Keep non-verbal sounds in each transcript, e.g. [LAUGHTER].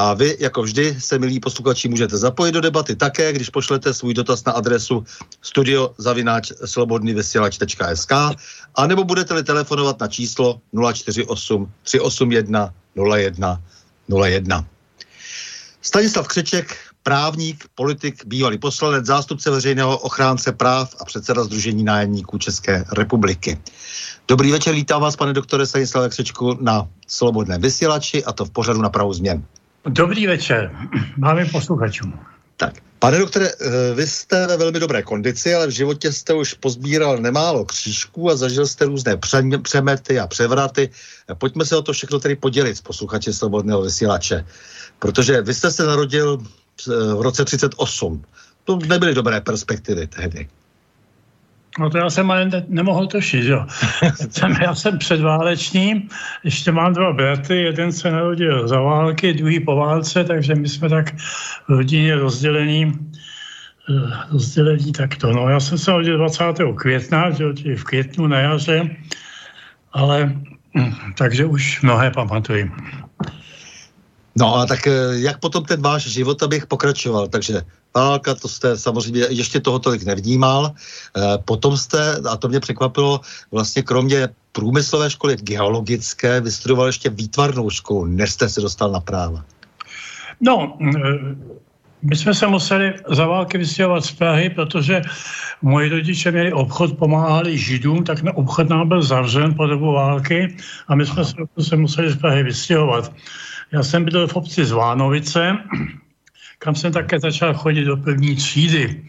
A vy, jako vždy, se, milí posluchači, můžete zapojit do debaty také, když pošlete svůj dotaz na adresu studiozavináč.slobodnyvysílač.sk a nebo budete-li telefonovat na číslo 048 381 01 01. Stanislav Křeček, právník, politik, bývalý poslanec, zástupce veřejného ochránce práv a předseda Združení nájemníků České republiky. Dobrý večer, vítám vás, pane doktore Stanislave Křečku, na Slobodné vysílači a to v pořadu na Prahu změn. Dobrý večer, máme posluchačům. Tak, pane doktore, eh, vy jste ve velmi dobré kondici, ale v životě jste už pozbíral nemálo křížků a zažil jste různé přemety a převraty. Pojďme se o to všechno tedy podělit s posluchači Slobodného vysílače, protože vy jste se narodil eh, v roce 38. To nebyly dobré perspektivy tehdy. No to já jsem ale ne, nemohl tušit, jo. [LAUGHS] jsem, já jsem předválečný, ještě mám dva bratry, jeden se narodil za války, druhý po válce, takže my jsme tak v rodině rozdělení, eh, rozdělení takto. No já jsem se narodil 20. května, že v květnu na jaře, ale hm, takže už mnohé pamatuji. No a tak eh, jak potom ten váš život, abych pokračoval? Takže válka, to jste samozřejmě ještě toho tolik nevnímal. E, potom jste, a to mě překvapilo, vlastně kromě průmyslové školy geologické, vystudoval ještě výtvarnou školu, než jste se dostal na práva. No, eh, my jsme se museli za války vystěhovat z Prahy, protože moji rodiče měli obchod, pomáhali židům, tak obchod nám byl zavřen po dobu války a my jsme se, se museli z Prahy vystěhovat. Já jsem byl v obci Zvánovice, kam jsem také začal chodit do první třídy.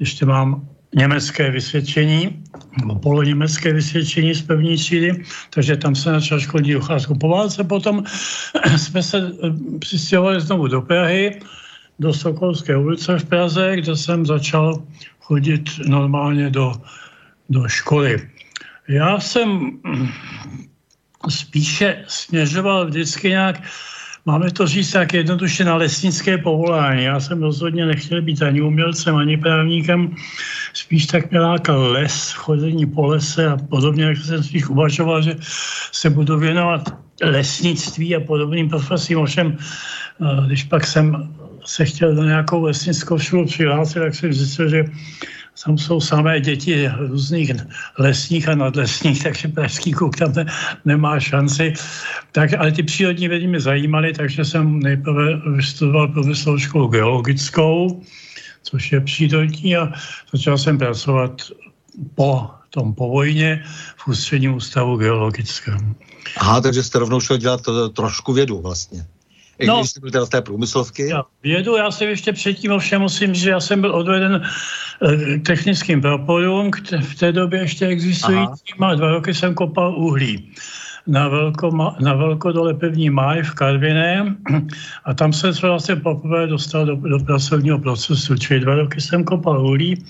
Ještě mám německé vysvědčení, nebo poloněmecké vysvědčení z první třídy, takže tam se začal chodit docházku po válce. Potom [CLEARS THROAT] jsme se eh, přistěhovali znovu do Prahy, do Sokolské ulice v Praze, kde jsem začal chodit normálně do, do školy. Já jsem spíše směřoval vždycky nějak Máme to říct tak jednoduše na lesnické povolání. Já jsem rozhodně nechtěl být ani umělcem, ani právníkem. Spíš tak mě lákal les, chození po lese a podobně, jak jsem spíš uvažoval, že se budu věnovat lesnictví a podobným profesím. Ovšem, eh, když pak jsem se chtěl do nějakou lesnickou školu přihlásit, tak jsem zjistil, že tam jsou samé děti různých lesních a nadlesních, takže pražský kuk tam ne, nemá šanci. Tak, ale ty přírodní vědy mě zajímaly, takže jsem nejprve vystudoval průmyslovou školu geologickou, což je přírodní a začal jsem pracovat po tom po vojně v ústředním ústavu geologickém. Aha, takže jste rovnou šel dělat to, trošku vědu vlastně. I no, když jste byl teda z té průmyslovky? Já vědu, já si ještě předtím ovšem musím, že já jsem byl odveden eh, technickým praporům, v té době ještě existujícím a dva roky jsem kopal uhlí na, velko, na velkodole pevní máj v Karviné. A tam jsem se vlastně poprvé dostal do, do pracovního procesu, čili dva roky jsem kopal uhlí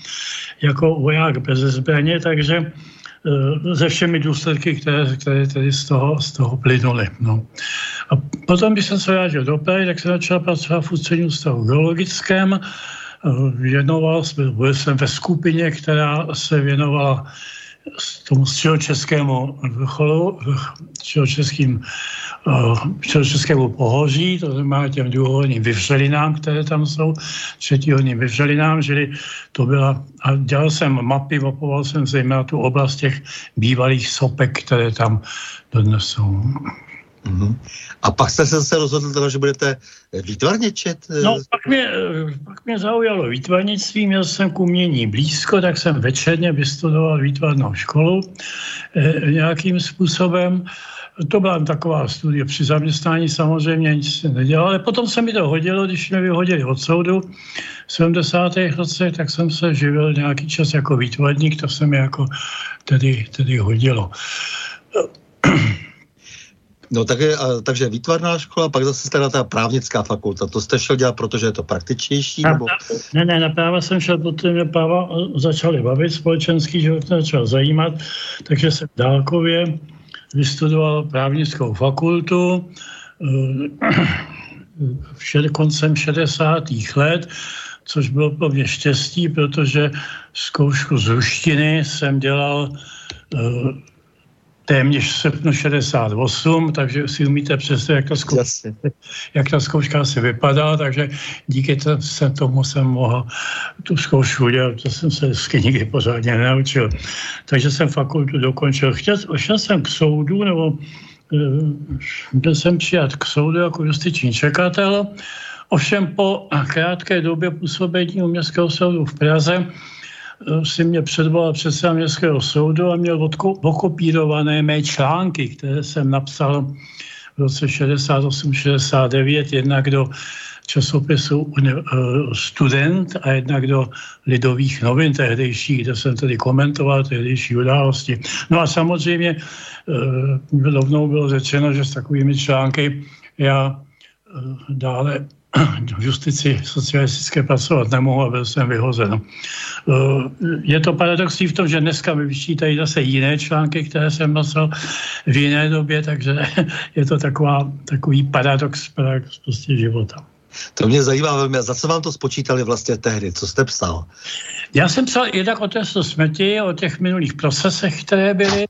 jako voják bez zbraně, takže se všemi důsledky, které, které tedy z toho, z toho plynuly. No. A potom, když jsem se vrátil do Prahy, tak jsem začal pracovat v ústředním stavu geologickém, eh, věnoval, byl jsem ve skupině, která se věnovala tomu středočeskému vrcholu, středočeským, středočeskému pohoří, to znamená těm druhohorním vyvřelinám, které tam jsou, třetíhorním vyvřelinám, čili to byla, a dělal jsem mapy, mapoval jsem zejména tu oblast těch bývalých sopek, které tam dodnes jsou. Mm-hmm. A pak jste se zase rozhodl teda, že budete výtvarničet? No, pak mě, pak mě zaujalo výtvarnictví, měl jsem k umění blízko, tak jsem večerně vystudoval výtvarnou školu eh, nějakým způsobem. To byla taková studie při zaměstnání, samozřejmě nic se nedělal, ale potom se mi to hodilo, když mě vyhodili od soudu v 70. letech, tak jsem se živil nějaký čas jako výtvarník, to se mi jako tedy, tedy hodilo. No tak je, a, takže výtvarná škola, pak zase teda ta právnická fakulta. To jste šel dělat, protože je to praktičnější? Nebo... Ne, ne, na práva jsem šel, protože mě práva e, začaly bavit, společenský život mě začal zajímat, takže jsem dálkově vystudoval právnickou fakultu [CLEARS THROAT] e, koncem 60. let, což bylo pro mě štěstí, protože zkoušku z ruštiny jsem dělal téměř v srpnu 68, takže si umíte představit, jak ta zkouška, jak ta zkouška se vypadá, takže díky tomu jsem mohl tu zkoušku udělat, to jsem se vždycky nikdy pořádně nenaučil. Takže jsem fakultu dokončil. Chtěl, šel jsem k soudu, nebo eh, byl jsem přijat k soudu jako justiční čekatel, ovšem po krátké době působení u městského soudu v Praze si mě předvolal předseda městského soudu a měl okopírované mé články, které jsem napsal v roce 68-69, jednak do časopisu eh, Student a jednak do Lidových novin tehdejších, kde jsem tedy komentoval tehdejší události. No a samozřejmě eh, rovnou bylo řečeno, že s takovými články já dále v justici socialistické pracovat nemohu a byl jsem vyhozen. Eh, je to paradoxní v tom, že dneska mi vyčítají zase jiné články, které jsem nosil v jiné době, takže [LAUGHS] je to taková, takový paradox, paradox prostě života. To mě zajímá velmi. Za co vám to spočítali vlastně tehdy? Co jste psal? Já jsem psal jednak o té smrti, o těch minulých procesech, které byly.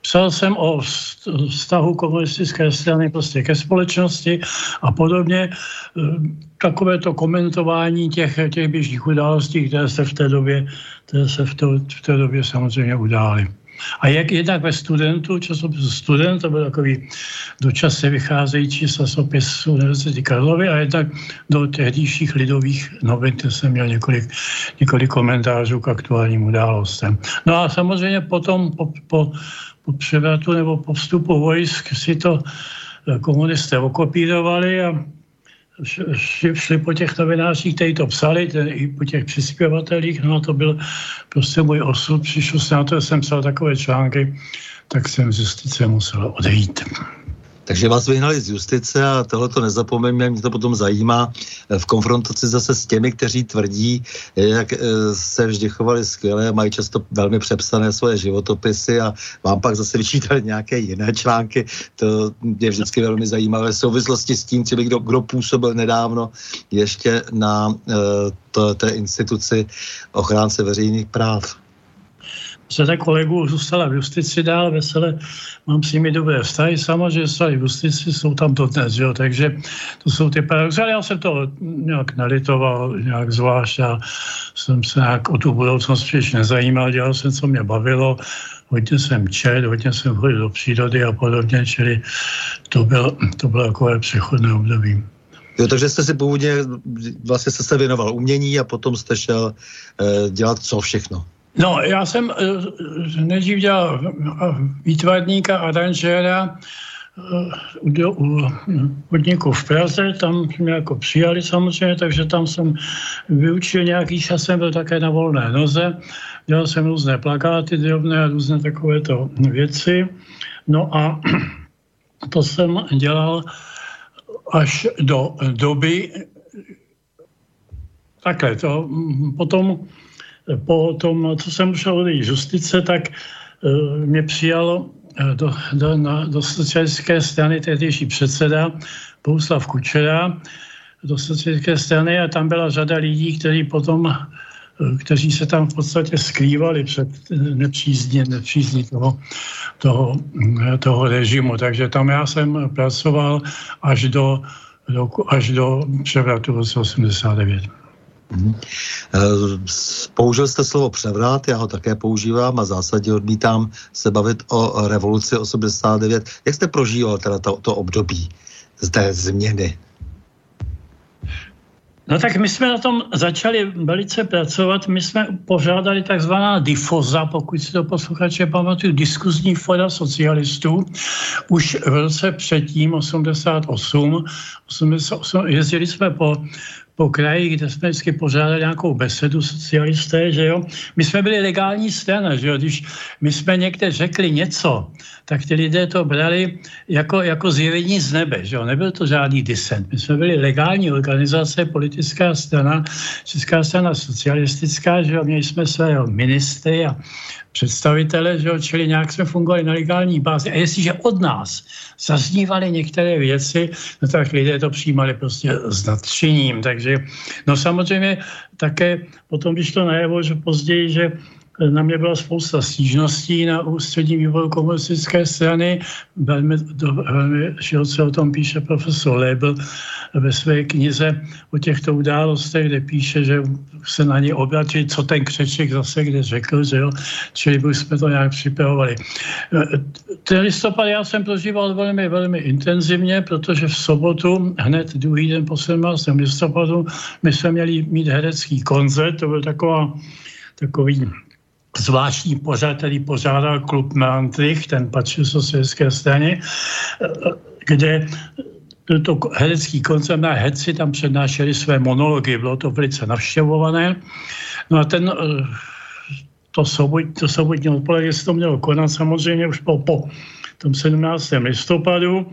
Psal jsem o vztahu komunistické strany prostě ke společnosti a podobně. Takové to komentování těch, těch běžných událostí, které se v té době, které se v, to, v té době samozřejmě udály. A jak jednak ve studentu, časopisu Student, to byl takový dočasně vycházející časopis Univerzity Karlovy a jednak do tehdejších lidových novin, kde jsem měl několik, několik komentářů k aktuálním událostem. No a samozřejmě potom po, po, po převratu nebo po vstupu vojsk si to komunisté okopírovali a šli po těch novinářích, kteří to psali, ten, i po těch přispěvatelích, no a to byl prostě můj osud. Přišel jsem na to, že jsem psal takové články, tak jsem z justice musel odejít. Takže vás vyhnali z justice a tohle to nezapomeňme, mě to potom zajímá v konfrontaci zase s těmi, kteří tvrdí, jak eh, se vždy chovali skvěle, mají často velmi přepsané svoje životopisy a vám pak zase vyčítali nějaké jiné články. To je vždycky velmi zajímavé v souvislosti s tím, třeba kdo, kdo působil nedávno ještě na uh, to, té instituci ochránce veřejných práv. Řada kolegů zůstala v justici dál, vesele, mám s nimi dobré vztahy, samozřejmě zůstali v justici, jsou tam to dnes, jo, takže to jsou ty paradoxy, ale já jsem to nějak nalitoval, nějak zvlášť, já jsem se nějak o tu budoucnost spíš nezajímal, dělal jsem, co mě bavilo, hodně jsem čet, hodně jsem chodil do přírody a podobně, čili to bylo, to bylo takové přechodné období. Jo, takže jste si původně, vlastně jste se věnoval umění a potom jste šel eh, dělat co všechno? No, já jsem eh, nejdřív dělal výtvarníka a aranžéra eh, u podniku v Praze, tam mě jako přijali samozřejmě, takže tam jsem vyučil nějaký čas, jsem byl také na volné noze, dělal jsem různé plakáty drobné a různé takovéto věci. No a [CLEARS THROAT] to jsem dělal až do doby, takhle, to potom po tom, co jsem šel do justice, tak uh, mě přijalo uh, do, do, na, do socialistické strany tehdejší předseda Bouslav Kučera do socialistické strany a tam byla řada lidí, kteří potom uh, kteří se tam v podstatě skrývali před nepřízní, nepřízní toho, toho, toho režimu. Takže tam já jsem pracoval až do, do až do převratu v roce 89. Hmm. Použil jste slovo převrat, já ho také používám a zásadně odmítám se bavit o revoluci 89. Jak jste prožíval teda to, to období z té změny? No tak my jsme na tom začali velice pracovat. My jsme pořádali takzvaná difoza, pokud si to posluchače pamatuju, diskuzní fora socialistů. Už v roce předtím, 88, 88 jezdili jsme po po kraji, kde jsme vždycky pořádali nějakou besedu socialisté, že jo. My jsme byli legální strana, že jo. Když my jsme někde řekli něco, tak ti lidé to brali jako, jako zjevení z nebe, že jo. Nebyl to žádný disent. My jsme byli legální organizace, politická strana, Česká strana socialistická, že jo. Měli jsme svého ministry a představitele, že jo, čili nějak jsme fungovali na legální bázi. A jestliže od nás zaznívaly některé věci, no tak lidé to přijímali prostě s nadšením. Takže no samozřejmě také potom vyšlo najevo, že později, že na mě byla spousta stížností na ústřední výboru komunistické strany. Velmi, do, velmi široce o tom píše profesor Lebel ve své knize o těchto událostech, kde píše, že se na ně obratili, co ten křeček zase kde řekl, že jo, čili už jsme to nějak připravovali. Ten listopad já jsem prožíval velmi, velmi intenzivně, protože v sobotu, hned druhý den po 17. listopadu, my jsme měli mít herecký koncert, to byl taková, takový zvláštní pořad, který pořádal klub Melantrich, ten patřil socialistické straně, kde to herecký koncert na herci tam přednášeli své monology, bylo to velice navštěvované. No a ten, to, sobot, to sobotní odpoledne se to mělo konat samozřejmě už po, po tom 17. listopadu,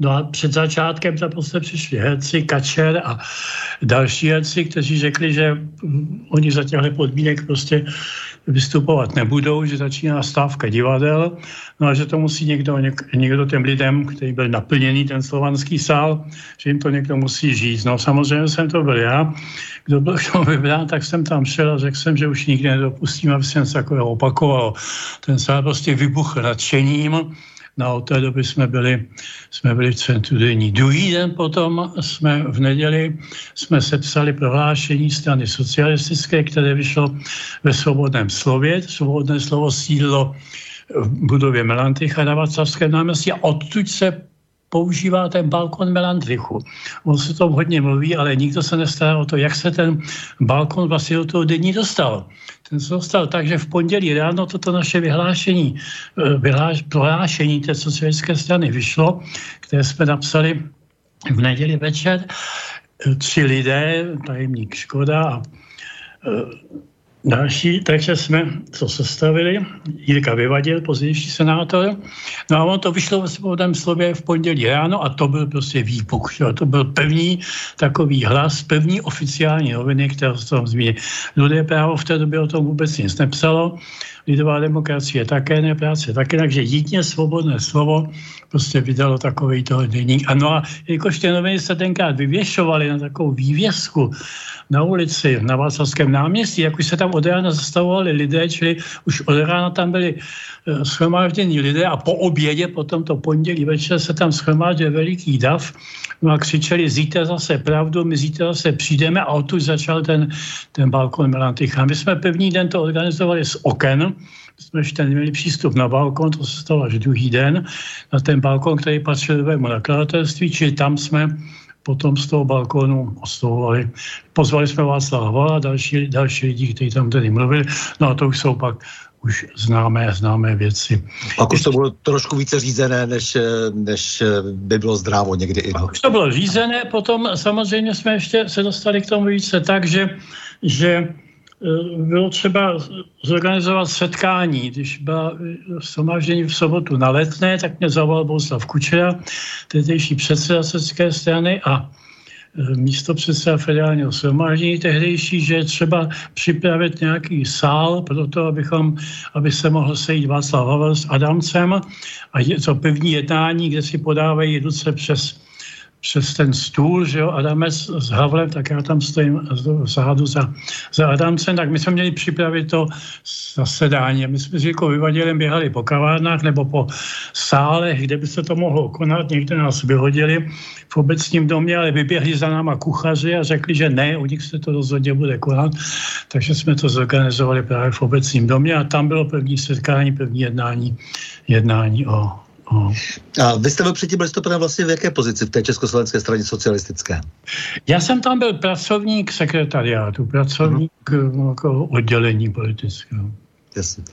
No a před začátkem tam prostě přišli herci, Kačer a další herci, kteří řekli, že oni za těchto podmínek prostě vystupovat nebudou, že začíná stávka divadel, no a že to musí někdo, něk, někdo těm lidem, který byl naplněný ten slovanský sál, že jim to někdo musí říct. No samozřejmě jsem to byl já. Kdo byl k tomu vybrán, tak jsem tam šel a řekl jsem, že už nikdy nedopustím, aby se něco takového opakovalo. Ten sál prostě vybuchl nadšením, No od té doby jsme byli, jsme byli v centru denní. Druhý den potom jsme v neděli jsme sepsali prohlášení strany socialistické, které vyšlo ve svobodném slově. Svobodné slovo sídlo v budově Melantycha na Václavském náměstí a odtud se používá ten balkon Melandrichu. On se to hodně mluví, ale nikdo se nestará o to, jak se ten balkon vlastně do toho denní dostal. Ten se dostal tak, že v pondělí ráno toto naše vyhlášení, eh, vyhláš, prohlášení té socialistické strany vyšlo, které jsme napsali v neděli večer. Eh, tři lidé, tajemník Škoda a eh, Další, takže jsme to sestavili, Jirka Vyvadil, pozdější senátor, no a on to vyšlo ve svobodném slově v pondělí ráno a to byl prostě výpuch, že? to byl pevný takový hlas, pevný oficiální noviny, které se tam zmínili. Lidé právo v té době o tom vůbec nic nepsalo, lidová demokracie také ne, práce také, takže jedině svobodné slovo prostě vydalo takový toho deník. A no a jakož ty noviny se tenkrát vyvěšovaly na takovou vývězku na ulici, na Václavském náměstí, jak už se tam od rána zastavovali lidé, čili už od rána tam byli schromáždění lidé a po obědě, potom to pondělí večer se tam schromáždil veliký dav no a křičeli, zítra zase pravdu, my zítra zase přijdeme a odtud začal ten, ten balkon Melanticha. My jsme první den to organizovali z oken, jsme ještě neměli přístup na balkon, to se stalo až druhý den, na ten balkon, který patřil novému nakladatelství, čili tam jsme potom z toho balkonu oslovovali. Pozvali jsme Václava Hala a další, další lidi, kteří tam tedy mluvili. No a to už jsou pak už známé, známé věci. Pak už to bylo trošku více řízené, než, než by bylo zdrávo někdy. I, no. Už to bylo řízené, potom samozřejmě jsme ještě se dostali k tomu více tak, že, že Eh, bylo třeba zorganizovat setkání. Když byla somáždění v sobotu na letné, tak mě zavolal Bohuslav Kučera, tehdejší předseda strany a eh, místo předseda federálního shromáždění tehdejší, že je třeba připravit nějaký sál pro to, abychom, aby se mohl sejít Václav Havel s Adamcem. A je to první jednání, kde si podávají ruce přes přes ten stůl, že jo, Adamec s Havlem, tak já tam stojím zádu za, za Adamcem, tak my jsme měli připravit to zasedání. My jsme s Jirkou Vyvadilem běhali po kavárnách nebo po sálech, kde by se to mohlo konat. Někde nás vyhodili v obecním domě, ale vyběhli za náma kuchaři a řekli, že ne, u nich se to rozhodně bude konat. Takže jsme to zorganizovali právě v obecním domě a tam bylo první setkání, první jednání, jednání o a vy jste byl předtím listopadem vlastně v jaké pozici v té Československé straně socialistické? Já jsem tam byl pracovník sekretariátu, pracovník uh-huh. jako oddělení politického. Jasně.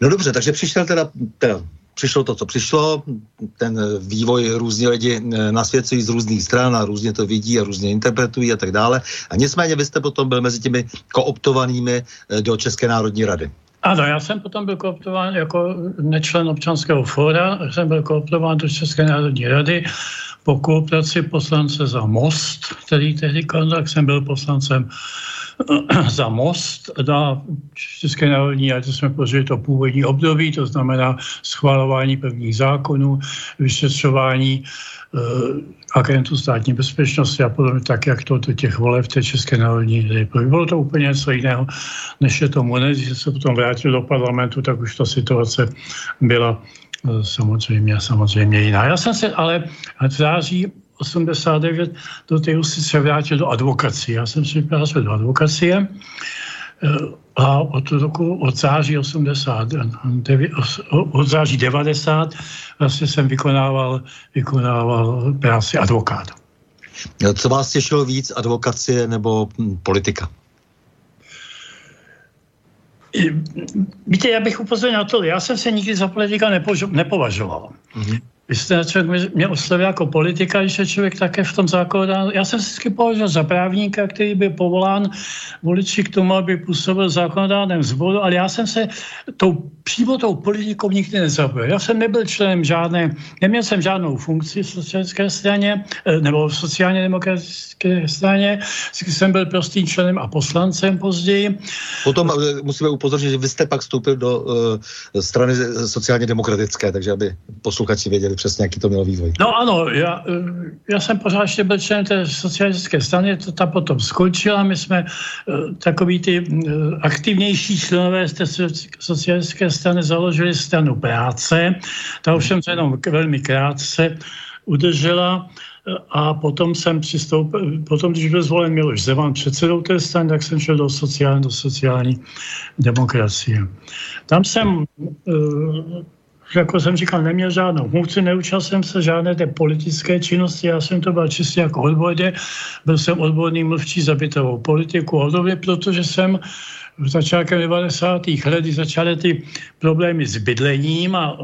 No dobře, takže přišel teda, teda přišlo to, co přišlo, ten vývoj různě lidi eh, nasvěcují z různých stran a různě to vidí a různě interpretují a tak dále. A nicméně vy jste potom byl mezi těmi kooptovanými eh, do České národní rady. Ano, já jsem potom byl kooptován jako nečlen občanského fóra, jsem byl kooptován do České národní rady po kooptaci poslance za Most, který tehdy konal, jsem byl poslancem [CLEARS THROAT] za most na České národní radě jsme požili to původní období, to znamená schvalování prvních zákonů, vyšetřování uh, agentů státní bezpečnosti a podobně, tak jak to do těch voleb v té České národní. Bylo to úplně něco jiného, než je tomu dnes. Když se potom vrátil do parlamentu, tak už ta situace byla uh, samozřejmě, samozřejmě jiná. Já jsem se ale v září 89 do té se vrátil do advokacie. Já jsem si vyprásil do advokacie eh, a od roku, od září 80, od září 90 vlastně jsem vykonával, vykonával práci advokáta. Co vás těšilo víc, advokacie nebo hm, politika? Víte, já bych upozornil na to, já jsem se nikdy za politika nepovažoval. Mm-hmm. Vy jste člověk mě oslovil jako politika, když je člověk také v tom zákonu. Já jsem se vždycky považoval za právníka, který by povolán voliči k tomu, aby působil v zákonodárném zboru, ale já jsem se tou, přímo tou politikou nikdy nezabavil. Já jsem nebyl členem žádné, neměl jsem žádnou funkci v socialistické straně eh, nebo v sociálně demokratické straně. Vždycky jsem byl prostým členem a poslancem později. Potom eh, musíme upozornit, že vy jste pak vstoupil do uh, strany sociálně demokratické, takže aby posluchači věděli, věděli přesně, jaký to mělo vývoj. No ano, já, eh, já jsem pořád ještě byl člen té socialistické strany, to ta potom skončila, my jsme uh, takový ty uh, aktivnější členové z té socialistické strany založili stranu práce, ta ovšem se jenom velmi krátce udržela a potom jsem přistoupil, potom, když byl zvolen Miloš Zeman předsedou té strany, tak jsem šel do sociální, do sociální demokracie. Tam jsem jako jsem říkal, neměl žádnou funkci, neučil jsem se žádné té politické činnosti, já jsem to byl čistě jako odbojde, byl jsem odborný mluvčí za bytovou politiku a protože jsem v začátkem 90. let, začaly ty problémy s bydlením a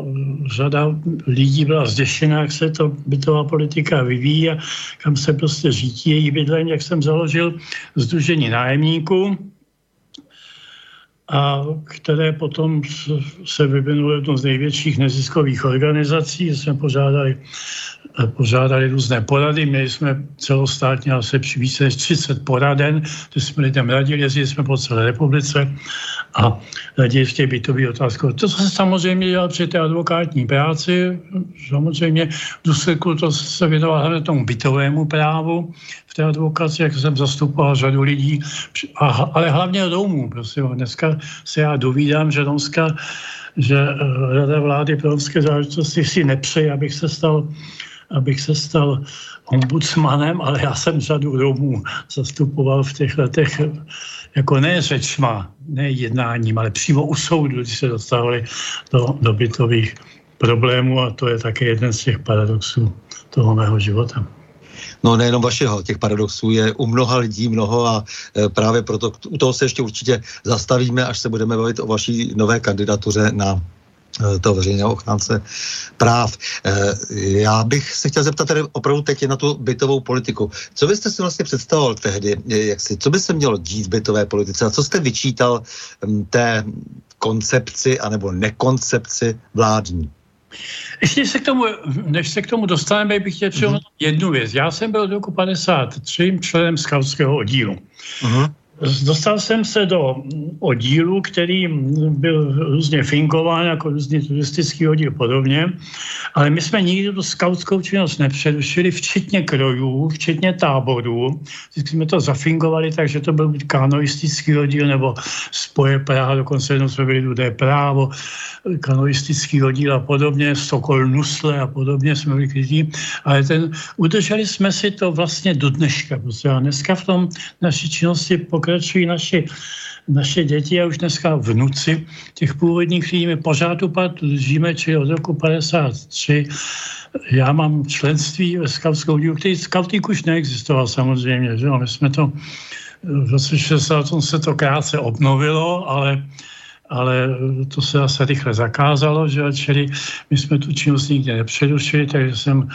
řada lidí byla zděšená, jak se to bytová politika vyvíjí a kam se prostě řítí její bydlení, jak jsem založil Združení nájemníků, a které potom se vyvinulo jednou z největších neziskových organizací. Jsme požádali, požádali různé porady, měli jsme celostátně asi více než 30 poraden, to jsme lidem radili, jezdili jsme po celé republice a radili v těch bytových otázkách. To se samozřejmě dělal při té advokátní práci, samozřejmě v důsledku to se věnoval hlavně tomu bytovému právu, v té advokaci, jak jsem zastupoval řadu lidí, a, ale hlavně domů. Prostě dneska se já dovídám, že Donska, že eh, Rada vlády pro romské záležitosti si nepřeje, abych se stal abych se stal ombudsmanem, ale já jsem řadu domů zastupoval v těch letech jako ne řečma, ne jednáním, ale přímo u soudu, když se dostávali do, do bytových problémů a to je také jeden z těch paradoxů toho mého života. No nejenom vašeho, těch paradoxů je u mnoha lidí mnoho a e, právě proto u toho se ještě určitě zastavíme, až se budeme bavit o vaší nové kandidatuře na e, toho veřejného ochránce práv. E, já bych se chtěl zeptat tady opravdu teď na tu bytovou politiku. Co byste si vlastně představoval tehdy, jak si, co by se mělo dít v bytové politice a co jste vyčítal té koncepci anebo nekoncepci vládní? Ještě se k tomu, než se k tomu dostaneme, bych chtěl mm-hmm. jednu věc. Já jsem byl do roku 53 členem skautského oddílu. Mm-hmm. Dostal jsem se do oddílu, který byl různě fingován jako různý turistický oddíl podobně, ale my jsme nikdy tu skautskou činnost nepřerušili, včetně krojů, včetně táborů. Vždycky jsme to zafingovali, takže to byl buď kanoistický oddíl nebo spoje Praha, dokonce jednou jsme byli Dudé právo, kanoistický oddíl a podobně, Sokol Nusle a podobně jsme byli krytí, ale ten, udrželi jsme si to vlastně do dneška. Prostě a dneska v tom naší činnosti pokračujeme pokračují naši, naše děti a už dneska vnuci těch původních, lidí my pořád upad držíme, či od roku 53 já mám členství ve skautskou dílu, který skautík už neexistoval samozřejmě, že jo? my jsme to v roce 60 se to krátce obnovilo, ale ale to se asi rychle zakázalo, že čili my jsme tu činnost nikdy nepřerušili, takže jsem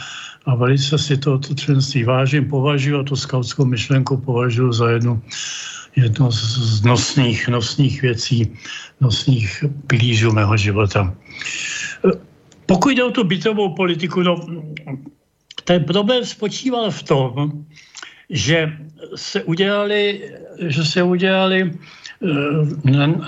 a velice si to, to členství vážím, považuji a tu skautskou myšlenku považuji za jednu jedno z nosných, nosných věcí, nosných pilířů mého života. Pokud jde o tu bytovou politiku, no, ten problém spočíval v tom, že se udělali, že se udělali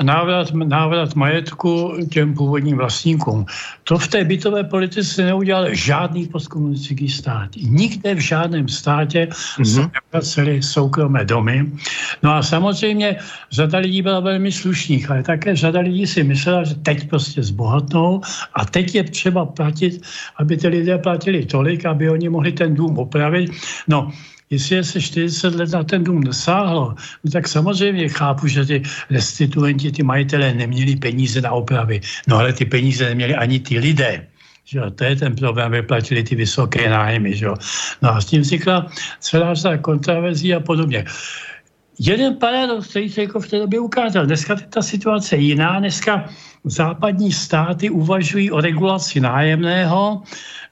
návrat, návrat majetku těm původním vlastníkům. To v té bytové politice neudělal žádný postkomunistický stát. Nikde v žádném státě mm-hmm. se nevraceli soukromé domy. No a samozřejmě řada lidí byla velmi slušných, ale také řada lidí si myslela, že teď prostě zbohatnou a teď je třeba platit, aby ty lidé platili tolik, aby oni mohli ten dům opravit. No, Jestli se 40 let na ten dům nesáhlo, no tak samozřejmě chápu, že ty restituenti, ty majitelé neměli peníze na opravy. No ale ty peníze neměli ani ty lidé. Že to je ten problém, vyplatili ty vysoké nájmy. Že? No a s tím vznikla celá řada kontroverzí a podobně. Jeden paradox, který se jako v té době ukázal. Dneska je ta situace jiná. Dneska západní státy uvažují o regulaci nájemného,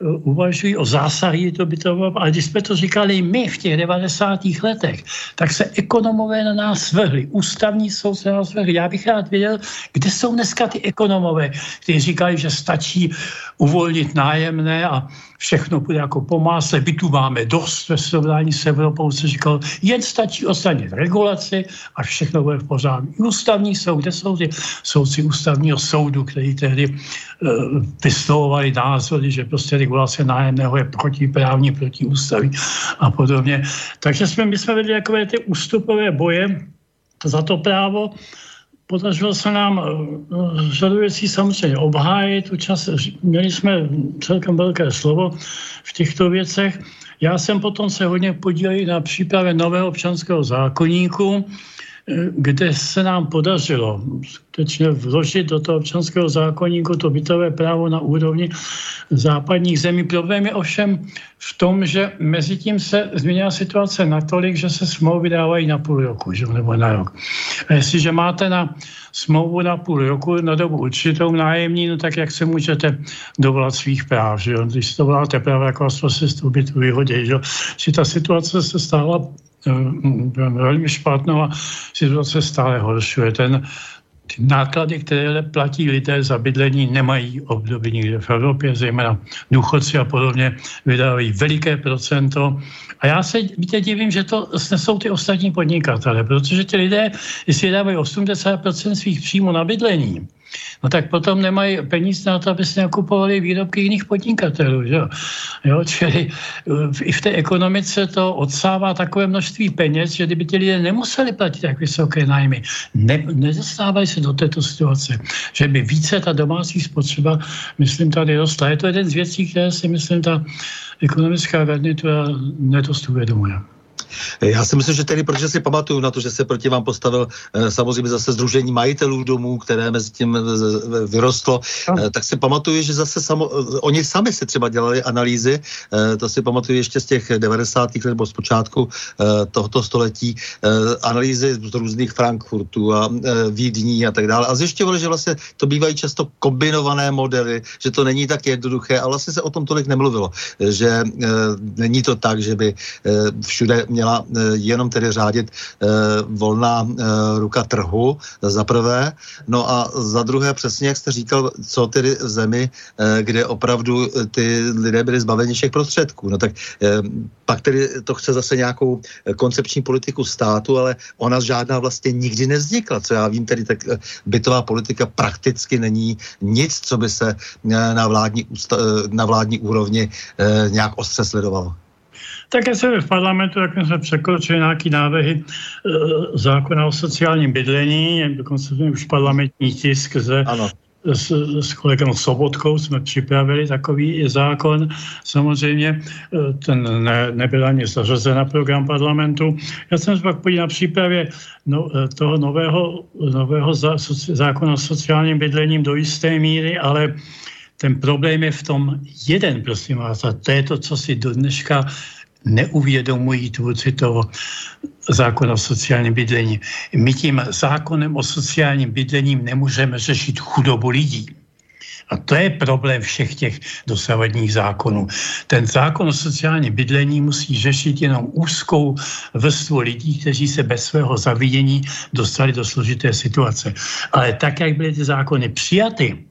uvažují o zásahy to bytového, ale když jsme to říkali my v těch 90. letech, tak se ekonomové na nás svrhli. Ústavní soud se na nás svrhli. Já bych rád věděl, kde jsou dneska ty ekonomové, kteří říkají, že stačí uvolnit nájemné a všechno bude jako po másle, bytu máme dost ve srovnání s Evropou, se říkal, jen stačí odstranit regulaci a všechno bude v pořádku. Ústavní soud, kde jsou ty soudci ústavního soudu, který tehdy uh, vyslovovali názory, že prostě regulace nájemného je protiprávní, protiústavní a podobně. Takže jsme, my jsme vedli takové ty ústupové boje za to právo, Podařilo se nám eh, řadu věcí samozřejmě obhájit. Čas, měli jsme celkem velké slovo v těchto věcech. Já jsem potom se hodně podílel na přípravě nového občanského zákonníku, kde se nám podařilo skutečně vložit do toho občanského zákonníku to bytové právo na úrovni západních zemí. Problém je ovšem v tom, že mezi tím se změnila situace natolik, že se smlouvy dávají na půl roku, že? nebo na rok. A jestliže máte na smlouvu na půl roku na dobu určitou nájemní, no tak jak se můžete dovolat svých práv, že? když to voláte práva, jako se z toho bytu vyhodí. Že? Že ta situace se stala Eh, velmi špatnou a situace stále horšuje. Ten, ty náklady, které platí lidé za bydlení, nemají období nikde v Evropě, zejména důchodci a podobně vydávají veliké procento. A já se víte, divím, že to snesou ty ostatní podnikatele, protože ti lidé, jestli dávají 80% svých příjmů na bydlení, no tak potom nemají peníze na to, aby si nakupovali výrobky jiných podnikatelů. Že? Jo? Čili i v té ekonomice to odsává takové množství peněz, že kdyby ti lidé nemuseli platit tak vysoké nájmy, ne, nedostávají se do této situace, že by více ta domácí spotřeba, myslím, tady rostla. Je to jeden z věcí, které si myslím, ta ekonomická garnitura nedost uvědomuje. Já si myslím, že tedy, protože si pamatuju na to, že se proti vám postavil eh, samozřejmě zase Združení majitelů domů, které mezi tím eh, vyrostlo, no. tak si pamatuju, že zase samo, oni sami si třeba dělali analýzy, to si pamatuju ještě z těch 90. let nebo z počátku tohoto století, analýzy z různých Frankfurtů a Vídní a tak dále. A zjišťovali, že vlastně to bývají často kombinované modely, že to není tak jednoduché a vlastně se o tom tolik nemluvilo, že není to tak, že by všude měla eh, jenom tedy řádit eh, volná eh, ruka trhu, za prvé. No a za druhé, přesně jak jste říkal, co tedy v zemi, kde opravdu ty lidé byli zbaveni všech prostředků. No tak pak tedy to chce zase nějakou koncepční politiku státu, ale ona žádná vlastně nikdy nevznikla. Co já vím, tedy tak bytová politika prakticky není nic, co by se na vládní, na vládní úrovni nějak ostře sledovalo. Tak jsem v parlamentu, jak jsme překročili nějaký návrhy e, zákona o sociálním bydlení, dokonce jsme už parlamentní tisk ze, ano. S, s kolegem Sobotkou jsme připravili takový zákon. Samozřejmě e, ten ne, nebyl ani zařazen na program parlamentu. Já jsem se pak podíval na přípravě no, e, toho nového, nového zá, zákona o sociálním bydlením do jisté míry, ale ten problém je v tom jeden, prosím vás, a to je to, co si do dneška neuvědomují tvůrci toho zákona o sociálním bydlení. My tím zákonem o sociálním bydlením nemůžeme řešit chudobu lidí. A to je problém všech těch dosavadních zákonů. Ten zákon o sociálním bydlení musí řešit jenom úzkou vrstvu lidí, kteří se bez svého zavidění dostali do složité situace. Ale tak, jak byly ty zákony přijaty,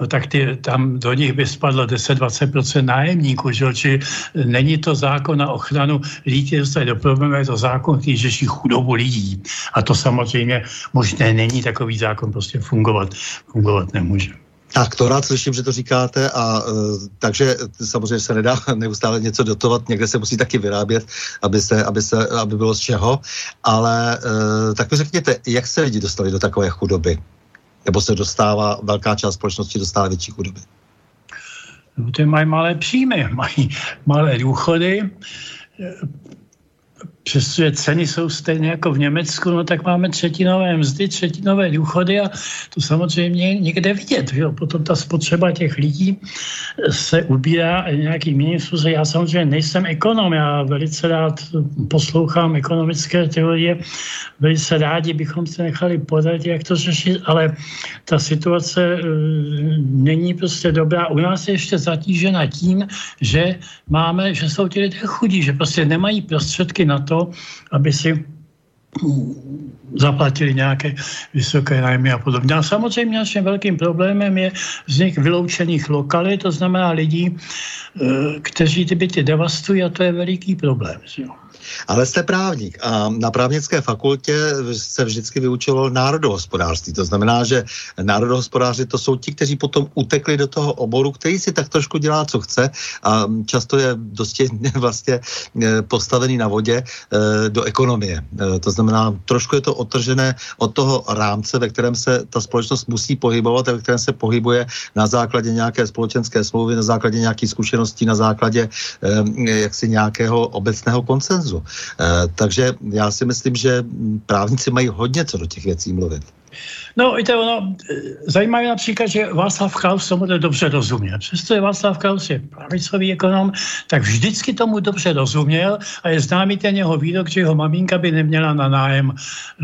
no tak ty, tam do nich by spadlo 10-20% nájemníků, že? či není to zákon na ochranu lidí, dostali do problému, je to zákon, který řeší chudobu lidí. A to samozřejmě možné není takový zákon prostě fungovat, fungovat nemůže. Tak to rád slyším, že to říkáte a uh, takže samozřejmě se nedá [LAUGHS] neustále něco dotovat, někde se musí taky vyrábět, aby, se, aby, se, aby bylo z čeho, ale uh, tak mi řekněte, jak se lidi dostali do takové chudoby? Nebo se dostává, velká část společnosti dostává větší chudoby? No, ty mají malé příjmy, mají malé důchody, přestože ceny jsou stejné jako v Německu, no tak máme třetinové mzdy, třetinové důchody a to samozřejmě někde vidět. Jo. Potom ta spotřeba těch lidí se ubírá nějaký jiným způsobem. Já samozřejmě nejsem ekonom, já velice rád poslouchám ekonomické teorie, velice rádi bychom se nechali podat, jak to řešit, ale ta situace uh, není prostě dobrá. U nás je ještě zatížena tím, že máme, že jsou ti lidé chudí, že prostě nemají prostředky na to, aby si zaplatili nějaké vysoké nájmy a podobně. A samozřejmě naším velkým problémem je vznik vyloučených lokalit, to znamená lidí, eh, kteří ty byty devastují a to je veliký problém. Že? Ale jste právník a na právnické fakultě se vždycky vyučilo národohospodářství. To znamená, že národohospodáři to jsou ti, kteří potom utekli do toho oboru, který si tak trošku dělá, co chce a často je dosti [LAUGHS] vlastně eh, postavený na vodě eh, do ekonomie. Eh, to znamená, trošku je to otržené od toho rámce, ve kterém se ta společnost musí pohybovat a ve kterém se pohybuje na základě nějaké společenské smlouvy, na základě nějakých zkušeností, na základě jaksi nějakého obecného koncenzu konsenzu. Eh, takže já si myslím, že právníci mají hodně co do těch věcí mluvit. No, víte, ono, zajímavé například, že Václav Klaus tomu dobře rozuměl. Přestože Václav Klaus je pravicový ekonom, tak vždycky tomu dobře rozuměl a je známý ten jeho výrok, že jeho maminka by neměla na nájem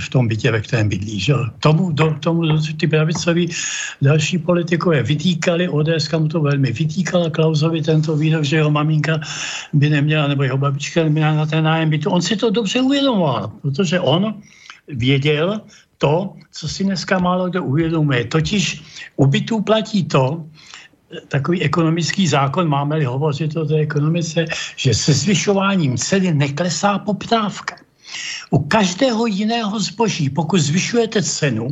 v tom bytě, ve kterém bydlí. Že? Tomu, do, tomu ty pravicoví další politikové vytýkali, ODS mu to velmi vytýkala Klausovi tento výrok, že jeho maminka by neměla, nebo jeho babička neměla na ten nájem bytu. On si to dobře uvědomoval, protože on věděl, to, co si dneska málo kdo uvědomuje. Totiž u bytů platí to, takový ekonomický zákon, máme-li hovořit o té ekonomice, že se zvyšováním ceny neklesá poptávka. U každého jiného zboží, pokud zvyšujete cenu,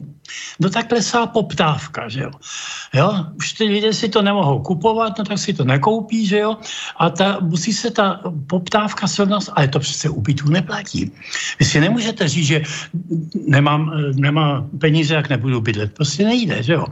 no tak klesá poptávka, že jo. jo? Už ty lidé si to nemohou kupovat, no tak si to nekoupí, že jo. A ta, musí se ta poptávka srovnat, ale to přece u bytů neplatí. Vy si nemůžete říct, že nemám, nemám peníze, jak nebudu bydlet. Prostě nejde, že jo.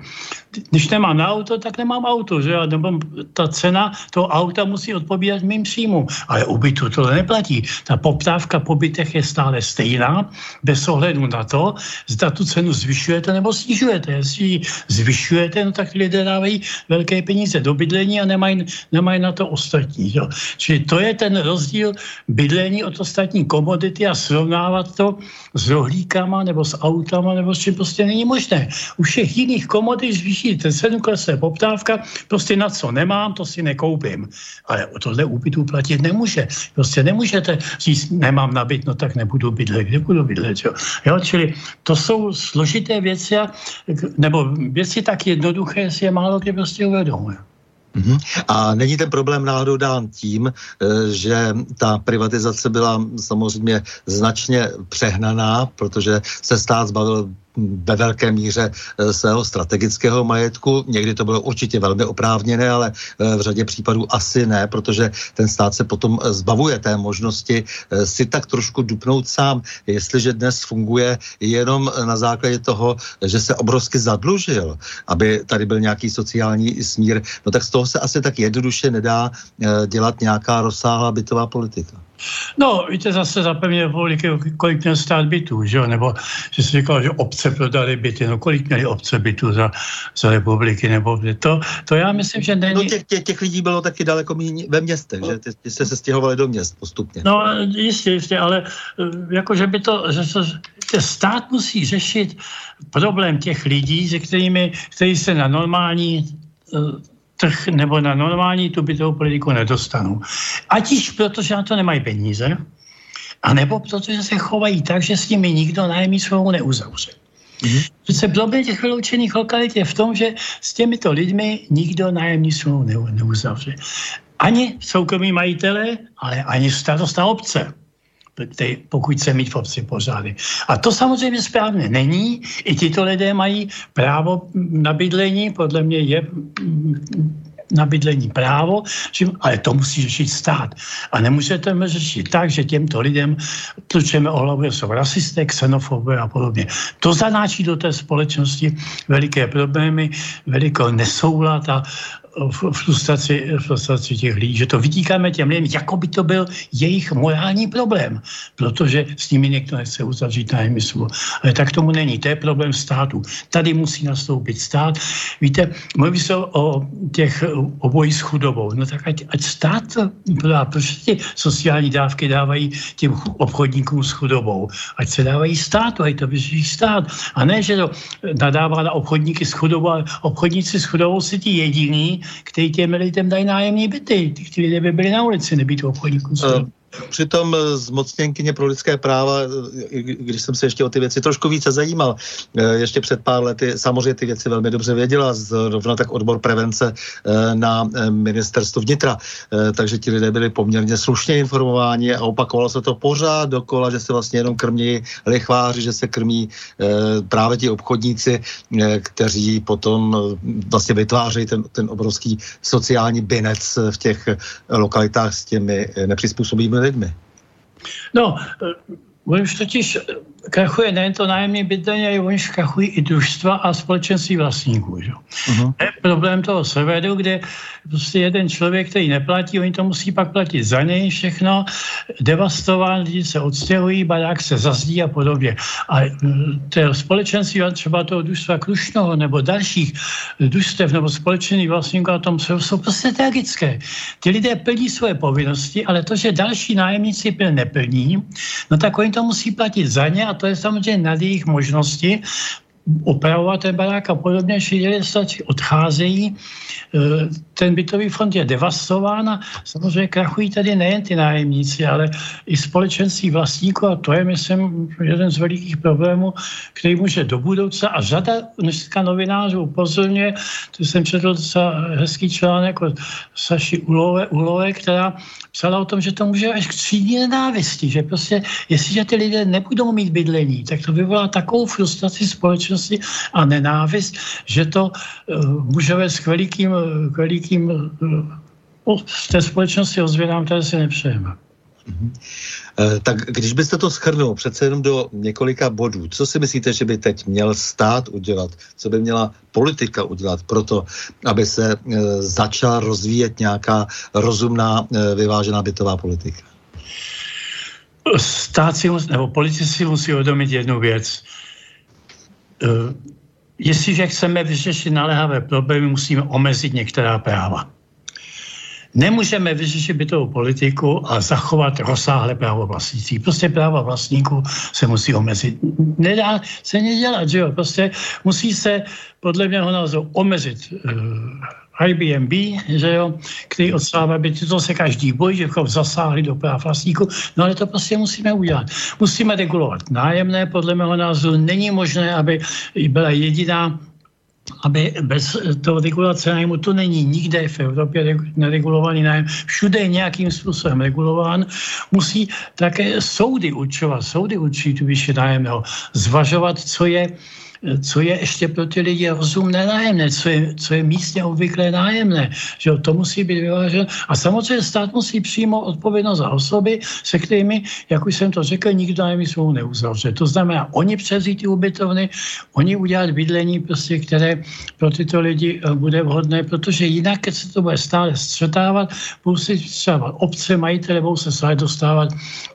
Když nemám na auto, tak nemám auto, že jo. Nebo ta cena toho auta musí odpovídat mým příjmu. Ale u bytu to neplatí. Ta poptávka po bytech je stále stejná, bez ohledu na to, zda tu cenu zvyšujete nebo snižujete. Jestli ji zvyšujete, no tak lidé dávají velké peníze do bydlení a nemají, nemají na to ostatní. Jo. Čili to je ten rozdíl bydlení od ostatní komodity a srovnávat to s rohlíkama nebo s autama nebo s čím prostě není možné. U všech jiných komodit zvýšíte cenu, klesne poptávka, prostě na co nemám, to si nekoupím. Ale o tohle úbytu platit nemůže. Prostě nemůžete říct, nemám nabit, no tak nebudu bydlet, kde budu bydlet. Jo? Jo, čili to jsou složité věci, nebo věci tak jednoduché, si je málo kdy prostě uvědomuje. Mm-hmm. A není ten problém náhodou dán tím, eh, že ta privatizace byla samozřejmě značně přehnaná, protože se stát zbavil ve velké míře eh, svého strategického majetku. Někdy to bylo určitě velmi oprávněné, ale eh, v řadě případů asi ne, protože ten stát se potom eh, zbavuje té možnosti si tak trošku dupnout sám. Jestliže dnes funguje jenom na základě toho, že se obrovsky zadlužil, aby tady byl nějaký sociální smír, no tak z toho se asi tak jednoduše nedá dělat nějaká rozsáhlá bytová politika. No, víte, zase za pevně republiky, kolik měl stát bytů, že jo? Nebo že si říkal, že obce prodali byty, no kolik měli obce bytů za, za republiky, nebo to, to já myslím, že není... No těch, těch, těch lidí bylo taky daleko méně ve městech, no. že ty, ty se stěhovali do měst postupně. No, jistě, jistě, ale eh, jako, že by to, že to, stát musí řešit problém těch lidí, se kterými, kteří se na normální eh, trh nebo na normální tu bytovou politiku nedostanou. Ať již protože na to nemají peníze, a nebo protože se chovají tak, že s nimi nikdo nájemní svou neuzavře. Mm-hmm. Přece problém těch vyloučených lokalit je v tom, že s těmito lidmi nikdo nájemní svou neuzavře. Ani soukromí majitele, ale ani starosta obce pokud se mít v obci pořády. A to samozřejmě správně není. I tito lidé mají právo na bydlení, podle mě je na bydlení právo, ale to musí řešit stát. A nemůžete řešit tak, že těmto lidem tlučeme o hlavu, jsou rasisté, xenofobové a podobně. To zanáčí do té společnosti veliké problémy, velikou nesoulad a frustraci, frustraci těch lidí, že to vytýkáme těm lidem, jako by to byl jejich morální problém, protože s nimi někdo nechce uzavřít nájemní smlouvu. Ale tak tomu není, to je problém státu. Tady musí nastoupit stát. Víte, mluví se o těch obojí s chudobou. No tak ať, ať stát proč ty sociální dávky dávají těm obchodníkům s chudobou? Ať se dávají státu, ať to vyřeší stát. A ne, že to nadává na obchodníky s chudobou, ale obchodníci s chudobou si ti jediní, který těm lidem dají nájemní byty. Ty lidé by byli na ulici, nebýt obchodníků. Uh, Přitom eh, zmocněnkyně pro lidské práva, eh, když jsem se ještě o ty věci trošku více zajímal, eh, ještě před pár lety samozřejmě ty věci velmi dobře věděla, zrovna tak odbor prevence na ministerstvu vnitra, takže ti lidé byli poměrně slušně informováni a opakovalo se to pořád dokola, že se vlastně jenom krmí lichváři, že se krmí právě ti obchodníci, kteří potom vlastně vytvářejí ten, ten obrovský sociální binec v těch lokalitách s těmi nepřizpůsobými lidmi? No, už totiž krachuje nejen to nájemní bydlení, ale oni krachují i družstva a společenství vlastníků. Že? Uh-huh. To je problém toho severu, kde prostě jeden člověk, který neplatí, oni to musí pak platit za něj všechno, devastován, lidi se odstěhují, barák se zazdí a podobně. A to společenství třeba toho družstva Krušnoho nebo dalších družstev nebo společenství vlastníků a tom jsou, jsou prostě tragické. Ty lidé plní své povinnosti, ale to, že další nájemníci plně neplní, no tak oni to musí platit za ně a to je samozřejmě nad jejich možnosti, opravovat ten barák a podobně, že odcházejí, e, ten bytový fond je devastován a samozřejmě krachují tady nejen ty nájemníci, ale i společenství vlastníků. A to je, myslím, jeden z velikých problémů, který může do budoucna a řada dneska novinářů upozorňuje, to jsem četl docela hezký článek od Saši Ulové, Ulové, která psala o tom, že to může až k třídní nenávisti, že prostě jestliže ty lidé nebudou mít bydlení, tak to vyvolá takovou frustraci společnosti a nenávist, že to uh, může vést k velikým, k velikým uh, v té společnosti ozvědám, které si nepřejeme. Mm-hmm. Tak když byste to schrnul přece jenom do několika bodů, co si myslíte, že by teď měl stát udělat, co by měla politika udělat pro to, aby se začala rozvíjet nějaká rozumná, vyvážená bytová politika? Stát si musí, nebo politici si musí uvědomit jednu věc. Jestliže chceme vyřešit naléhavé problémy, musíme omezit některá práva. Nemůžeme vyřešit bytovou politiku a zachovat rozsáhlé právo vlastnictví. Prostě práva vlastníků se musí omezit. Nedá se nedělat, že jo? Prostě musí se podle mého názoru omezit uh, Airbnb, že jo, který odstává byty, to se každý bojí, že zasáhli do práv vlastníků, no ale to prostě musíme udělat. Musíme regulovat nájemné, podle mého názoru. Není možné, aby byla jediná aby bez toho regulace nájmu, to není nikde v Evropě neregulovaný nájem, všude je nějakým způsobem regulován, musí také soudy určovat, soudy určit výši nájemného, zvažovat, co je co je ještě pro ty lidi rozumné nájemné, co je, co je místně obvyklé nájemné. Že to musí být vyváženo. A samozřejmě stát musí přijmout odpovědnost za osoby, se kterými, jak už jsem to řekl, nikdo nájemní smlouvu neuzavře. To znamená, oni převzít ty ubytovny, oni udělat bydlení, prostě, které pro tyto lidi eh, bude vhodné, protože jinak, když se to bude stále střetávat, budou si třeba obce, majitele budou se stále dostávat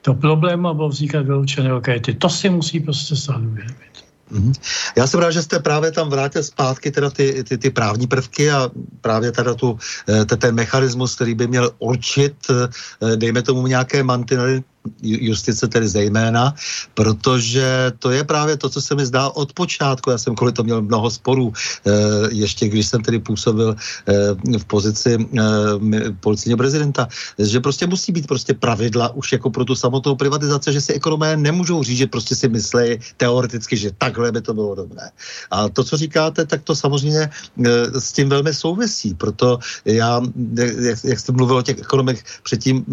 do problému a budou vznikat vyloučené lokality. To si musí prostě stát uvědomit. Mm-hmm. Já jsem rád, že jste právě tam vrátil zpátky teda ty, ty, ty právní prvky a právě teda tu, eh, ten mechanismus, který by měl určit, eh, dejme tomu nějaké mantinely, justice tedy zejména, protože to je právě to, co se mi zdá od počátku. Já jsem kvůli to měl mnoho sporů, eh, ještě když jsem tedy působil eh, v pozici eh, policijního prezidenta, že prostě musí být prostě pravidla už jako pro tu samotnou privatizaci, že si ekonomé nemůžou říct, že prostě si myslí teoreticky, že takhle by to bylo dobré. A to, co říkáte, tak to samozřejmě s tím velmi souvisí. Proto já, jak, jak jste mluvil o těch ekonomech předtím,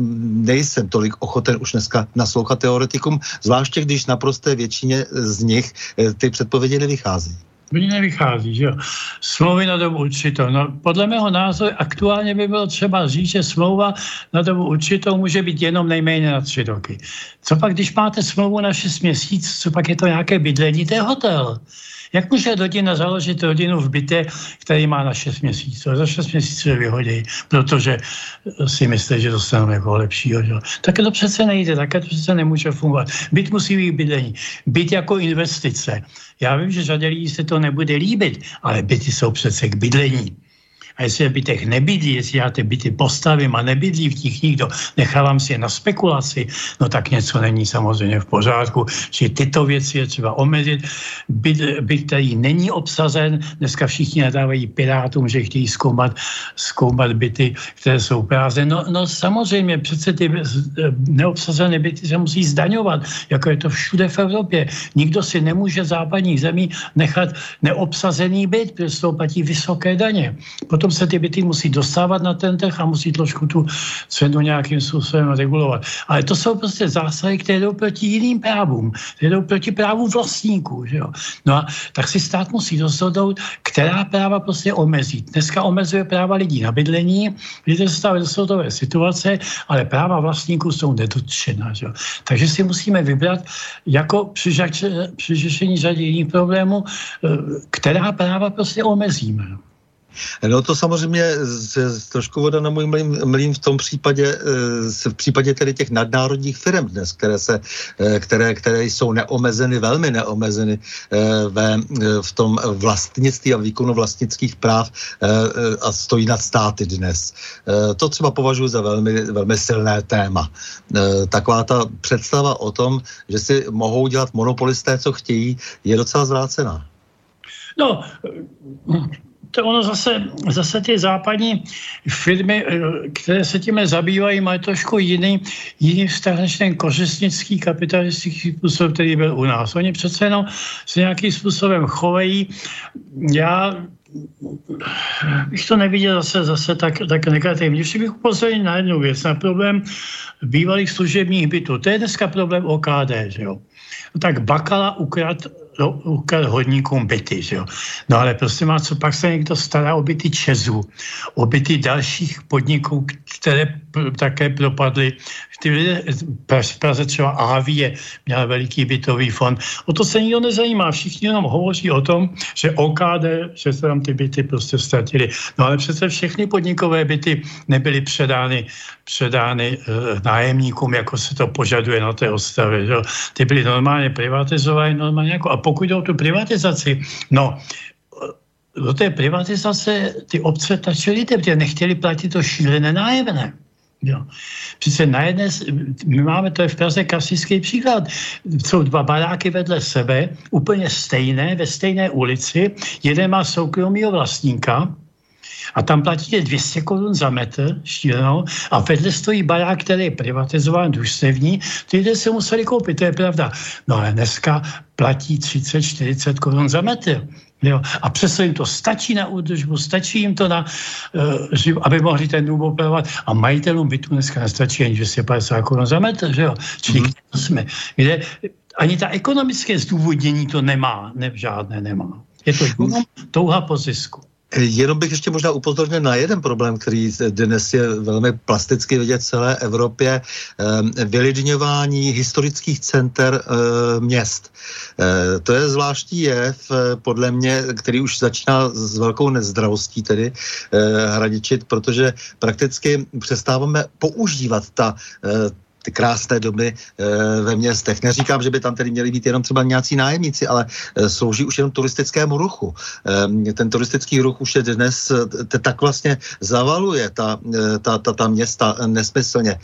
nejsem tolik ochoten už dneska naslouchat teoretikům, zvláště když naprosté většině z nich eh, ty předpovědi nevychází. Mně nevychází, že jo. Smlouvy na dobu určitou. No, podle mého názoru aktuálně by bylo třeba říct, že smlouva na dobu určitou může být jenom nejméně na tři roky. Co pak, když máte smlouvu na šest měsíců, co pak je to nějaké bydlení, to je hotel. Jak může rodina založit rodinu v bytě, který má na 6 měsíců? Za 6 měsíců je vyhodí, protože si myslí, že dostanou jako lepšího. Že? Tak to přece nejde, tak to přece nemůže fungovat. Byt musí být bydlení. Byt jako investice. Já vím, že řadě lidí se to nebude líbit, ale byty jsou přece k bydlení. A jestli v bytech nebydlí, jestli já ty byty postavím a nebydlí v nich nikdo, nechávám si je na spekulaci, no tak něco není samozřejmě v pořádku. Čili tyto věci je třeba omezit. Byt, byt který není obsazen, dneska všichni nadávají pirátům, že chtějí zkoumat, zkoumat byty, které jsou prázdné. No, no samozřejmě, přece ty neobsazené byty se musí zdaňovat, jako je to všude v Evropě. Nikdo si nemůže západních zemí nechat neobsazený byt, protože z toho platí vysoké daně. Potom potom se ty byty musí dostávat na ten trh a musí trošku tu cenu nějakým způsobem regulovat. Ale to jsou prostě zásahy, které jdou proti jiným právům, které jdou proti právu vlastníků. Že jo? No a tak si stát musí rozhodnout, která práva prostě omezí. Dneska omezuje práva lidí na bydlení, lidé se stávají do soudové situace, ale práva vlastníků jsou nedotčena. Že jo? Takže si musíme vybrat jako při, při řešení řady jiných problémů, eh, která práva prostě omezíme. No to samozřejmě trošku voda na můj mlín, mlín v tom případě, eh, v případě tedy těch nadnárodních firm dnes, které, se, eh, které, které jsou neomezeny, velmi neomezeny eh, ve, v tom vlastnictví a výkonu vlastnických práv a stojí nad státy dnes. To třeba považuji za velmi, velmi silné téma. Taková ta představa o tom, že si mohou dělat monopolisté, co chtějí, je docela zvrácená. No, to ono zase, zase ty západní firmy, eh, které se tím zabývají, mají trošku jiný, jiný vztah než ten kořistnický kapitalistický způsob, který byl u nás. Oni přece jenom se nějakým způsobem chovají. Já bych to neviděl zase, zase tak, tak negativně. Ještě bych upozornil na jednu věc, na problém bývalých služebních bytů. To je dneska problém OKD, že jo. Tak Bakala ukrad no, hodníkům byty, že jo. No ale prostě má, co pak se někdo stará o byty Česu, o byty dalších podniků, které také propadly. Ty lidé, v Praze třeba Avie měla veliký bytový fond. O to se nikdo nezajímá. Všichni jenom hovoří o tom, že OKD, že se tam ty byty prostě ztratili. No ale přece všechny podnikové byty nebyly předány, předány e, nájemníkům, jako se to požaduje na té ostavě. Že? Ty byly normálně privatizovány, normálně jako, a pokud jde o tu privatizaci, no, do té privatizace ty obce tlačily, protože nechtěli platit to šílené nájemné. Jo. Přece na jedné, my máme, to je v Praze klasický příklad, jsou dva baráky vedle sebe, úplně stejné, ve stejné ulici, jeden má soukromého vlastníka, a tam platíte 200 korun za metr štílenou a vedle stojí barák, který je privatizován, družstevní, ty lidé se museli koupit, to je pravda. No ale dneska platí 30-40 korun za metr. Jo. A přesto jim to stačí na údržbu, stačí jim to na, uh, aby mohli ten dům opravovat. A majitelům bytu dneska nestačí ani 250 korun za metr, že jo? Čili mm-hmm. jsme, kde ani ta ekonomické zdůvodnění to nemá, ne, žádné nemá. Je to jenom touha po zisku. Jenom bych ještě možná upozornil na jeden problém, který dnes je velmi plasticky vidět v celé Evropě. Ehm, vylidňování historických center ehm, měst. Ehm, to je zvláštní jev, eh, podle mě, který už začíná s velkou nezdravostí tedy eh, hraničit, protože prakticky přestáváme používat ta eh, ty krásné domy e, ve městech. Neříkám, že by tam tedy měli být jenom třeba nějací nájemníci, ale e, slouží už jenom turistickému ruchu. E, ten turistický ruch už je dnes te, tak vlastně zavaluje ta, ta, ta, ta města nesmyslně,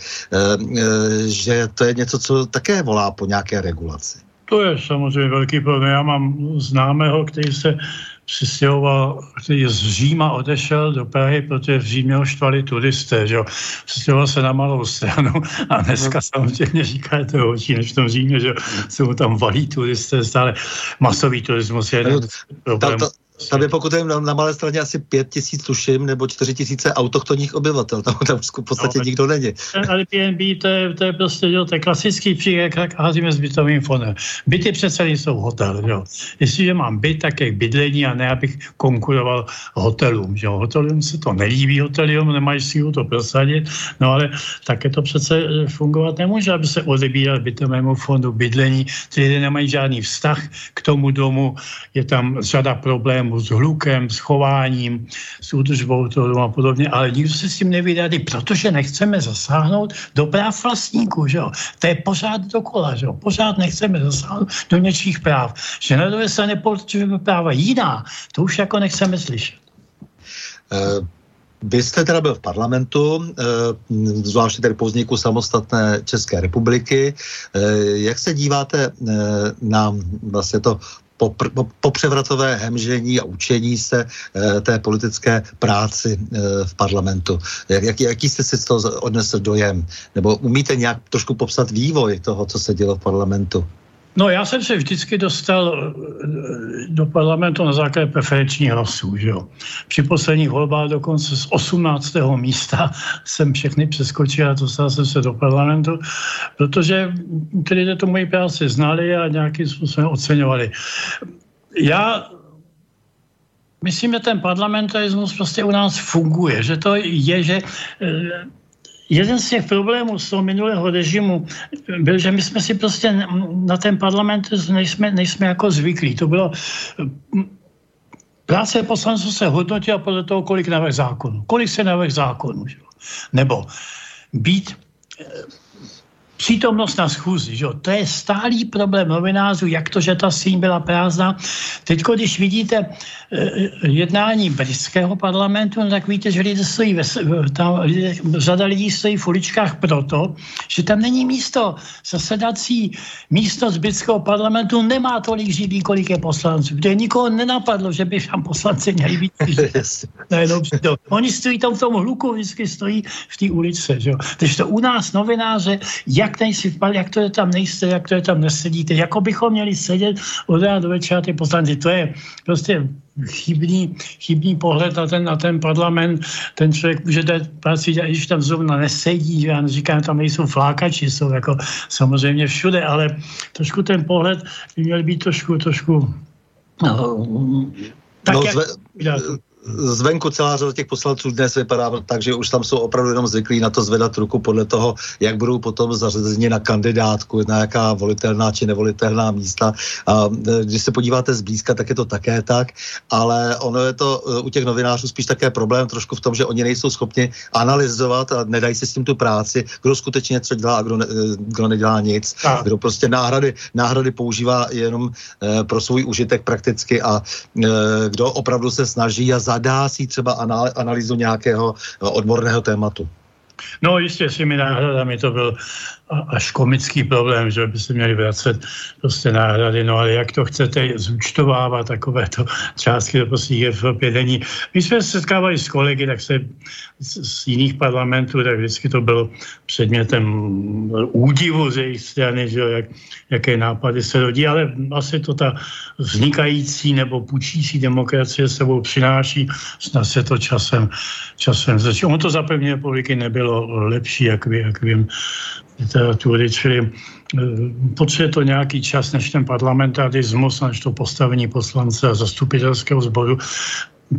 že to je něco, co také volá po nějaké regulaci. To je samozřejmě velký problém. Já mám známého, který se přistěhoval, který z Říma odešel do Prahy, protože v Římě ho štvali turisté, že jo. Přistěhoval se na malou stranu a dneska samozřejmě říká, že to je horší než v tom Římě, že se mu tam valí turisté stále. Masový turismus je jeden problém. Ta, ta, tam je pokud je na, na malé straně asi pět tisíc, tuším, nebo čtyři tisíce autochtonních obyvatel. Tam, tam v podstatě no, nikdo není. Airbnb to je, to je prostě jo, to je klasický příklad, jak házíme s bytovým fondem. Byty přece jsou hotel. Jo. Jestliže mám byt, tak je bydlení a ne, abych konkuroval hotelům. Jo. Hotelům se to nelíbí, hotelům nemají sílu to prosadit, no ale také to přece eh, fungovat nemůže, aby se odebíral bytovému fondu bydlení, ty nemají žádný vztah k tomu domu, je tam řada problémů problémů s hlukem, s chováním, s údržbou toho a podobně, ale nikdo se s tím nevydadí, protože nechceme zasáhnout do práv vlastníků, že jo. To je pořád dokola, že jo. Pořád nechceme zasáhnout do něčích práv. Že na druhé straně potřebujeme práva jiná, to už jako nechceme slyšet. Uh... Vy jste teda byl v parlamentu, zvláště tedy po vzniku samostatné České republiky. Jak se díváte na vlastně to po, po převratové hemžení a učení se e, té politické práci e, v parlamentu. Jak, jaký, jaký jste si z toho odnesl dojem? Nebo umíte nějak trošku popsat vývoj toho, co se dělo v parlamentu? No já jsem se vždycky dostal eh, do parlamentu na základě preferenčních hlasů. Že jo. Při posledních volbách dokonce z 18. místa [LAUGHS] jsem všechny přeskočil a dostal jsem se do parlamentu, protože ty lidé to moji práci znali a nějakým způsobem oceňovali. Já myslím, že ten parlamentarismus prostě u nás funguje, že to je, že eh, jeden z těch problémů z toho minulého režimu byl, že my jsme si prostě na ten parlament nejsme, nejsme jako zvyklí. To bylo práce poslanců se hodnotila podle toho, kolik návrh zákonů. Kolik se návrh zákonů. Nebo být přítomnost na schůzi, že? to je stálý problém novinářů, jak to, že ta síň byla prázdná. Teď, když vidíte eh, jednání britského parlamentu, no tak víte, že lidé stojí ve, tam, lidé, řada lidí stojí v uličkách proto, že tam není místo. Zasedací místo z britského parlamentu nemá tolik židí, kolik je poslanců. Kde nikoho nenapadlo, že by tam poslanci měli být. [LAUGHS] Oni stojí tam v tom hluku, vždycky stojí v té ulici. Že? Takže to u nás novináře, jak, nejsi, jak to je tam nejste, jak to je tam nesedíte, jako bychom měli sedět od rána do večera ty poslanci. To je prostě chybný, chybný pohled na ten, na ten parlament. Ten člověk může dát práci, když tam zrovna nesedí, že já neříkám, tam nejsou flákači, jsou jako samozřejmě všude, ale trošku ten pohled by měl být trošku, trošku no, tak no, jak, zve, zvenku celá řada těch poslanců dnes vypadá tak, že už tam jsou opravdu jenom zvyklí na to zvedat ruku podle toho, jak budou potom zařazeni na kandidátku, na jaká volitelná či nevolitelná místa. A e, když se podíváte zblízka, tak je to také tak, ale ono je to e, u těch novinářů spíš také problém trošku v tom, že oni nejsou schopni analyzovat a nedají si s tím tu práci, kdo skutečně něco dělá a kdo, ne, e, kdo nedělá nic, a. kdo prostě náhrady, náhrady používá jenom pro svůj užitek prakticky a kdo opravdu se snaží a zadá si třeba analýzu nějakého eh, odborného tématu. No jistě s těmi náhradami to byl až komický problém, že by se měli vracet prostě náhrady, no ale jak to chcete zúčtovávat, takovéto částky, to prostě je v Evropě není. My jsme se setkávali s kolegy, tak se z, jiných parlamentů, tak vždycky to bylo předmětem údivu z jejich strany, že jak, jaké nápady se rodí, ale asi to ta vznikající nebo půjčící demokracie sebou přináší, snad se to časem, časem začí. Ono to za první republiky nebylo lepší, jak, ví, jak vím, literatury, čili eh, potřebuje to nějaký čas, než ten parlamentarismus, než to postavení poslance a zastupitelského sboru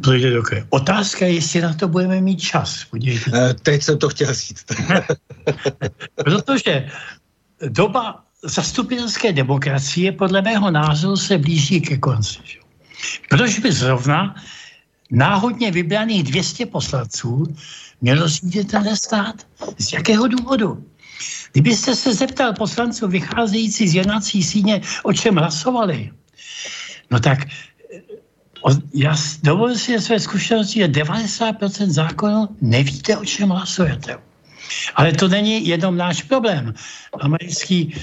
projde do kraje. Otázka je, jestli na to budeme mít čas. Podívejte. Eh, teď jsem to chtěl říct. [LAUGHS] Protože doba zastupitelské demokracie podle mého názoru se blíží ke konci. Proč by zrovna náhodně vybraných 200 poslanců mělo řídit ten stát? Z jakého důvodu? Kdybyste se zeptal poslanců vycházející z jednací síně, o čem hlasovali, no tak já dovolím si své zkušenosti, že 90% zákonů nevíte, o čem hlasujete. Ale to není jenom náš problém. Americký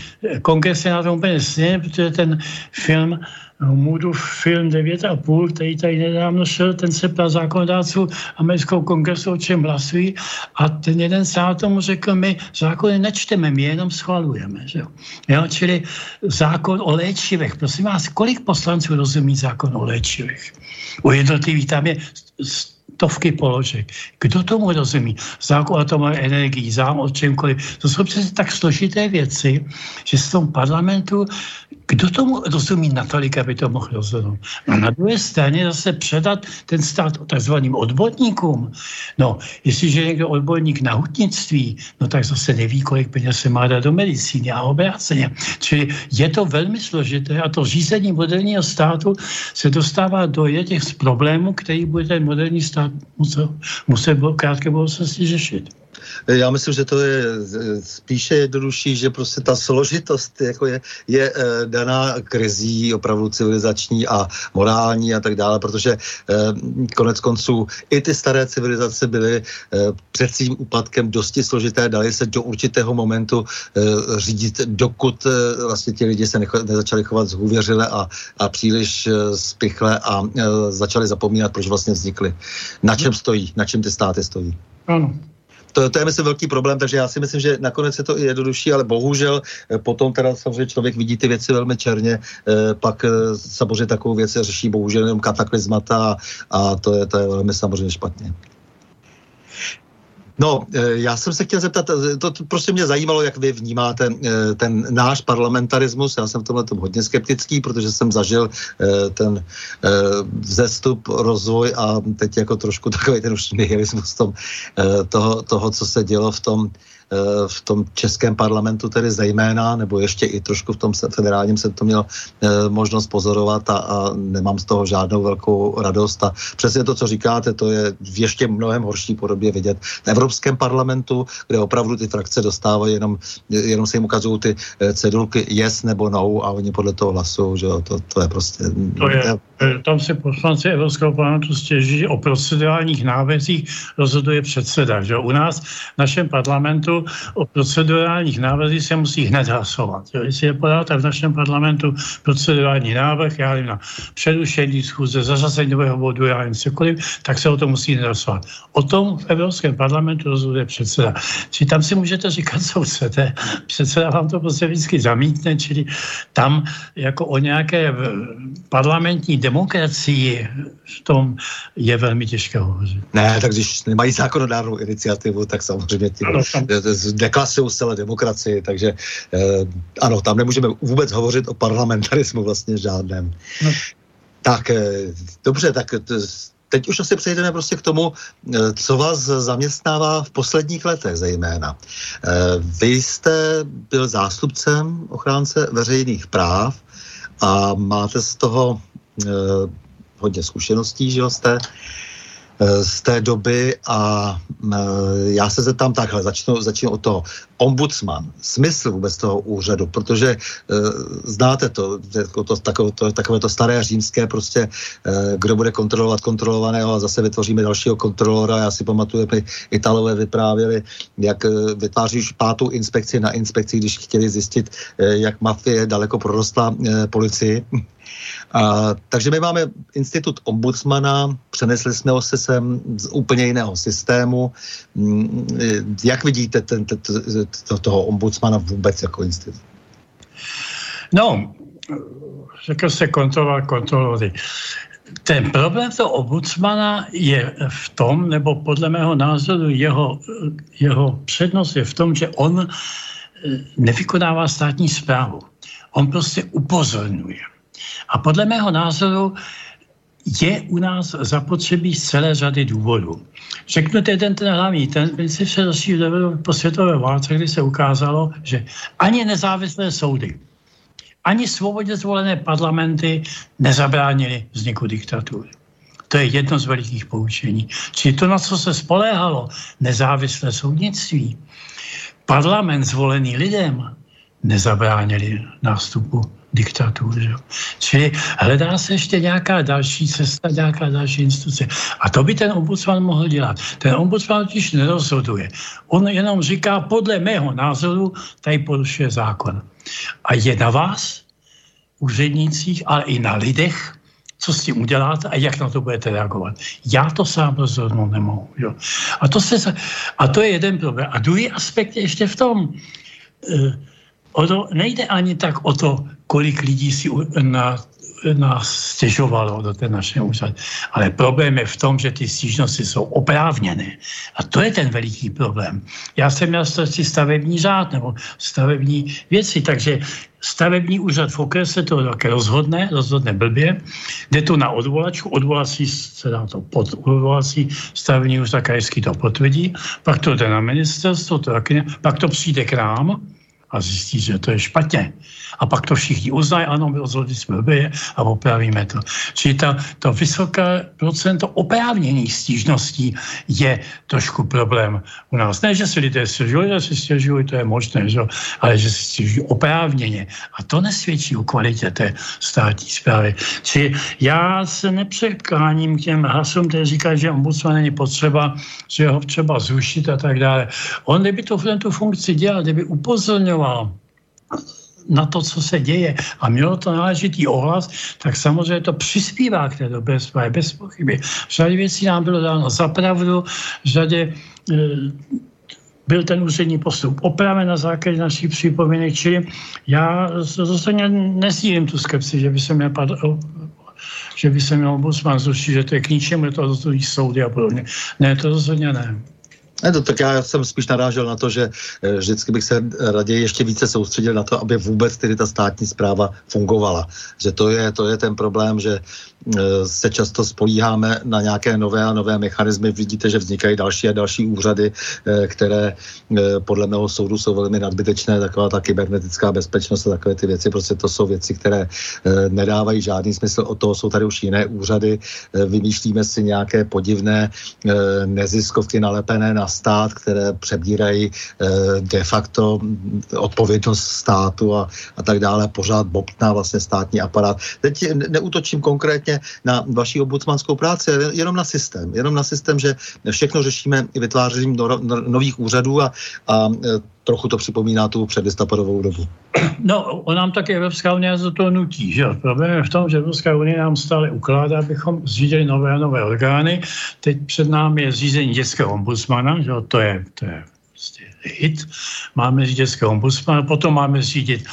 kongres je na tom úplně protože ten film Moodův film 9,5, který tady nedávno šel, ten se ptal zákonodáců amerického kongresu, o čem hlasují a ten jeden tomu řekl, my zákony nečteme, my jenom schvalujeme. Že? Jo, čili zákon o léčivech. Prosím vás, kolik poslanců rozumí zákon o léčivech? U jednotlivých tam je stovky položek. Kdo tomu rozumí? Zákon atomové energii, zákon o čemkoliv. To jsou přece tak složité věci, že z tom parlamentu kdo tomu rozumí natolik, aby to mohl rozhodnout? A na druhé straně zase předat ten stát takzvaným odborníkům. No, jestliže je někdo odborník na hutnictví, no tak zase neví, kolik peněz se má dát do medicíny a obráceně. Čili je to velmi složité a to řízení moderního státu se dostává do těch problémů, který bude ten moderní stát muset, muset v krátké budoucnosti řešit. Já myslím, že to je spíše jednodušší, že prostě ta složitost jako je, je eh, daná krizí opravdu civilizační a morální a tak dále, protože eh, konec konců i ty staré civilizace byly eh, před svým úpadkem dosti složité, dali se do určitého momentu řídit, dokud vlastně ti lidi se nezačali chovat zhůvěřile a, a příliš spichle a začali zapomínat, proč vlastně vznikly. Na čem stojí, na čem ty státy stojí. Ano. To, to je myslím velký problém, takže já si myslím, že nakonec je to i jednodušší, ale bohužel eh, potom teda samozřejmě člověk vidí ty věci velmi černě, eh, pak eh, samozřejmě takovou věc řeší bohužel jenom kataklizmata a to je, to je velmi samozřejmě špatně. No, eh, já jsem se chtěl zeptat, eh, to, prostě mě zajímalo, jak vy vnímáte eh, ten náš parlamentarismus. Já jsem v tomhle tom hodně skeptický, protože jsem zažil ten vzestup, rozvoj a teď jako trošku [LAUGHS] takový ten už nihilismus toho, toho, co se dělo v tom v tom českém parlamentu tedy zejména, nebo ještě i trošku v tom federálním jsem to měl možnost pozorovat a, a nemám z toho žádnou velkou radost. A přesně to, co říkáte, to je v ještě mnohem horší podobě vidět v Evropském parlamentu, kde opravdu ty frakce dostávají jenom, jenom se jim ukazují ty cedulky yes nebo no a oni podle toho hlasují, že to, to je prostě... To je, tam se poslanci Evropského parlamentu stěží o procedurálních návrzích rozhoduje předseda. Že? U nás v našem parlamentu o procedurálních návrzích se musí hned hlasovat. Jo? Jestli je podáte v našem parlamentu procedurální návrh, já nevím, na přerušení schůze, zařazení nového bodu, já nevím, cokoliv, tak se o tom musí hned hlasovat. O tom v Evropském parlamentu rozhoduje předseda. Či tam si můžete říkat, co chcete. Předseda vám to prostě vždycky zamítne, čili tam jako o nějaké parlamentní demokracii v tom je velmi těžké hovořit. Ne, tak když nemají zákonodárnou iniciativu, tak samozřejmě tím deklasují celé demokracii, takže eh, ano, tam nemůžeme vůbec hovořit o parlamentarismu vlastně žádném. No. Tak, eh, dobře, tak teď už asi přejdeme prostě k tomu, eh, co vás zaměstnává v posledních letech zejména. Eh, vy jste byl zástupcem ochránce veřejných práv a máte z toho eh, hodně zkušeností, že jste Eh, z té doby a eh, já se zeptám takhle, začnu, začnu od toho. Ombudsman, smysl vůbec toho úřadu, protože eh, znáte to, jako to, takové, to, takové to staré římské prostě, kdo bude kontrolovat kontrolovaného a zase vytvoříme dalšího kontrolora. Já si pamatuju, jak Italové vyprávěli, jak vytváří pátou inspekci na inspekci, když chtěli zjistit, jak mafie daleko prorostla policii a, takže my máme institut ombudsmana, přenesli jsme ho se sem z úplně jiného systému. Mm, jak vidíte ten, ten, to, toho ombudsmana vůbec jako institut? No, řekl se kontrola kontrolory. Ten problém toho ombudsmana je v tom, nebo podle mého názoru jeho, jeho přednost je v tom, že on eh, nevykonává státní zprávu. On prostě upozorňuje. A podle mého názoru je u nás zapotřebí z celé řady důvodů. Řeknu jeden ten hlavní, ten princip se rozšířil po světové válce, kdy se ukázalo, že ani nezávislé soudy, ani svobodně zvolené parlamenty nezabránili vzniku diktatury. To je jedno z velikých poučení. Čili to, na co se spoléhalo, nezávislé soudnictví, parlament zvolený lidem, nezabránili nástupu diktatury. Čili hledá se ještě nějaká další cesta, nějaká další instituce. A to by ten ombudsman mohl dělat. Ten ombudsman totiž nerozhoduje. On jenom říká, podle mého názoru, tady porušuje zákon. A je na vás, úřednících, ale i na lidech, co s tím uděláte a jak na to budete reagovat. Já to sám rozhodnout nemohu. Jo. A, to se, a to je jeden problém. A druhý aspekt je ještě v tom, uh, ono nejde ani tak o to, kolik lidí si na, nás stěžovalo do té naše úřady. Ale problém je v tom, že ty stížnosti jsou oprávněné. A to je ten veliký problém. Já jsem měl starosti stavební řád nebo stavební věci, takže stavební úřad v okrese to také rozhodne, rozhodne blbě, jde to na odvolačku, odvolací se dá to pod odvolací stavební úřad krajský to potvrdí, pak to jde na ministerstvo, to taky ne, pak to přijde k nám, a zjistí, že to je špatně. A pak to všichni uznají, ano, my rozhodli jsme blbě a opravíme to. Čili ta, to vysoké procento oprávněných stížností je trošku problém u nás. Ne, že si lidé stěžují, že si stěžují, to je možné, že? ale že si stěžují oprávněně. A to nesvědčí o kvalitě té státní zprávy. Čili já se nepřekláním k těm hlasům, které říkají, že ombudsman není potřeba, že ho třeba zrušit a tak dále. On, kdyby to, tu funkci dělal, kdyby upozorňoval upozorňoval na to, co se děje a mělo to náležitý ohlas, tak samozřejmě to přispívá k té dobré zprávě, bez pochyby. V řadě věcí nám bylo dáno zapravdu, v řadě e, byl ten úřední postup opraven na základě našich připomínek, čili já zase nezdílím tu skepsi, že by se měl že by se měl ombudsman zrušit, že to je k ničemu, že to rozhodují soudy a podobně. Ne, to rozhodně ne. Ne, to, tak já jsem spíš narážel na to, že eh, vždycky bych se raději ještě více soustředil na to, aby vůbec tedy ta státní zpráva fungovala. Že to je, to je ten problém, že se často spolíháme na nějaké nové a nové mechanismy. Vidíte, že vznikají další a další úřady, eh, které eh, podle mého soudu jsou velmi nadbytečné. Taková ta kybernetická bezpečnost a takové ty věci, prostě to jsou věci, které nedávají žádný smysl. O toho jsou tady už jiné úřady. Vymýšlíme si nějaké podivné neziskovky nalepené na stát, které přebírají de facto odpovědnost státu a, a tak dále. Pořád bobtná vlastně státní aparát. Teď neutočím konkrétně konkrétně na vaší ombudsmanskou práci, jenom na systém. Jenom na systém, že všechno řešíme vytvářením no, no, nových úřadů a, a e, trochu to připomíná tu předlistopadovou dobu. No, on nám také Evropská unie za to nutí, že Problém je v tom, že Evropská unie nám stále ukládá, abychom zřídili nové a nové orgány. Teď před námi je zřízení dětského ombudsmana, že to je, to je hit. Máme dětského ombudsmana, potom máme zřídit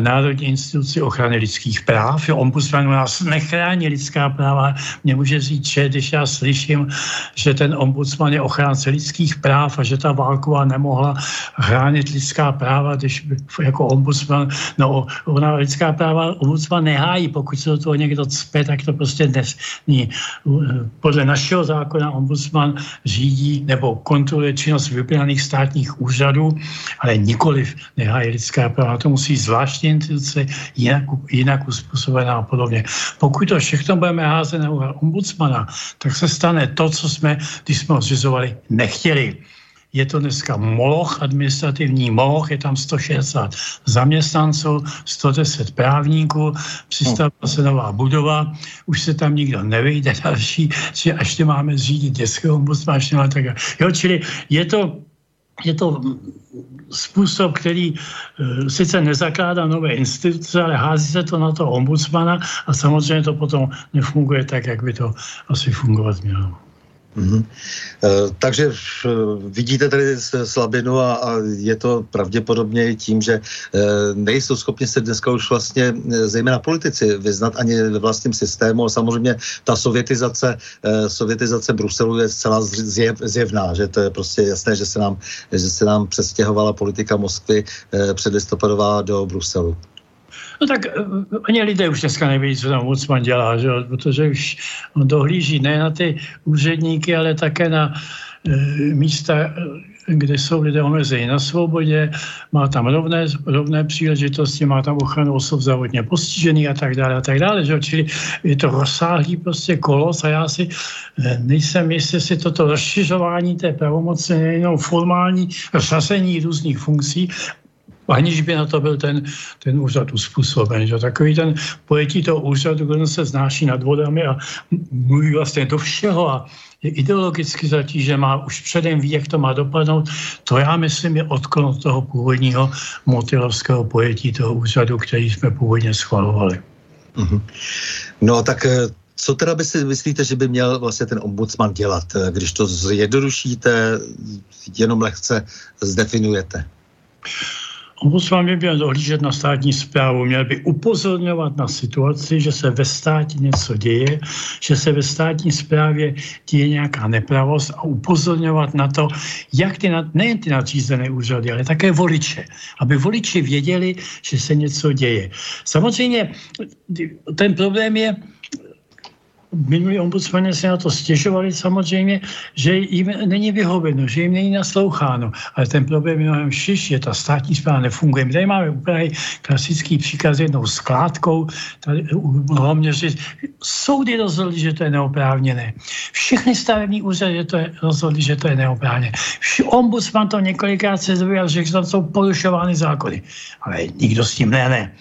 Národní instituci ochrany lidských práv. Jo, ombudsman u nás nechrání lidská práva. Mě může říct, že když já slyším, že ten ombudsman je ochránce lidských práv a že ta válková nemohla chránit lidská práva, když jako ombudsman, no ona lidská práva ombudsman nehájí, pokud se do toho někdo cpe, tak to prostě nesmí. Podle našeho zákona ombudsman řídí nebo kontroluje činnost vybraných státních úřadů úřadu, ale nikoliv nehájí lidská práva. To musí zvláštní instituce jinak, jinak uspůsobená a podobně. Pokud to všechno budeme házet na ombudsmana, tak se stane to, co jsme, když jsme zřizovali, nechtěli. Je to dneska moloch, administrativní moloch, je tam 160 zaměstnanců, 110 právníků, přistavila se nová budova, už se tam nikdo nevejde další, že až máme zřídit dětského ombudsmana, tak jo, čili je to je to způsob, který uh, sice nezakládá nové instituce, ale hází se to na to ombudsmana a samozřejmě to potom nefunguje tak, jak by to asi fungovat mělo. Mm-hmm. takže e, vidíte tady slabinu a, a je to pravděpodobně tím, že e, nejsou schopni se dneska už vlastně zejména politici vyznat ani ve vlastním systému a samozřejmě ta sovětizace, sovětizace Bruselu je zcela zjev, zjevná, že to je prostě jasné, že se nám, že se nám přestěhovala politika Moskvy předlistopadová do Bruselu. No tak eh, ani lidé už dneska neví, co tam ombudsman dělá, že? protože už on dohlíží ne na ty úředníky, ale také na e, místa, eh, kde jsou lidé omezení na svobodě, má tam rovné, rovné příležitosti, má tam ochranu osob zdravotně postižených a tak dále a tak dále. Že? Čili je to rozsáhlý prostě kolos a já si nejsem jistý, jestli toto rozšiřování té pravomoci je jenom formální řazení různých funkcí, aniž by na to byl ten, ten úřad uspůsoben. Že? Takový ten pojetí toho úřadu, kdo se znáší nad vodami a mluví vlastně do všeho a je ideologicky zatíže, má už předem ví, jak to má dopadnout. To já myslím je odklon od toho původního motilovského pojetí toho úřadu, který jsme původně schvalovali. Mm-hmm. No tak eh, co teda by si myslíte, že by měl vlastně ten ombudsman dělat, eh, když to zjednodušíte, jenom lehce zdefinujete? Ombudsman by měl dohlížet na státní zprávu, měl by upozorňovat na situaci, že se ve státě něco děje, že se ve státní správě děje nějaká nepravost a upozorňovat na to, jak ty, nejen ty nadřízené úřady, ale také voliče, aby voliči věděli, že se něco děje. Samozřejmě ten problém je, minulý ombudsmaně se na to stěžovali samozřejmě, že jim není vyhoveno, že jim není nasloucháno. Ale ten problém je mnohem širší, ta státní zpráva nefunguje. My tady máme úplně klasický příkaz jednou skládkou, tady hlavně říct, soudy rozhodli, že to je neoprávněné. Všechny stavební úřady to je, rozhodli, že to je neoprávněné. Ombudsman to několikrát se zvěděl, že tam jsou porušovány zákony. Ale nikdo s tím ne, ne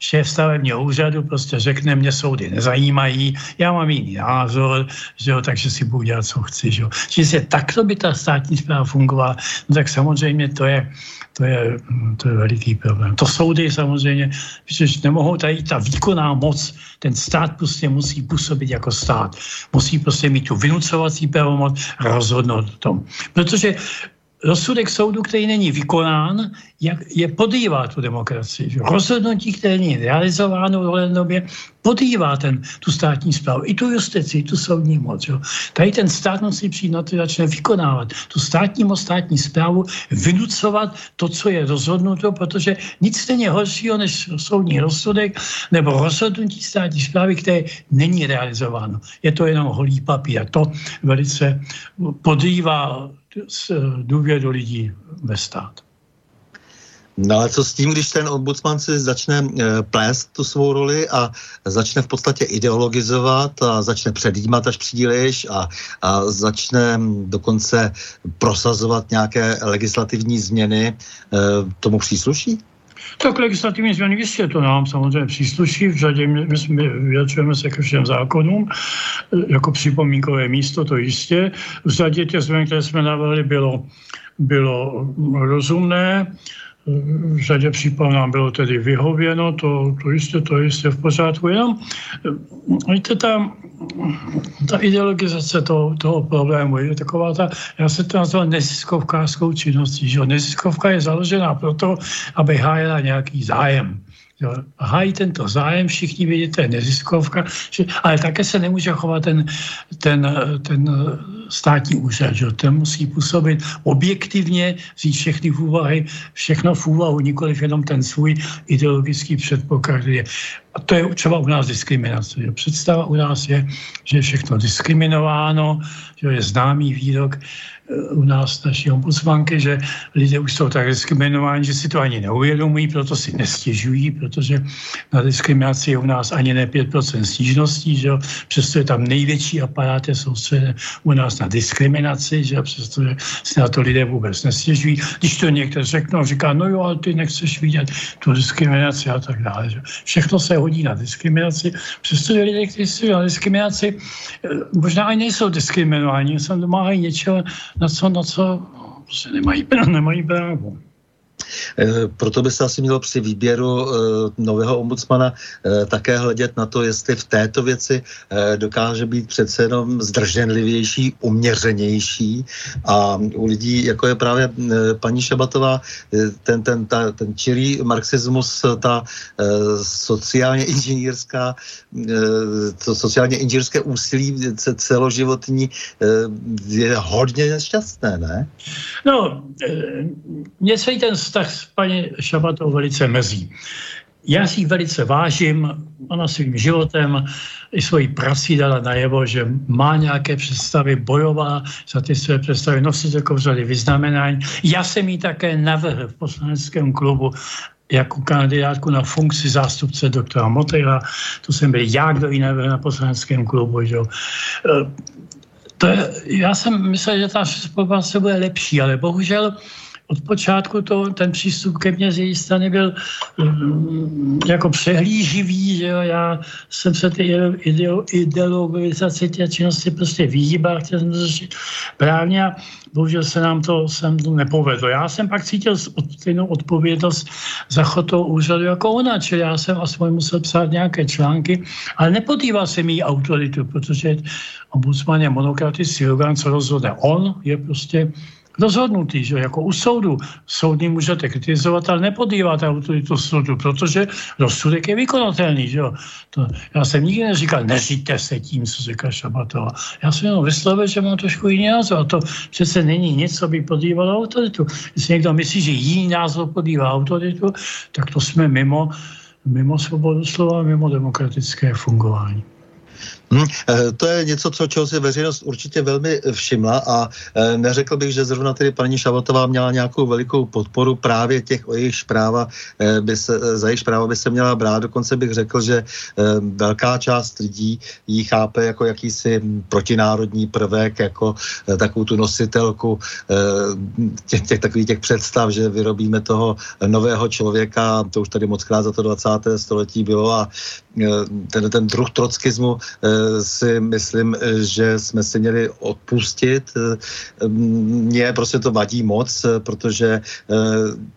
šéf stavebního úřadu prostě řekne, mě soudy nezajímají, já mám jiný názor, že jo, takže si budu dělat, co chci. Že jo. Že takto by ta státní zpráva fungovala, no tak samozřejmě to je, to je, to je veliký problém. To soudy samozřejmě, že nemohou tady ta výkonná moc, ten stát prostě musí působit jako stát. Musí prostě mít tu vynucovací pravomoc rozhodnout o tom. Protože rozsudek soudu, který není vykonán, jak je podývá tu demokracii. Že? Rozhodnutí, které není realizováno v dohledné době, podývá ten, tu státní zprávu, i tu justici, i tu soudní moc. Jo? Tady ten stát musí přijít na to, začne vykonávat tu státní moc, státní zprávu, vynucovat to, co je rozhodnuto, protože nic není horšího než soudní rozsudek nebo rozhodnutí státní zprávy, které není realizováno. Je to jenom holý papír. To velice podrývá důvěru lidí ve stát. No ale co s tím, když ten ombudsman si začne e, plést tu svou roli a začne v podstatě ideologizovat a začne předjímat až příliš a, a začne dokonce prosazovat nějaké legislativní změny, e, tomu přísluší? Tak legislativní změny jistě to nám samozřejmě přísluší. V řadě my, my vyjadřujeme se ke všem zákonům jako připomínkové místo, to jistě. V řadě těch změn, které jsme navrhli, bylo, bylo rozumné v řadě případů nám bylo tedy vyhověno, to, to jistě, to jistě v pořádku, jenom víte, ta, ta ideologizace toho, toho problému je taková ta, já se to nazval neziskovkářskou činností, že neziskovka je založená proto, aby hájela nějaký zájem. Hájí tento zájem, všichni vědí, to je neziskovka, ale také se nemůže chovat ten, ten, ten státní úřad, že ten musí působit objektivně, vzít všechny v úvahy, všechno v úvahu, nikoliv jenom ten svůj ideologický předpoklad. A to je třeba u nás diskriminace. Že představa u nás je, že je všechno diskriminováno, že je známý výrok, u nás naší ombudsmanky, že lidé už jsou tak diskriminováni, že si to ani neuvědomují, proto si nestěžují, protože na diskriminaci je u nás ani ne 5% stížností, že přesto je tam největší aparát je soustředěn u nás na diskriminaci, že přesto si na to lidé vůbec nestěžují. Když to někdo řeknou, říká, no jo, ale ty nechceš vidět tu diskriminaci a tak dále. Že? Všechno se hodí na diskriminaci, přestože lidé, kteří jsou na diskriminaci, eh, možná ani nejsou diskriminováni, se domáhají něčeho, na co, na co prostě nemají, [LAUGHS] nemají právo. Eh, proto by se asi mělo při výběru eh, nového ombudsmana eh, také hledět na to, jestli v této věci dokáže být přece jenom zdrženlivější, uměřenější a u lidí, jako je právě paní Šabatová, ten, ten, ta, ten čirý marxismus, ta sociálně inženýrská, to sociálně inženýrské úsilí celoživotní je hodně nešťastné, ne? No, mě se ten vztah s paní Šabatou velice mezí. Já si ji velice vážím, ona svým životem i svojí prací dala najevo, že má nějaké představy, bojová za ty své představy, jako řady vyznamenání. Já jsem ji také navrhl v poslaneckém klubu jako kandidátku na funkci zástupce doktora Motejla. To jsem byl já, kdo ji navrhl na poslaneckém klubu. Že? E, to je, já jsem myslel, že ta spolupráce bude lepší, ale bohužel od počátku to, ten přístup ke mně z její strany byl um, jako přehlíživý, že jo, já jsem se ty ideologizace té činnosti prostě vyhýbal, chtěl jsem řešit právně a bohužel se nám to sem nepovedlo. Já jsem pak cítil stejnou odpovědnost za chod toho úřadu jako ona, čili já jsem aspoň musel psát nějaké články, ale nepodíval jsem jí autoritu, protože ombudsman je monokratický orgán, co rozhodne. On je prostě rozhodnutý, že jako u soudu. Soudní můžete kritizovat, ale nepodíváte autoritu soudu, protože rozsudek je vykonatelný. Že jo. To, já jsem nikdy neříkal, neříte se tím, co říká Šabatová. Já jsem jenom vyslovil, že mám trošku jiný názor. A to přece není nic, co by podívalo autoritu. Jestli někdo myslí, že jiný názor podívá autoritu, tak to jsme mimo, mimo svobodu slova, mimo demokratické fungování. Hmm, to je něco, co čeho si veřejnost určitě velmi všimla a e, neřekl bych, že zrovna tedy paní Šabatová měla nějakou velikou podporu právě těch o jejich práva, e, by se, za jejich práva by se měla brát. Dokonce bych řekl, že velká část lidí ji chápe jako jakýsi protinárodní prvek, jako takovou tu nositelku těch, těch takových těch představ, že vyrobíme toho nového člověka, to už tady moc krát za to 20. století bylo a ten, ten druh trockismu si myslím, že jsme si měli odpustit. Mně prostě to vadí moc, protože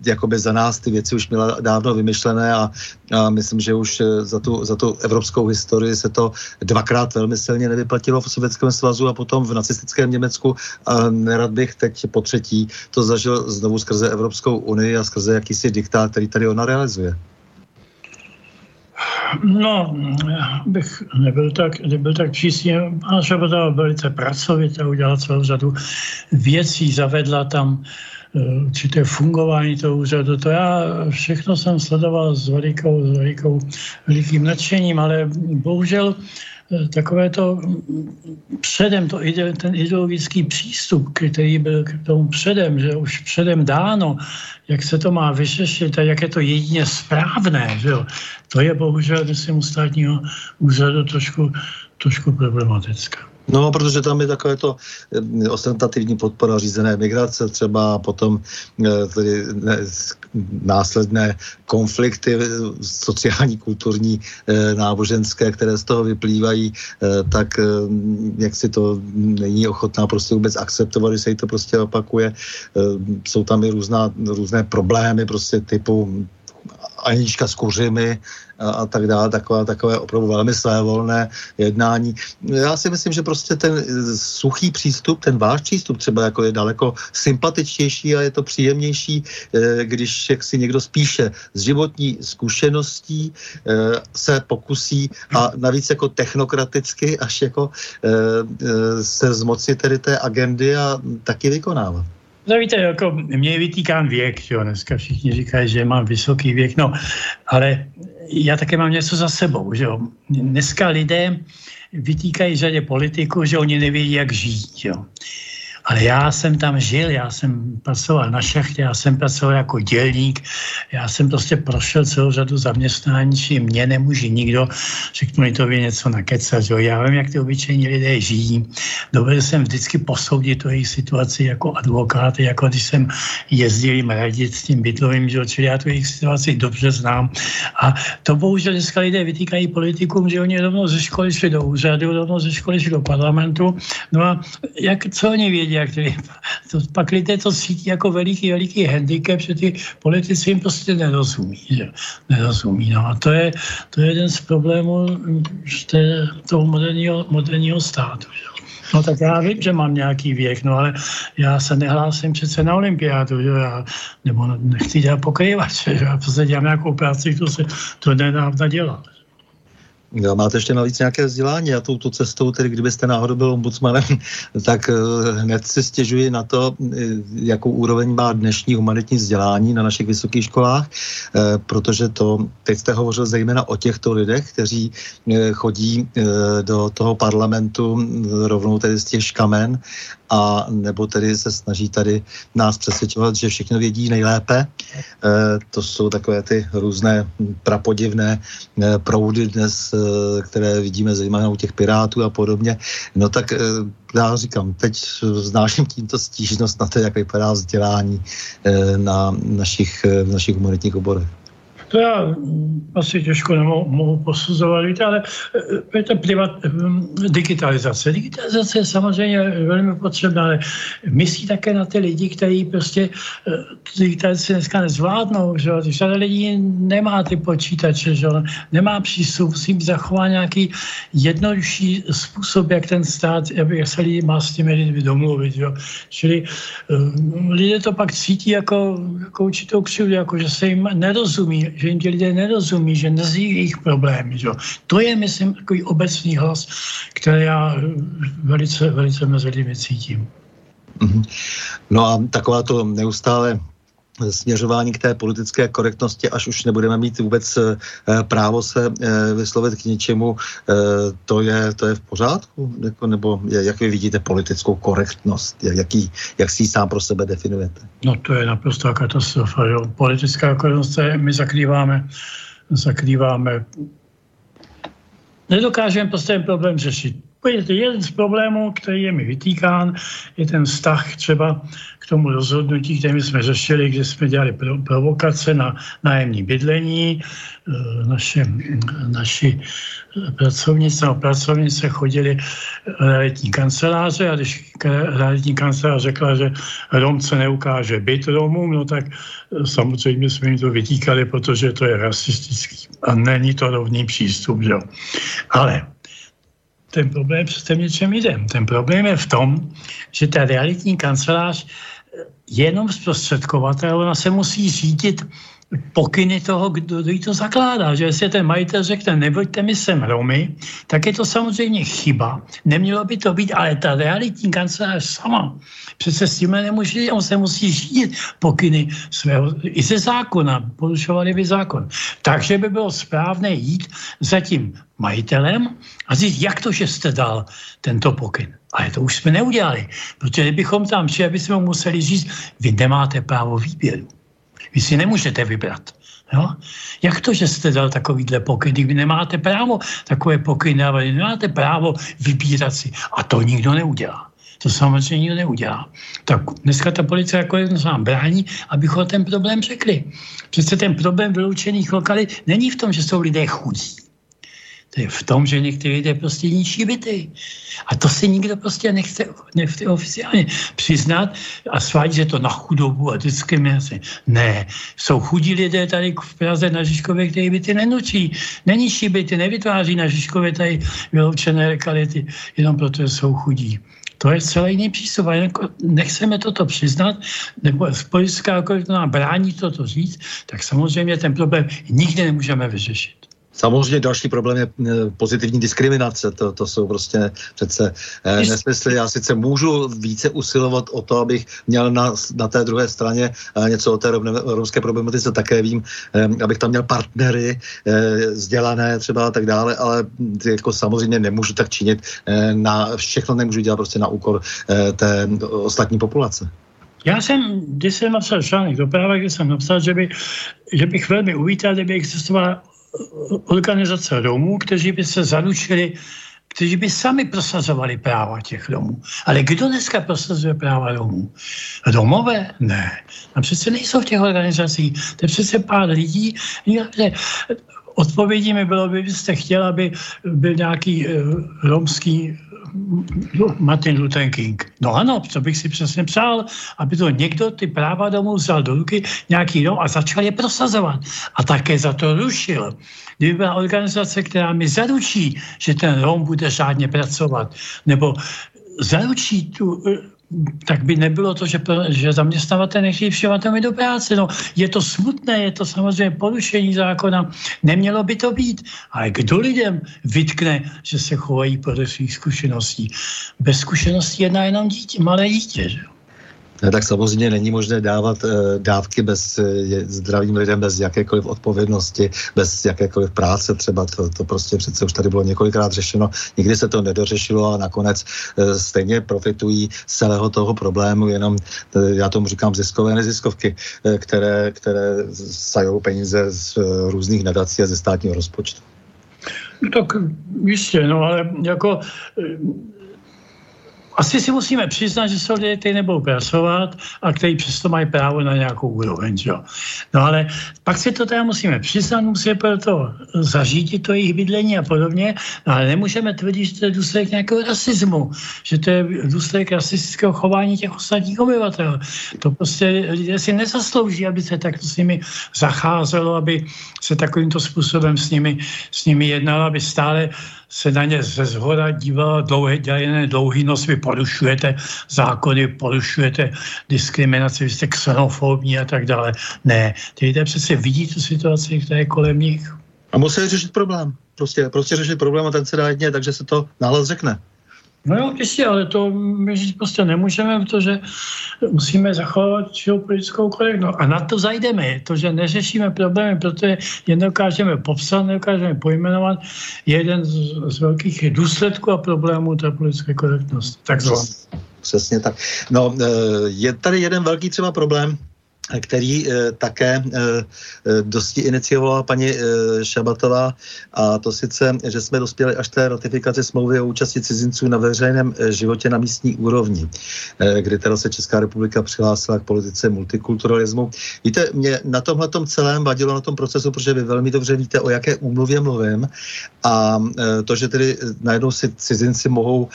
jakoby za nás ty věci už měla dávno vymyšlené a, a myslím, že už za tu, za tu evropskou historii se to dvakrát velmi silně nevyplatilo v Sovětském svazu a potom v nacistickém Německu. A nerad bych teď po třetí to zažil znovu skrze Evropskou unii a skrze jakýsi diktát, který tady ona realizuje. No, bych nebyl tak, nebyl tak přísně. Pana Šaboda velice pracovitě udělal celou řadu věcí, zavedla tam eh, určité fungování toho úřadu. To já všechno jsem sledoval s velikou, s velikou, velikým nadšením, ale bohužel takové to mm, předem, to ide, ten ideologický přístup, který byl k tomu předem, že už předem dáno, jak se to má vyřešit a jak je to jedině správné, že jo, to je bohužel, myslím, u státního úřadu trošku, trošku problematické. No, protože tam je takové to eh, ostentativní podpora řízené migrace, třeba potom eh, tedy následné konflikty sociální, kulturní, eh, náboženské, které z toho vyplývají, tak jak si to není ochotná prostě vůbec akceptovat, když se jí to prostě opakuje. Jsou tam i různá, různé problémy prostě typu Anička s kuřimi a, a tak dále, takové, takové opravdu velmi svévolné jednání. Já si myslím, že prostě ten suchý přístup, ten váš přístup třeba jako je daleko sympatičtější a je to příjemnější, eh, když jak si někdo spíše z životní zkušeností eh, se pokusí a navíc jako technokraticky až jako eh, se zmoci tedy té agendy a taky vykonávat. No víte, jako mě je vytýkán věk, že jo, dneska všichni říkají, že mám vysoký věk, no, ale já také mám něco za sebou, že jo. Dneska lidé vytýkají řadě politiků, že oni nevědí, jak žít, jo. Ale já jsem tam žil, já jsem pracoval na šachtě, já jsem pracoval jako dělník, já jsem prostě prošel celou řadu zaměstnání, či mě nemůže nikdo, řeknu mi to vy něco nakecat, jo. Já vím, jak ty obyčejní lidé žijí. Dovedl jsem vždycky posoudit tu jejich situaci jako advokát, jako když jsem jezdil jim radit s tím bytlovým, že čili já tu jejich situaci dobře znám. A to bohužel dneska lidé vytýkají politikům, že oni rovnou ze školy šli do úřadu, rovnou ze školy šli do parlamentu. No a jak, co oni vědí? Jak ty, to, pak lidé to cítí jako veliký, veliký handicap, že ty politici jim prostě nerozumí. Že? Nerozumí. No a to je, to je jeden z problémů té, toho moderního, moderního státu. Že? No tak já vím, že mám nějaký věk, no ale já se nehlásím přece na olympiádu, že já, nebo nechci dělat pokrývače, že já prostě dělám nějakou práci, to se to nedá dělat. Jo, máte ještě navíc nějaké vzdělání? A touto cestou, tedy kdybyste náhodou byl ombudsmanem, [LAUGHS] tak eh, hned si stěžuji na to, eh, jakou úroveň má dnešní humanitní vzdělání na našich vysokých školách, eh, protože to, teď jste hovořil zejména o těchto lidech, kteří chodí do toho parlamentu rovnou tedy z těch škamen a nebo tedy se snaží tady nás přesvědčovat, že všechno vědí nejlépe. E, to jsou takové ty různé prapodivné e, proudy dnes, e, které vidíme zejména u těch pirátů a podobně. No tak já říkám, teď znáším tímto stížnost na to, jak vypadá vzdělání na našich, v našich humanitních oborech. To já mm, asi těžko nemohu mohu posuzovat, víte, ale eh, je to privat, mm, digitalizace. Digitalizace je samozřejmě velmi potřebná, ale myslí také na ty lidi, kteří prostě eh, digitalizaci dneska nezvládnou, že Řada lidí nemá ty počítače, že nemá přístup, musí být zachován nějaký jednodušší způsob, jak ten stát, jak se lidi má s těmi lidmi domluvit, že Čili lidé to pak cítí jako, jako určitou křivdu, jako že se jim nerozumí, že jim ti lidé nerozumí, že nezí jejich problémy. Že? To je, myslím, takový obecný hlas, který já velice, velice mezi lidmi cítím. Mm-hmm. No a taková to neustále směřování k té politické korektnosti, až už nebudeme mít vůbec e, právo se e, vyslovit k něčemu, e, to, je, to je v pořádku? Jako, nebo jak vy vidíte politickou korektnost? Jaký, jak si ji sám pro sebe definujete? No to je naprosto katastrofa. Jo. Politická korektnost, my zakrýváme, zakrýváme Nedokážeme prostě ten problém řešit jeden z problémů, který je mi vytýkán, je ten vztah třeba k tomu rozhodnutí, které jsme řešili, kde jsme dělali provokace na nájemní bydlení. E, naše, naši pracovnice a pracovnice chodili realitní kanceláře a když realitní kancelář řekla, že Romce neukáže byt Romům, no tak samozřejmě jsme jim to vytýkali, protože to je rasistický a není to rovný přístup. Jo. Ale ten problém přece něčem jde. Ten problém je v tom, že ta realitní kancelář je jenom zprostředkovatel, ona se musí řídit pokyny toho, kdo jí to zakládá. Že jestli ten majitel řekne, nebuďte mi sem Romy, tak je to samozřejmě chyba. Nemělo by to být, ale ta realitní kancelář sama přece s tím nemůže, on se musí řídit pokyny svého, i ze zákona, porušovali by zákon. Takže by bylo správné jít za tím majitelem a říct, jak to, že jste dal tento pokyn. Ale to už jsme neudělali, protože kdybychom tam šli, bychom museli říct, vy nemáte právo výběru. Vy si nemůžete vybrat. Jo? Jak to, že jste dal takovýhle pokyn, vy nemáte právo takové pokyny, ale nemáte právo vybírat si. A to nikdo neudělá. To samozřejmě nikdo neudělá. Tak dneska ta policie jako jedno nám brání, abychom ten problém řekli. Přece ten problém vyloučených lokalit není v tom, že jsou lidé chudí. To je v tom, že někteří lidé prostě ničí byty. A to si nikdo prostě nechce, nechce oficiálně přiznat a svádí, že to na chudobu a diskriminaci. Ne, jsou chudí lidé tady v Praze na Žižkově, kteří byty nenučí, neničí byty, nevytváří na Žižkově tady vyloučené lokality, jenom proto, že jsou chudí. To je celý jiný přístup. A jako nechceme toto přiznat, nebo politická okolí to nám brání toto říct, tak samozřejmě ten problém nikdy nemůžeme vyřešit. Samozřejmě další problém je eh, pozitivní diskriminace. To, to jsou prostě přece eh, nesmysly. Já sice můžu více usilovat o to, abych měl na, na té druhé straně eh, něco o té romské problematice, také vím, eh, abych tam měl partnery eh, vzdělané třeba a tak dále, ale jako samozřejmě nemůžu tak činit. Eh, na všechno nemůžu dělat prostě na úkor eh, té ostatní populace. Já jsem, když jsem napsal článek do práva, kde jsem napsal, že, by, že bych velmi uvítal, kdyby existovala organizace Romů, kteří by se zaručili, kteří by sami prosazovali práva těch Romů. Ale kdo dneska prosazuje práva Romů? Romové? Ne. A přece nejsou v těch organizacích. To je přece pár lidí. Odpovědí mi bylo, byste chtěl, aby byl nějaký uh, romský Martin Luther King. No ano, to bych si přesně přál, aby to někdo ty práva domů vzal do ruky, nějaký dom a začal je prosazovat. A také za to rušil. Kdyby byla organizace, která mi zaručí, že ten Rom bude řádně pracovat, nebo zaručí tu tak by nebylo to, že, že zaměstnavatel nechtějí přijímat do práce. No, je to smutné, je to samozřejmě porušení zákona, nemělo by to být. Ale kdo lidem vytkne, že se chovají podle svých zkušeností? Bez zkušeností jedná jenom dítě, malé dítě. Že? Tak samozřejmě není možné dávat uh, dávky bez uh, zdravým lidem, bez jakékoliv odpovědnosti, bez jakékoliv práce třeba. To, to prostě přece už tady bylo několikrát řešeno. Nikdy se to nedořešilo a nakonec uh, stejně profitují z celého toho problému, jenom já tomu říkám ziskové neziskovky, které, které sajou peníze z různých nadací a ze státního rozpočtu. No tak jistě, no ale jako asi si musíme přiznat, že jsou lidé, kteří nebudou pracovat a kteří přesto mají právo na nějakou úroveň. Jo. No ale pak si to teda musíme přiznat, musíme proto zařídit to jejich bydlení a podobně, no, ale nemůžeme tvrdit, že to je důsledek nějakého rasismu, že to je důsledek rasistického chování těch ostatních obyvatel. To prostě lidé si nezaslouží, aby se takto s nimi zacházelo, aby se takovýmto způsobem s nimi, s nimi jednalo, aby stále se na ně ze zhora dívala dlouhé, dělené dlouhý nos, vy porušujete zákony, porušujete diskriminaci, vy jste xenofobní a tak dále. Ne, ty lidé přece vidí tu situaci, která je kolem nich. A musí řešit problém. Prostě, prostě řešit problém a ten se dá jedně, takže se to nahlas řekne. No jo, jistě, ale to my říct prostě nemůžeme, protože musíme zachovat politickou korektnost. A na to zajdeme. To, že neřešíme problémy, protože je nedokážeme popsat, nedokážeme pojmenovat, je jeden z, z velkých důsledků a problémů té politické korektnosti. Tak Přesně tak. No, e, je tady jeden velký třeba problém, který e, také e, dosti iniciovala paní Šabatová a to sice, že jsme dospěli až té ratifikaci smlouvy o účasti cizinců na veřejném životě na místní úrovni, kdy teda se Česká republika přihlásila k politice multikulturalismu. Víte, mě na tomhle celém vadilo na tom procesu, protože vy velmi dobře víte, o jaké úmluvě mluvím a to, že tedy najednou si cizinci mohou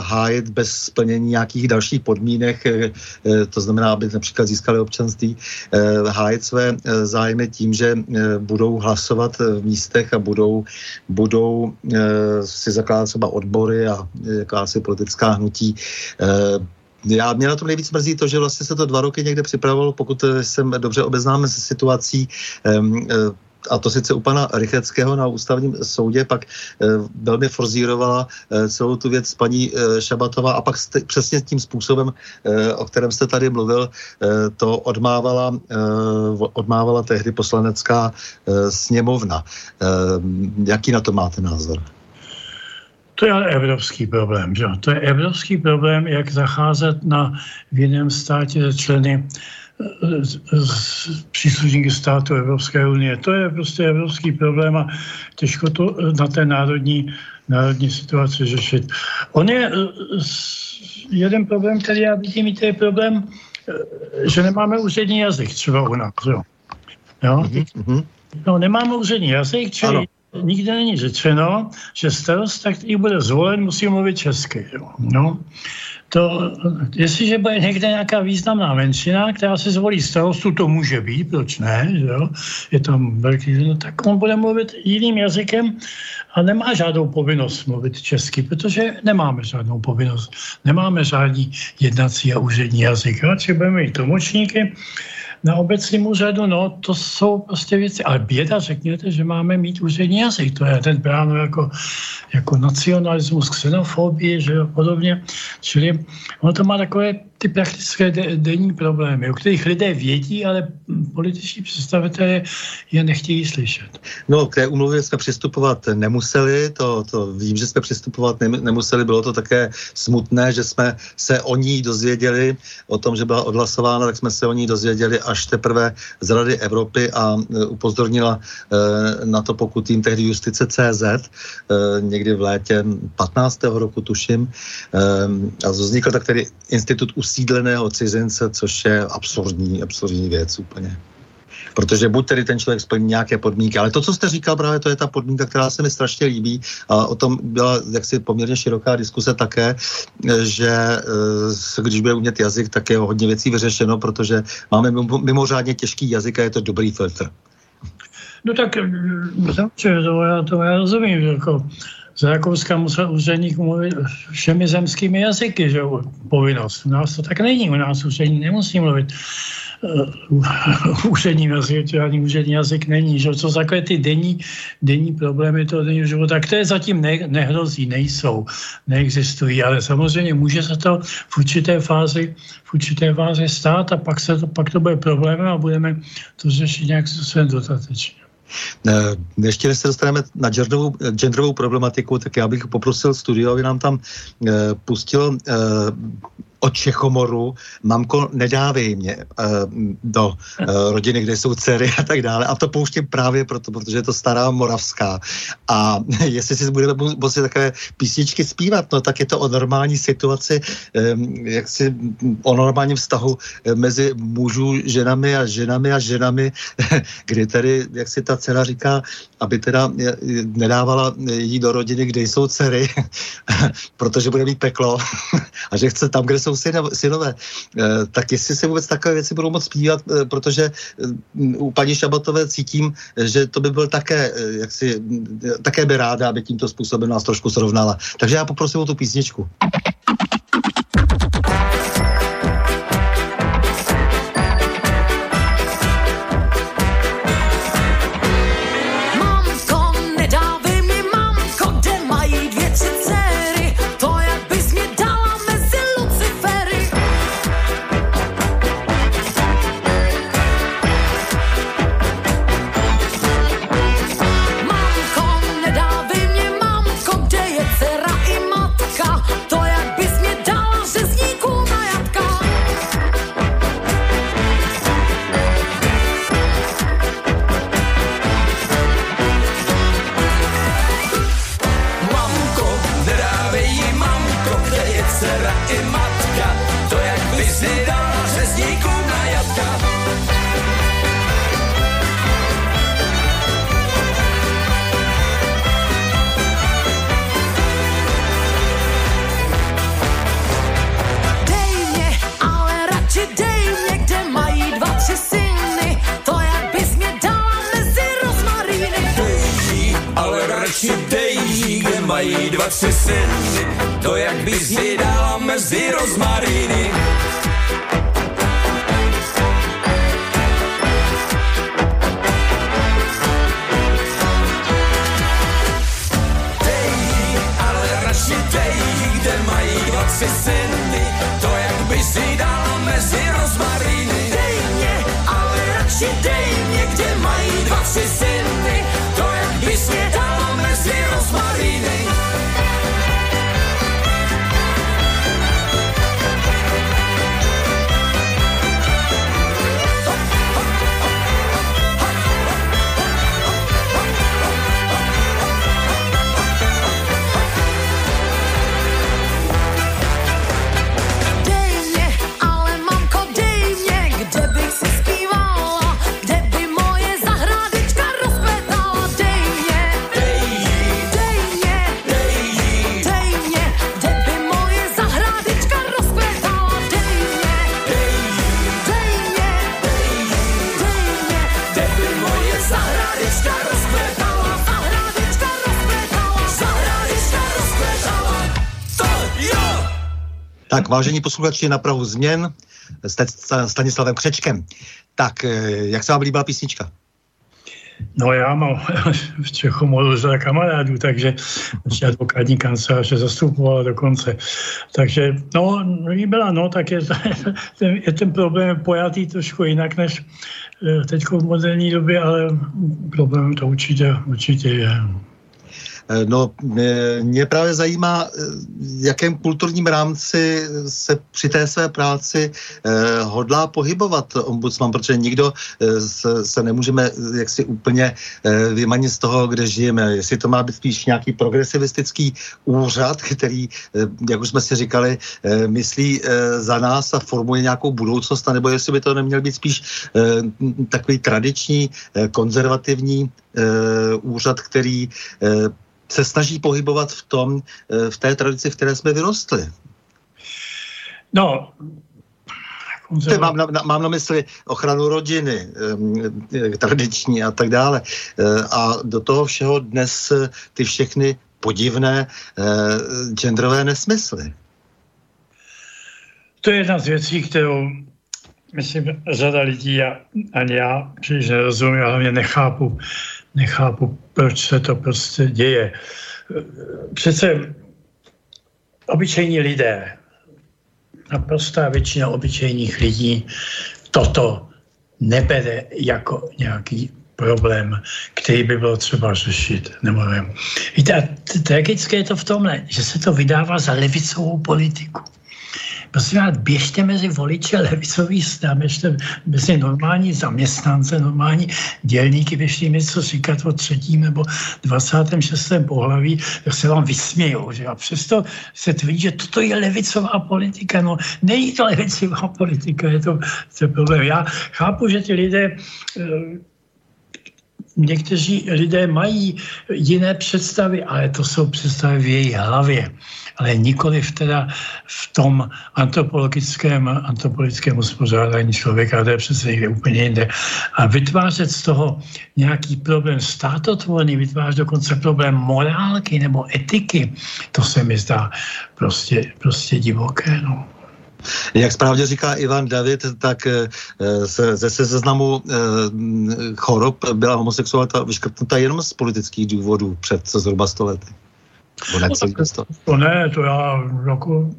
hájit bez splnění nějakých dalších podmínek, to znamená, aby například získali občanství občanství eh, hájit své eh, zájmy tím, že eh, budou hlasovat v místech a budou, budou si zakládat třeba odbory a jakási politická hnutí já mě na tom nejvíc mrzí to, že vlastně se to dva roky někde připravovalo, pokud jsem dobře obeznámen se situací a to sice u pana Rycheckého na ústavním soudě, pak e, velmi forzírovala e, celou tu věc paní e, Šabatová a pak jste, přesně tím způsobem, e, o kterém jste tady mluvil, e, to odmávala, e, odmávala tehdy poslanecká e, sněmovna. E, jaký na to máte názor? To je ale evropský problém, že? To je evropský problém, jak zacházet na v jiném státě členy příslušníky státu Evropské unie. To je prostě evropský problém a těžko to na té národní, národní situaci řešit. On je jeden problém, který já vidím, to je problém, že nemáme úřední jazyk třeba u nás. Jo? Jo? Mm-hmm. No, nemáme úřední jazyk, čili ano. nikde není řečeno, že starosta, který bude zvolen, musí mluvit česky. Jo? No to, jestliže bude někde nějaká významná menšina, která se zvolí starostu, to může být, proč ne, jo? je tam velký, no, tak on bude mluvit jiným jazykem a nemá žádnou povinnost mluvit česky, protože nemáme žádnou povinnost. Nemáme žádný jednací a úřední jazyk. Radši budeme mít tlumočníky, na obecním úřadu, no to jsou prostě věci. Ale běda, řekněte, že máme mít úřední jazyk. To je ten bráno jako, jako nacionalismus, xenofobie, že jo, podobně. Čili ono to má takové ty praktické de- denní problémy, o kterých lidé vědí, ale političní představitelé je nechtějí slyšet. No, k té umluvě jsme přistupovat nemuseli, to, to vím, že jsme přistupovat nemuseli, bylo to také smutné, že jsme se o ní dozvěděli, o tom, že byla odhlasována, tak jsme se o ní dozvěděli až teprve z Rady Evropy a e, upozornila e, na to, pokud jim tehdy justice CZ, e, někdy v létě 15. roku tuším, a vznikl tak tedy institut usídleného cizince, což je absurdní, absurdní věc úplně. Protože buď tedy ten člověk splní nějaké podmínky, ale to, co jste říkal, právě to je ta podmínka, která se mi strašně líbí a o tom byla jaksi poměrně široká diskuse také, že eh, když bude umět jazyk, tak je hodně věcí vyřešeno, protože máme mimořádně těžký jazyk a je to dobrý filtr. No tak, eh, to já, to já rozumím, jako za Rakouska musel úředník mluvit všemi zemskými jazyky, že povinnost. U nás to tak není, u nás úředník nemusí mluvit uh, [LAUGHS] úřední jazyk, žádný úřední jazyk není, že co takové ty denní, denní problémy toho denního života, které zatím ne, nehrozí, nejsou, neexistují, ale samozřejmě může se to v určité fázi, v určité fázi stát a pak, se to, pak to bude problém a budeme to řešit nějak způsobem dotatečně. Eh, ještě než se dostaneme na genderovou, genderovou problematiku, tak já bych poprosil studio, aby nám tam uh, pustil uh, od Čechomoru, mamko, nedávej mě uh, do uh, rodiny, kde jsou dcery a tak dále. A to pouštím právě proto, protože je to stará moravská. A [LAUGHS] jestli si budeme muset takové písničky zpívat, no tak je to o normální situaci, jak si o normálním vztahu mezi mužů, ženami a ženami a ženami, [LAUGHS] kdy tedy, jak si ta dcera říká, aby teda nedávala jí do rodiny, kde jsou dcery, [LAUGHS] protože bude mít peklo [LAUGHS] a že chce tam, kde jsou synové, eh, tak jestli se vůbec takové věci budou moc zpívat, eh, protože eh, u paní Šabatové cítím, že to by byl také, jak si, také by ráda, aby tímto způsobem nás trošku srovnala. Takže já poprosím o tu písničku. Vážení posluchači na Prahu změn s Stanislavem Křečkem. Tak, eh, jak se vám líbila písnička? No já mám [LAUGHS] v Čechu moc za kamarádů, takže ještě advokátní kanceláře zastupovala dokonce. Takže no, líbila, no, tak je, [LAUGHS] ten, je ten problém pojatý trošku jinak než eh, teď v moderní době, ale problém to určitě, určitě je. Eh, no, mě právě zajímá, eh, v jakém kulturním rámci se při té své práci eh, hodlá pohybovat ombudsman, protože nikdo se, nemůžeme jaksi úplně vymanit z toho, kde žijeme. Jestli to má být spíš nějaký progresivistický úřad, který, jak už jsme si říkali, myslí za nás a formuje nějakou budoucnost, nebo jestli by to neměl být spíš takový tradiční, konzervativní úřad, který se snaží pohybovat v tom, eh, v té tradici, v které jsme vyrostli. No, Konzerv... Mám na, na, mám na mysli ochranu rodiny, eh, tradiční a tak dále. Eh, a do toho všeho dnes ty všechny podivné genderové nesmysly. To je jedna z věcí, kterou myslím, řada lidí a ani já příliš nerozumím, ale hlavně nechápu nechápu, proč se to prostě děje. Přece obyčejní lidé, naprostá většina obyčejných lidí toto nebere jako nějaký problém, který by bylo třeba řešit. Nebo. Víte, tragické je to v tomhle, že se to vydává za levicovou politiku. Prosím vás, běžte mezi voliče levicový stran, běžte mezi normální zaměstnance, normální dělníky, běžte jim něco říkat o třetím nebo 26. pohlaví, tak se vám vysmějou. Že? A přesto se tvrdí, že toto je levicová politika. No, není to levicová politika, je to, to problém. Já chápu, že ty lidé eh, někteří lidé mají jiné představy, ale to jsou představy v jejich hlavě ale nikoli teda v tom antropologickém, antropologickém uspořádání člověka, to je přece někde úplně jinde. A vytvářet z toho nějaký problém státotvorný, vytvářet dokonce problém morálky nebo etiky, to se mi zdá prostě, prostě divoké. No. Jak správně říká Ivan David, tak eh, se, ze seznamu eh, chorob byla homosexualita vyškrtnuta jenom z politických důvodů před zhruba stolety. To, to ne, to já jako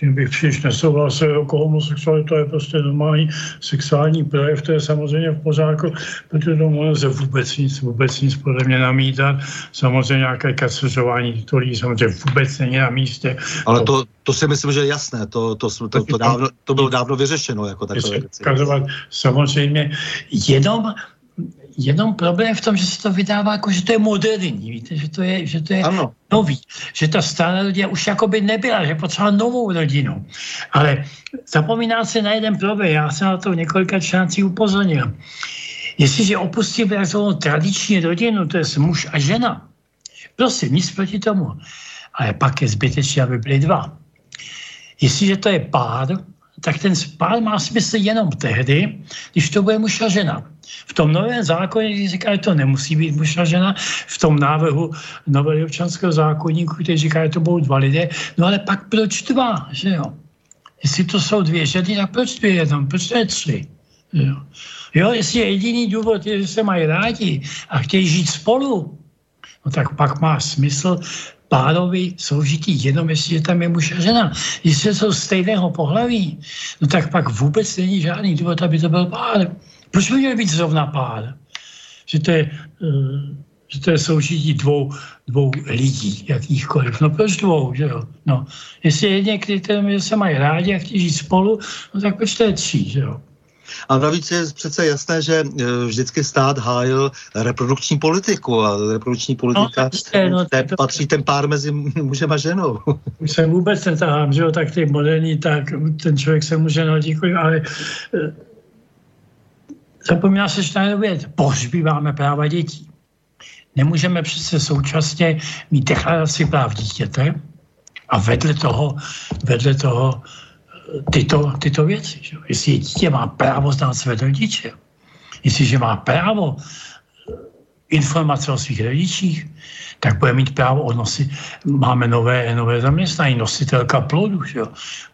tím bych příliš nesouhlasil, jako homosexualita je prostě normální sexuální projev, to je samozřejmě v pořádku, protože to může vůbec nic, vůbec nic podle mě namítat. Samozřejmě nějaké kaceřování to samozřejmě vůbec není na místě. Ale to, to si myslím, že je jasné, to, to, to, to, to, dávno, to bylo dávno vyřešeno. Jako takové věci. Samozřejmě jenom Jenom problém v tom, že se to vydává jako, že to je moderní, víte, že to je, že to je ano. nový, že ta stará rodina už jakoby nebyla, že potřebovala novou rodinu. Ale zapomíná se na jeden problém, já jsem na to v několika článcích upozornil. Jestliže opustí takzvanou tradiční rodinu, to je muž a žena, prosím, nic proti tomu, ale pak je zbytečné, aby byli dva. Jestliže to je pár, tak ten spál má smysl jenom tehdy, když to bude muž a žena. V tom novém zákoně, říká, že to nemusí být muž a žena, v tom návrhu nového občanského zákonníku, který říká, že to budou dva lidé, no ale pak proč dva, že jo? Jestli to jsou dvě ženy, tak proč dvě jenom, proč to je tři? Jo. jo, jestli je jediný důvod, je, že se mají rádi a chtějí žít spolu, no tak pak má smysl párovi soužití jenom, jestli je tam je muž a žena. Jestli jsou stejného pohlaví, no tak pak vůbec není žádný důvod, aby to byl pár. Proč by měl být zrovna pár? Že to je, uh, že to je soužití dvou, dvou lidí, jakýchkoliv. No proč dvou, že jo? No, jestli je někdy, se mají rádi a chtějí žít spolu, no tak proč to je tří, že jo? A navíc je přece jasné, že e, vždycky stát hájil reprodukční politiku a reprodukční politika, no, no, to... patří ten pár mezi mužem a ženou. [LAUGHS] Už se vůbec netahám, že jo, tak ty moderní, tak ten člověk se může nadít, ale e, zapomíná se, že tady věc, pohřbíváme práva dětí. Nemůžeme přece současně mít deklaraci práv dítěte a vedle toho, vedle toho tyto, tyto věci. Že? Jestli dítě má právo znát své rodiče, jestliže má právo eh, informace o svých rodičích, tak bude mít právo odnosit. Máme nové, nové zaměstnání, nositelka plodu. Že?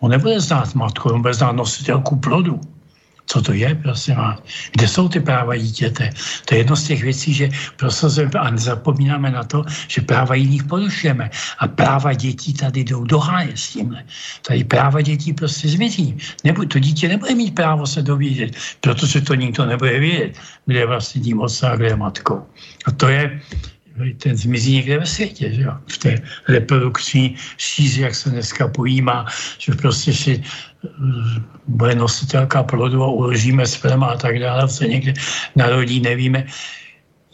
On nebude znát matku, on bude znát nositelku plodu. Co to je, prosím vás? Kde jsou ty práva dítěte? To je jedno z těch věcí, že prosazujeme a nezapomínáme na to, že práva jiných porušujeme. A práva dětí tady jdou do háje s tímhle. Tady práva dětí prostě zmizí. Nebo, to dítě nebude mít právo se dovědět, protože to nikdo nebude vědět, kde je vlastně tím otcem a kde je matkou. A to je, ten zmizí někde ve světě, že jo? v té reprodukční šíři, jak se dneska pojímá, že prostě si bude nositelka plodu a uložíme sperma a tak dále, se někde narodí, nevíme.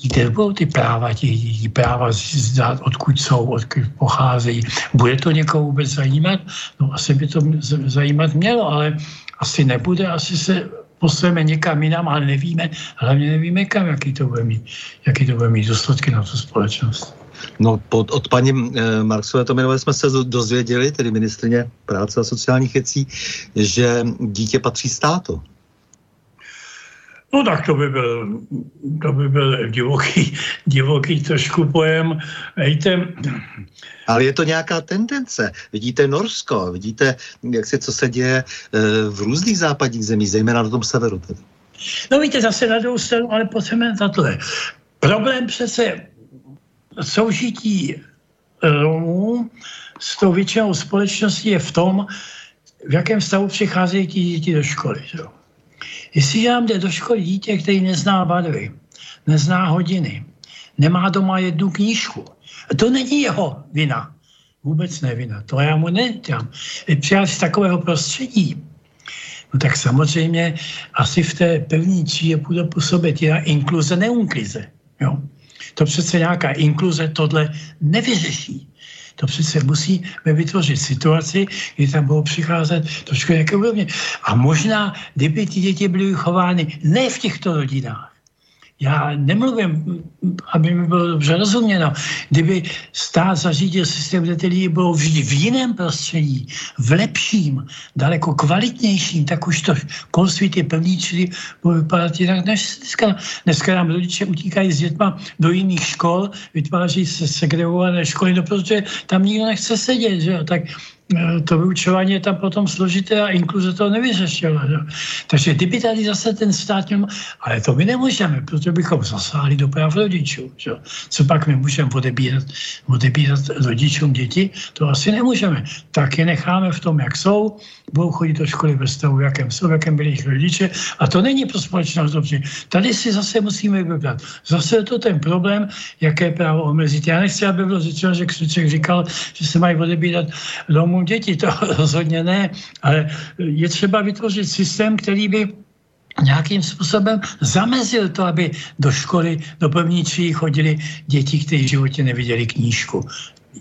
Kde budou ty práva těch dětí, práva zdát, odkud jsou, odkud pocházejí. Bude to někoho vůbec zajímat? No asi by to zajímat mělo, ale asi nebude, asi se posleme někam jinam, ale nevíme, hlavně nevíme kam, jaký to bude mít, jaký to bude mít důsledky na tu společnost. No, pod, od paní e, Marksové Tominové jsme se dozvěděli, tedy ministrině práce a sociálních věcí, že dítě patří státu. No tak to by byl, to by byl divoký, [LAUGHS] divoký trošku pojem. Hejte. Ale je to nějaká tendence. Vidíte Norsko, vidíte, jak se, co se děje e, v různých západních zemích, zejména na tom severu. Tedy. No víte, zase na druhou stranu, ale pojďme na tohle. Problém přece soužití Romů s tou většinou společností je v tom, v jakém stavu přicházejí ti děti do školy. Že? Jestli nám jde do školy dítě, který nezná barvy, nezná hodiny, nemá doma jednu knížku, to není jeho vina. Vůbec nevina. To já mu nedělám. Přijáš z takového prostředí, no tak samozřejmě asi v té první třídě bude působit jiná inkluze, neunklize. Jo? To přece nějaká inkluze tohle nevyřeší. To přece musíme vytvořit situaci, kdy tam budou přicházet trošku nějaké úrovně. A možná, kdyby ty děti byly vychovány ne v těchto rodinách, já nemluvím, aby mi bylo dobře rozuměno. Kdyby stát zařídil systém, kde ty lidi budou vždy v jiném prostředí, v lepším, daleko kvalitnějším, tak už to školství ty plný čili bude vypadat jinak než dneska. Dneska nám rodiče utíkají s dětma do jiných škol, vytváří se segregované školy, no protože tam nikdo nechce sedět, že jo? tak to vyučování je tam potom složité a inkluze to nevyřešila. Že? Takže kdyby tady zase ten stát měl, ale to my nemůžeme, protože bychom zasáhli do práv rodičů. Že? Co pak my můžeme odebírat, odebírat rodičům děti? To asi nemůžeme. Tak je necháme v tom, jak jsou, budou chodit do školy ve stavu, jakém jsou, jakém byli jejich rodiče a to není pro společnost dobře. Tady si zase musíme vybrat. Zase je to ten problém, jaké právo omezit. Já nechci, aby bylo řečeno, že Křuček říkal, že se mají odebírat domů domů děti, to [LAUGHS] rozhodně ne, ale je třeba vytvořit systém, který by nějakým způsobem zamezil to, aby do školy, do první třídy chodili děti, kteří v životě neviděli knížku.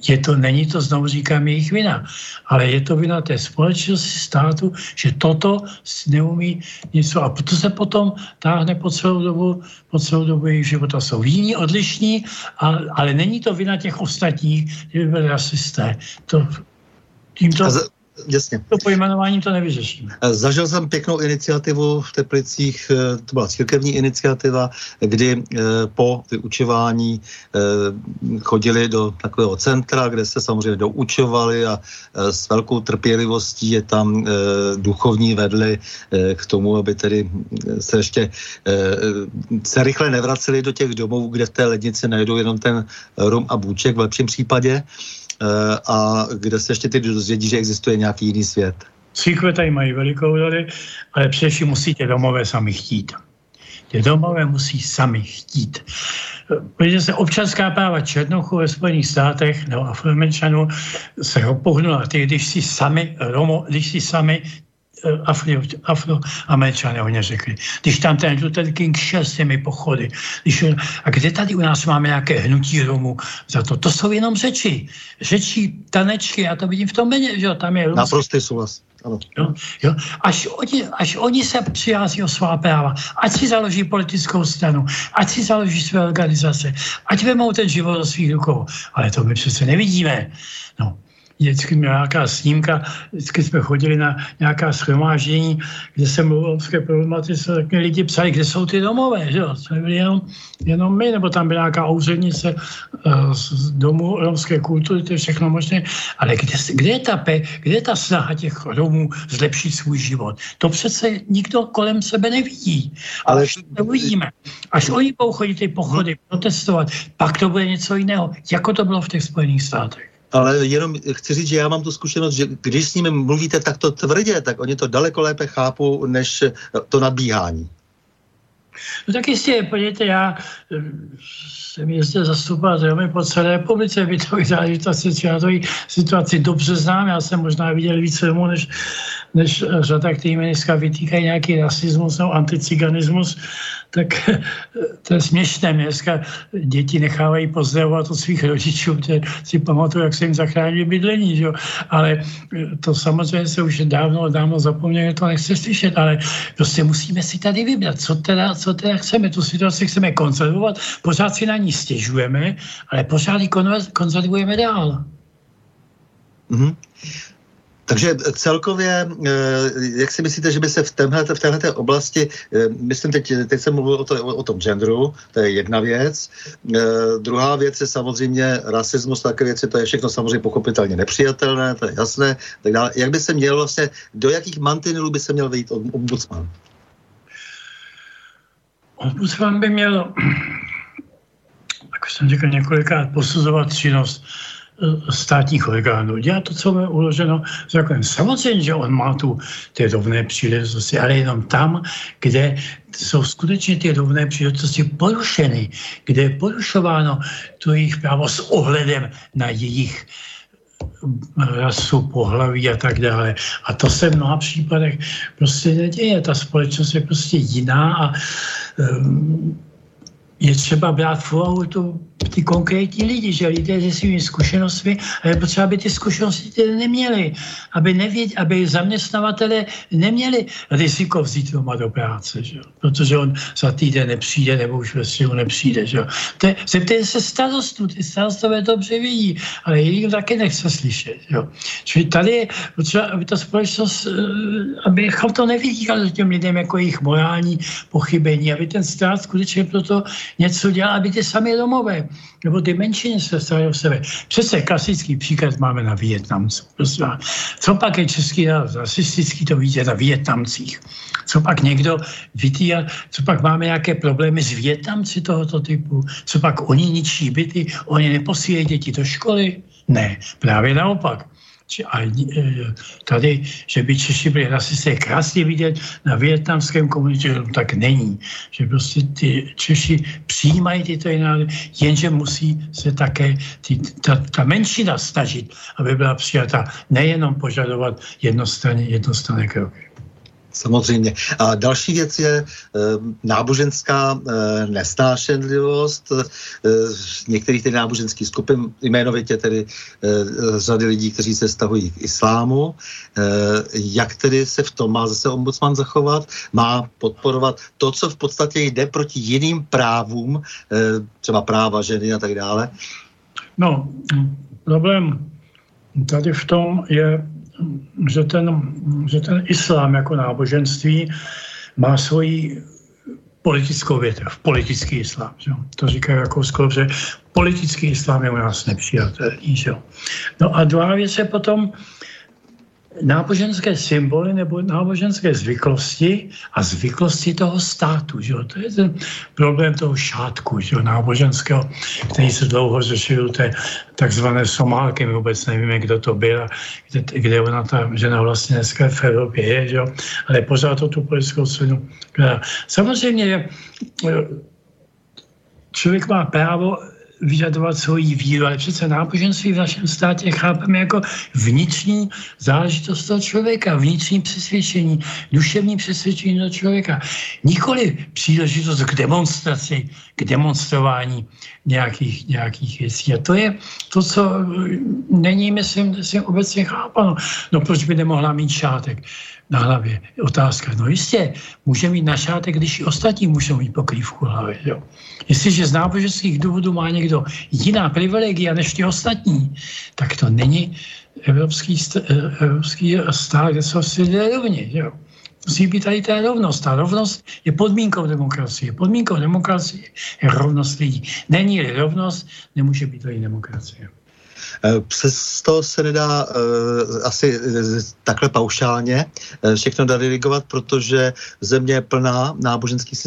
Je to, není to, znovu říkám, jejich vina, ale je to vina té společnosti, státu, že toto neumí něco a to se potom táhne po celou dobu, po celou dobu jejich života. Jsou jiní, odlišní, ale, ale není to vina těch ostatních, že by byli rasisté. To Tímto... Jasně. To pojmenování to nevyřešíme. Eh, zažil jsem pěknou iniciativu v Teplicích, eh, to byla církevní iniciativa, kdy eh, po vyučování chodili do takového centra, kde se samozřejmě doučovali a s velkou trpělivostí je tam duchovní vedli k tomu, aby tedy se ještě se rychle nevraceli do těch domů, kde v té lednici najdou jenom ten rum a bůček v lepším případě Eh, a kde se ještě ty dozvědí, že existuje nějaký jiný svět. Církve tady mají velikou roli, ale především musí tě domové sami chtít. Ty domové musí sami chtít. Protože se občanská práva Černochů ve Spojených státech nebo afroameričanů se pohnula. Ty, když si sami, Romo, když si sami Eh, Afro, afroameričané oni řekli. Když tam ten Luther King šel s těmi pochody. Když, a kde tady u nás máme nějaké hnutí Romů za to? To jsou jenom řeči. Řeči, tanečky, já to vidím v tom méně, že jo, tam je... Naprostý souhlas. Jo, jo. Až, oni, až oni se přihlásí o svá práva, ať si založí politickou stranu, ať si založí své organizace, ať vemou ten život do svých rukou. Ale to my přece nevidíme. No, vždycky nějaká snímka, vždycky jsme chodili na nějaká schromáždění, kde se mluvilo o romské problematice, tak mi lidi psali, kde jsou ty domové, že jo? Jsme byli jenom, jenom my, nebo tam byla nějaká úřednice uh, z domu romské kultury, to je všechno možné, ale kde, kde, je ta pe, kde je ta snaha těch Romů zlepšit svůj život? To přece nikdo kolem sebe nevidí. Ale až to uvidíme. Až oni budou chodit ty pochody, protestovat, pak to bude něco jiného, jako to bylo v těch Spojených státech ale jenom chci říct, že já mám tu zkušenost, že když s nimi mluvíte takto tvrdě, tak oni to daleko lépe chápou, než to nadbíhání. No tak jistě, podívejte, já eh, jsem jezdil zastupovat Romy po celé republice, vy to záležitosti, já to situaci dobře znám, já jsem možná viděl více Romů, než, než řada, který mi dneska vytýkají nějaký rasismus nebo anticiganismus, tak to je směšné. Dneska děti nechávají pozdravovat od svých rodičů, protože si pamatuju, jak se jim zachránili bydlení. Že? Ale to samozřejmě se už dávno, dávno zapomněli, to nechce slyšet, ale prostě musíme si tady vybrat, co teda, co teda chceme. Tu situaci chceme konzervovat, pořád si na ní stěžujeme, ale pořád ji konzervujeme dál. Mm-hmm. Takže celkově, eh, jak si myslíte, že by se v téhle, v oblasti, eh, myslím teď, teď jsem mluvil o, to, o tom genderu, to je jedna věc. Eh, druhá věc je samozřejmě rasismus, také věci, to je všechno samozřejmě pochopitelně nepřijatelné, to je jasné. Tak dále. Jak by se měl vlastně, do jakých mantinelů by se měl vejít ombudsman? Ombudsman by měl, jak jsem řekl několikrát, posuzovat činnost státních orgánů. Dělá to, co je uloženo zákonem. Samozřejmě, že on má tu ty rovné příležitosti, ale jenom tam, kde jsou skutečně ty rovné příležitosti porušeny, kde je porušováno to jejich právo s ohledem na jejich rasu, pohlaví a tak dále. A to se v mnoha případech prostě neděje. Ta společnost je prostě jiná a um, je třeba brát v úvahu tu ty konkrétní lidi, že lidé se svými zkušenostmi, a je potřeba, aby ty zkušenosti ty neměli, aby, nevěd, aby zaměstnavatele neměli riziko vzít doma do práce, že? protože on za týden nepřijde nebo už ve středu nepřijde. Že? To je, zeptejte se starostů, ty starostové dobře vidí, ale jejich taky nechce slyšet. Že? Čili tady je potřeba, aby ta společnost, eh, abychom to nevytýkali těm lidem jako jejich morální pochybení, aby ten stát skutečně proto něco dělal, aby ty sami domové nebo ty menšiny se staly o sebe. Přece klasický příklad máme na Větnamcu. Co pak je český rasistický, to vidíte na Větnamcích. Co pak někdo vytýja, co pak máme nějaké problémy s Větnamci tohoto typu, co pak oni ničí byty, oni neposílají děti do školy? Ne, právě naopak. A e, tady, že by Češi byli rasisté, krásně vidět na větnamském komunitě, to tak není. Že prostě ty Češi přijímají tyto národy, jenže musí se také ty, ta, ta menšina snažit, aby byla přijata, nejenom požadovat jednostranné, jednostranné kroky. Samozřejmě. A další věc je e, náboženská e, nesnášenlivost e, některých těch náboženských skupin, jmenovitě tedy e, řady lidí, kteří se stahují k islámu. E, jak tedy se v tom má zase ombudsman zachovat? Má podporovat to, co v podstatě jde proti jiným právům, e, třeba práva ženy a tak dále? No, problém tady v tom je že ten, že ten islám jako náboženství má svoji politickou větev, politický islám. Že? To říká jako skoro, že politický islám je u nás nepřijatelný. Že? No a druhá věc je potom, náboženské symboly nebo náboženské zvyklosti a zvyklosti toho státu. Že? To je ten problém toho šátku že? náboženského, který se dlouho řešil, to takzvané Somálky, my vůbec nevíme, kdo to byl, kde, kde ona ta žena vlastně dneska v Evropě je, že? ale pořád to tu politickou cenu. Samozřejmě člověk má právo vyžadovat svoji víru, ale přece náboženství v našem státě chápeme jako vnitřní záležitost toho člověka, vnitřní přesvědčení, duševní přesvědčení toho člověka. Nikoli příležitost k demonstraci, k demonstrování nějakých, nějakých věcí. A to je to, co není, myslím, myslím obecně chápano. No proč by nemohla mít šátek? Na hlavě. Otázka, no jistě, může mít na šátek, když i ostatní můžou mít pokrývku hlavy. Jo. Jestliže z náboženských důvodů má někdo jiná privilegia než ty ostatní, tak to není evropský, eh, evropský stát, kde jsou si rovni. Jo. Musí být tady ta rovnost. Ta rovnost je podmínkou demokracie. Podmínkou demokracie je rovnost lidí. Není-li rovnost, nemůže být tady demokracie. Eh, přesto se nedá uh, asi takhle paušálně všechno dirigovat, protože země je plná náboženských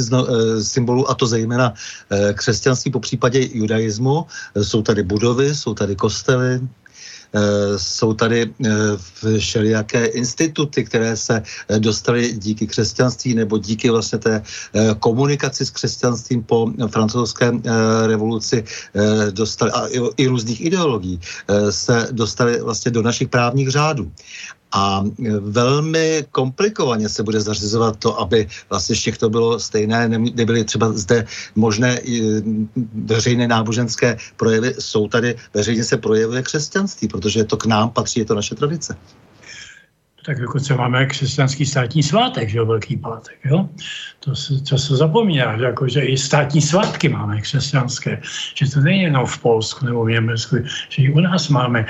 symbolů, a to zejména křesťanství, po případě judaismu. Jsou tady budovy, jsou tady kostely, Eh, jsou tady eh, všelijaké instituty, které se eh, dostaly díky křesťanství nebo díky vlastně té komunikaci s křesťanstvím po francouzské revoluci dostali, a i různých ideologií se dostaly vlastně do našich právních řádů. A velmi komplikovaně se bude zařizovat to, aby vlastně všech to bylo stejné, nebyly třeba zde možné veřejné náboženské projevy, jsou tady, veřejně se projevuje křesťanství, protože to k nám patří, je to naše tradice tak dokonce máme křesťanský státní svátek, že jo, Velký pátek, jo. To se často zapomíná, že, jako, že i státní svátky máme křesťanské, že to není jenom v Polsku nebo v Německu, že i u nás máme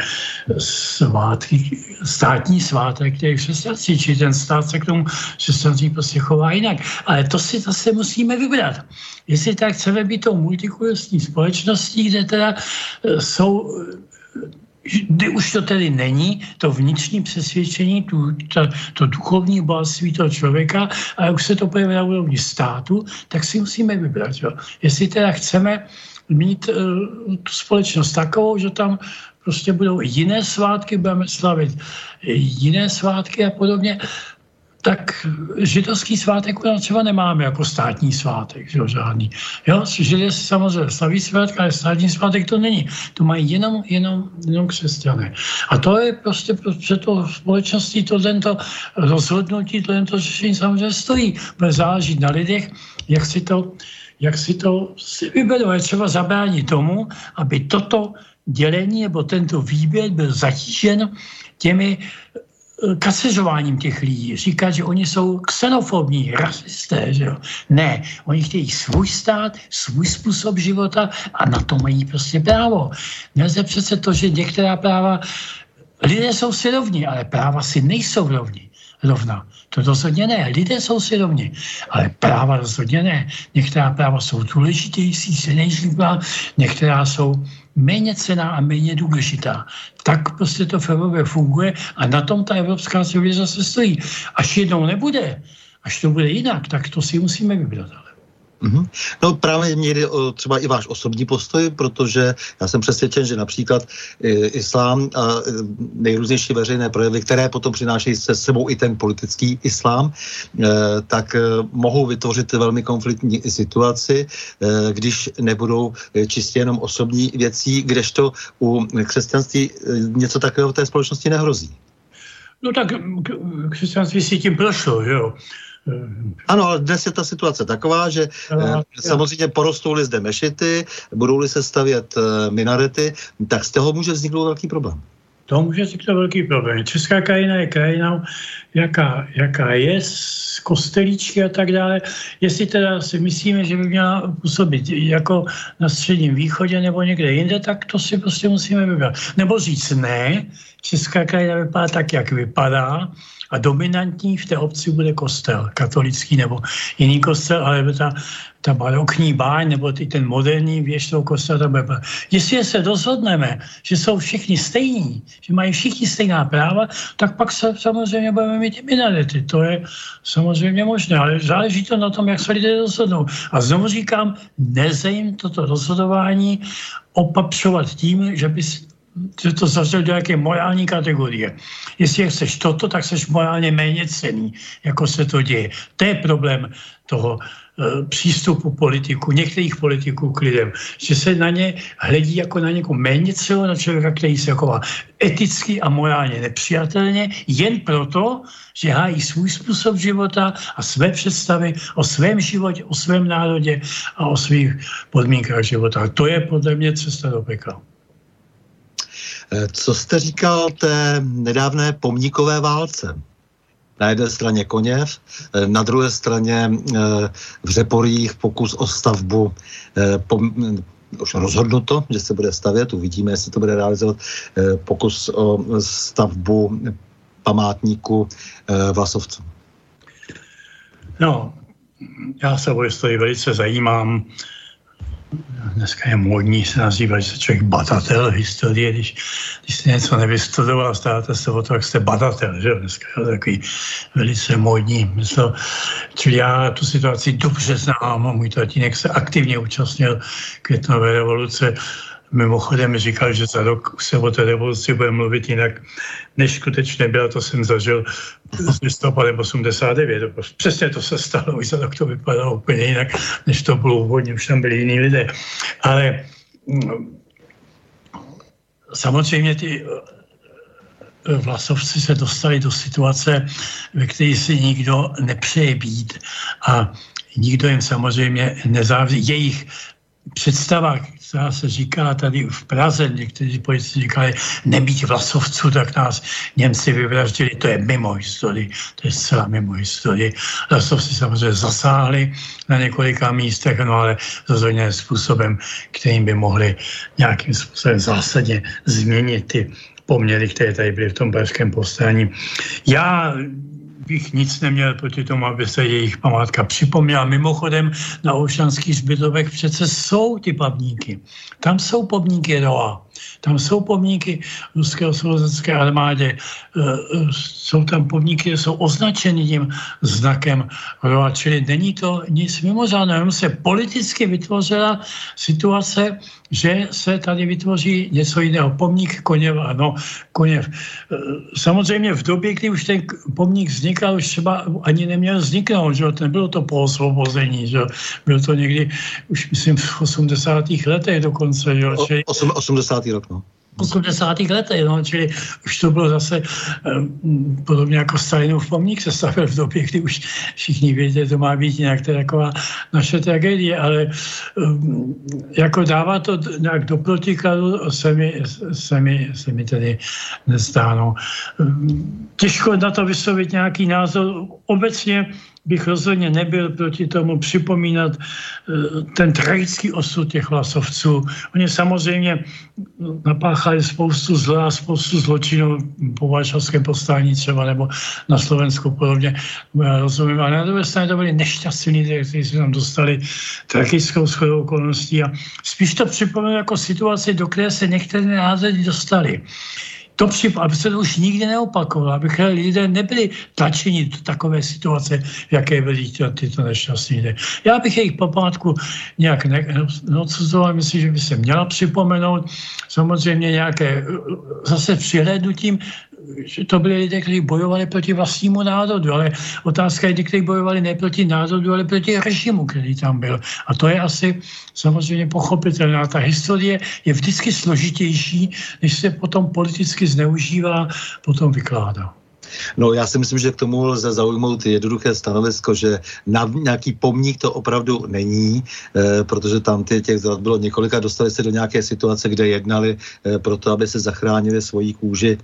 svátky, státní svátek, který křesťanství, či ten stát se k tomu křesťanství prostě chová jinak. Ale to si zase musíme vybrat. Jestli tak chceme být tou multikulturní společností, kde teda e, jsou kdy už to tedy není, to vnitřní přesvědčení, tu, to, to duchovní bohatství toho člověka, a už se to pojeví na úrovni státu, tak si musíme vybrat. Jo. Jestli teda chceme mít uh, tu společnost takovou, že tam prostě budou jiné svátky, budeme slavit jiné svátky a podobně, tak židovský svátek u nás třeba nemáme jako státní svátek, že jo, žádný. Jo, židé samozřejmě slaví svátek, ale státní svátek to není. To mají jenom, jenom, jenom křesťané. A to je prostě pro to společnosti to tento rozhodnutí, to tento řešení samozřejmě stojí. Bude záležet na lidech, jak si to, jak si to si vyberou. Je třeba zabránit tomu, aby toto dělení nebo tento výběr byl zatížen těmi Eh, kaseřováním těch lidí. Říkat, že oni jsou xenofobní, rasisté. Že jo? Ne, oni chtějí svůj stát, svůj způsob života a na to mají prostě právo. Nelze přece to, že některá práva, lidé jsou si rovní, ale práva si nejsou rovní. Rovna. To rozhodně ne. Lidé jsou si rovni, ale práva rozhodně ne. Některá práva jsou důležitější, silnější některá jsou méně cená a méně důležitá. Tak prostě to v Evropě funguje a na tom ta evropská civilizace stojí. Až jednou nebude, až to bude jinak, tak to si musíme vybrat. Mm-hmm. No právě mě jde o třeba i váš osobní postoj, protože já jsem přesvědčen, že například e, islám a e, nejrůznější veřejné projevy, které potom přinášejí se sebou i ten politický islám, e, tak e, mohou vytvořit velmi konfliktní situaci, e, když nebudou e, čistě jenom osobní věcí, kdežto u křesťanství něco takového v té společnosti nehrozí. No tak křesťanství si tím prošlo, jo. Ano, ale dnes je ta situace taková, že no, samozřejmě porostou-li zde mešity, budou-li se stavět eh, minarety, tak z toho může vzniknout velký problém. to může vzniknout velký problém. Česká krajina je krajinou, jaká, jaká je, z kostelíčky a tak dále. Jestli teda si myslíme, že by měla působit jako na středním východě nebo někde jinde, tak to si prostě musíme vybrat. Nebo říct ne, Česká krajina vypadá tak, jak vypadá, a dominantní v té obci bude kostel, katolický nebo jiný kostel, ale ta, ta barokní báň nebo ty, ten moderní věž toho kostela, to bude. Jestli se rozhodneme, že jsou všichni stejní, že mají všichni stejná práva, tak pak se, samozřejmě budeme mít i minarety. To je samozřejmě možné, ale záleží to na tom, jak se lidé rozhodnou. A znovu říkám, neze jim toto rozhodování opapřovat tím, že by že to zařadil do jaké morální kategorie. Jestli chceš toto, tak jsi morálně méně cený, jako se to děje. To je problém toho e, přístupu politiků, některých politiků k lidem, že se na ně hledí jako na někoho méně celého, na člověka, který se chová eticky a morálně nepřijatelně, jen proto, že hájí svůj způsob života a své představy o svém životě, o svém národě a o svých podmínkách života. To je podle mě cesta do pekla. Eh, co jste říkal té nedávné pomníkové válce? Na jedné straně Koněv, eh, na druhé straně eh, v Řeporích pokus o stavbu už rozhodnuto, že se bude stavět, uvidíme, jestli to bude realizovat, pokus o stavbu památníku Vlasovců. No, já se o historii velice zajímám dneska je módní se nazývat, že se člověk batatel historie, když, když jste něco nevystudoval, státe se o to, jak jste batatel, že dneska je takový velice módní mysl. Čili já tu situaci dobře znám, můj tatínek se aktivně účastnil květnové revoluce, Mimochodem říkal, že za rok se o té revoluci bude mluvit jinak, než skutečně byla, to jsem zažil s listopadem 89. Přesně to se stalo, už rok to vypadalo úplně jinak, než to bylo úvodně, už tam byli jiní lidé. Ale mm, samozřejmě ty eh, vlasovci se dostali do situace, ve které si nikdo nepřeje být a nikdo jim samozřejmě nezávisí. Jejich představa, která se říká tady v Praze, někteří politici říkali, nebýt vlasovců, tak nás Němci vyvraždili, to je mimo historii, to je zcela mimo historii. Vlasovci samozřejmě zasáhli na několika místech, no ale rozhodně způsobem, kterým by mohli nějakým způsobem zásadně změnit ty poměry, které tady byly v tom pražském povstání. Já bych nic neměl proti tomu, aby se jejich památka připomněla. Mimochodem na Olšanských zbytovek přece jsou ty pamníky. Tam jsou pomníky Roa. Tam jsou pomníky ruské osvobozecké armádě, e, e, jsou tam pomníky, jsou označeny tím znakem ROA, čili není to nic mimořádného, jenom se politicky vytvořila situace, že se tady vytvoří něco jiného. Pomník Koněv, ano, Koněv. E, samozřejmě v době, kdy už ten pomník vznikal, už třeba ani neměl vzniknout, že nebylo to po osvobození, že bylo to někdy, už myslím v 80. letech dokonce. Že? O, 80 rok, no. 80. letech, no, čili už to bylo zase um, podobně jako Stalinův pomník se stavil v době, kdy už všichni věděli, to má být nějak to taková naše tragédie, ale um, jako dává to nějak do protikladu se mi, se mi, se mi tedy nestáno. Um, těžko na to vyslovit nějaký názor. Obecně bych rozhodně nebyl proti tomu připomínat eh, ten tragický osud těch vlasovců. Oni samozřejmě napáchali spoustu zla, spoustu zločinů po Varšavském postání třeba, nebo na Slovensku podobně. Já rozumím, ale na druhé straně to byli nešťastní kteří se tam dostali tragickou schodou okolností a spíš to připomínám jako situaci, do které se některé názory dostali to přip, aby se to už nikdy neopakovalo, aby lidé nebyli tlačeni do takové situace, v jaké byli tyto nešťastní lidé. Já bych jejich památku nějak neodsuzoval, myslím, že by se měla připomenout. Samozřejmě nějaké zase přihlédnutím že to byli lidé, kteří bojovali proti vlastnímu národu, ale otázka je, kteří bojovali ne proti národu, ale proti režimu, který tam byl. A to je asi samozřejmě pochopitelné. Ta historie je vždycky složitější, než se potom politicky zneužívá, potom vykládá. No já si myslím, že k tomu lze zaujmout jednoduché stanovisko, že na nějaký pomník to opravdu není, e, protože tam ty, těch zrad bylo několika, dostali se do nějaké situace, kde jednali e, proto, aby se zachránili svoji kůži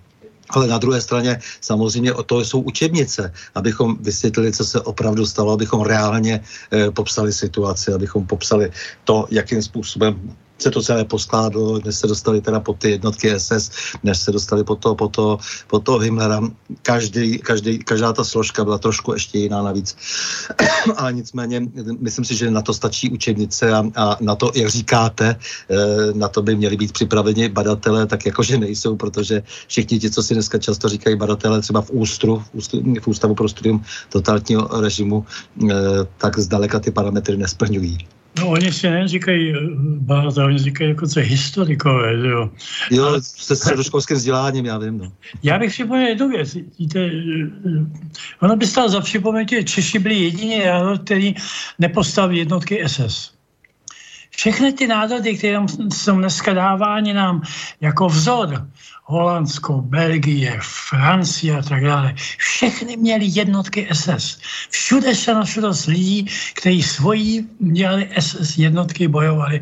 ale na druhé straně samozřejmě o to jsou učebnice, abychom vysvětlili, co se opravdu stalo, abychom reálně e, popsali situaci, abychom popsali to, jakým způsobem se to celé poskládalo, než se dostali teda pod ty jednotky SS, než se dostali pod toho, pod toho, pod toho Himmlera. Každý, každý, každá ta složka byla trošku ještě jiná navíc. [COUGHS] Ale nicméně, myslím si, že na to stačí učebnice a, a na to, jak říkáte, eh, na to by měli být připraveni badatelé, tak jakože nejsou, protože všichni ti, co si dneska často říkají badatelé, třeba v ústru, v, ústru, v Ústavu pro studium totalitního režimu, eh, tak zdaleka ty parametry nesplňují. No oni si neříkají báza, oni říkají dokonce historikové, že jo. Jo, se středoškolským vzděláním, já vím, no. Já bych připomněl jednu věc. Víte, ono by stalo za připomenutí, že Češi byli jediný národ, který nepostavil jednotky SS. Všechny ty národy, které jsou dneska dávány nám jako vzor, Holandsko, Belgie, Francie a tak dále. Všechny měly jednotky SS. Všude se našlo lidí, kteří svojí měli SS jednotky, bojovali.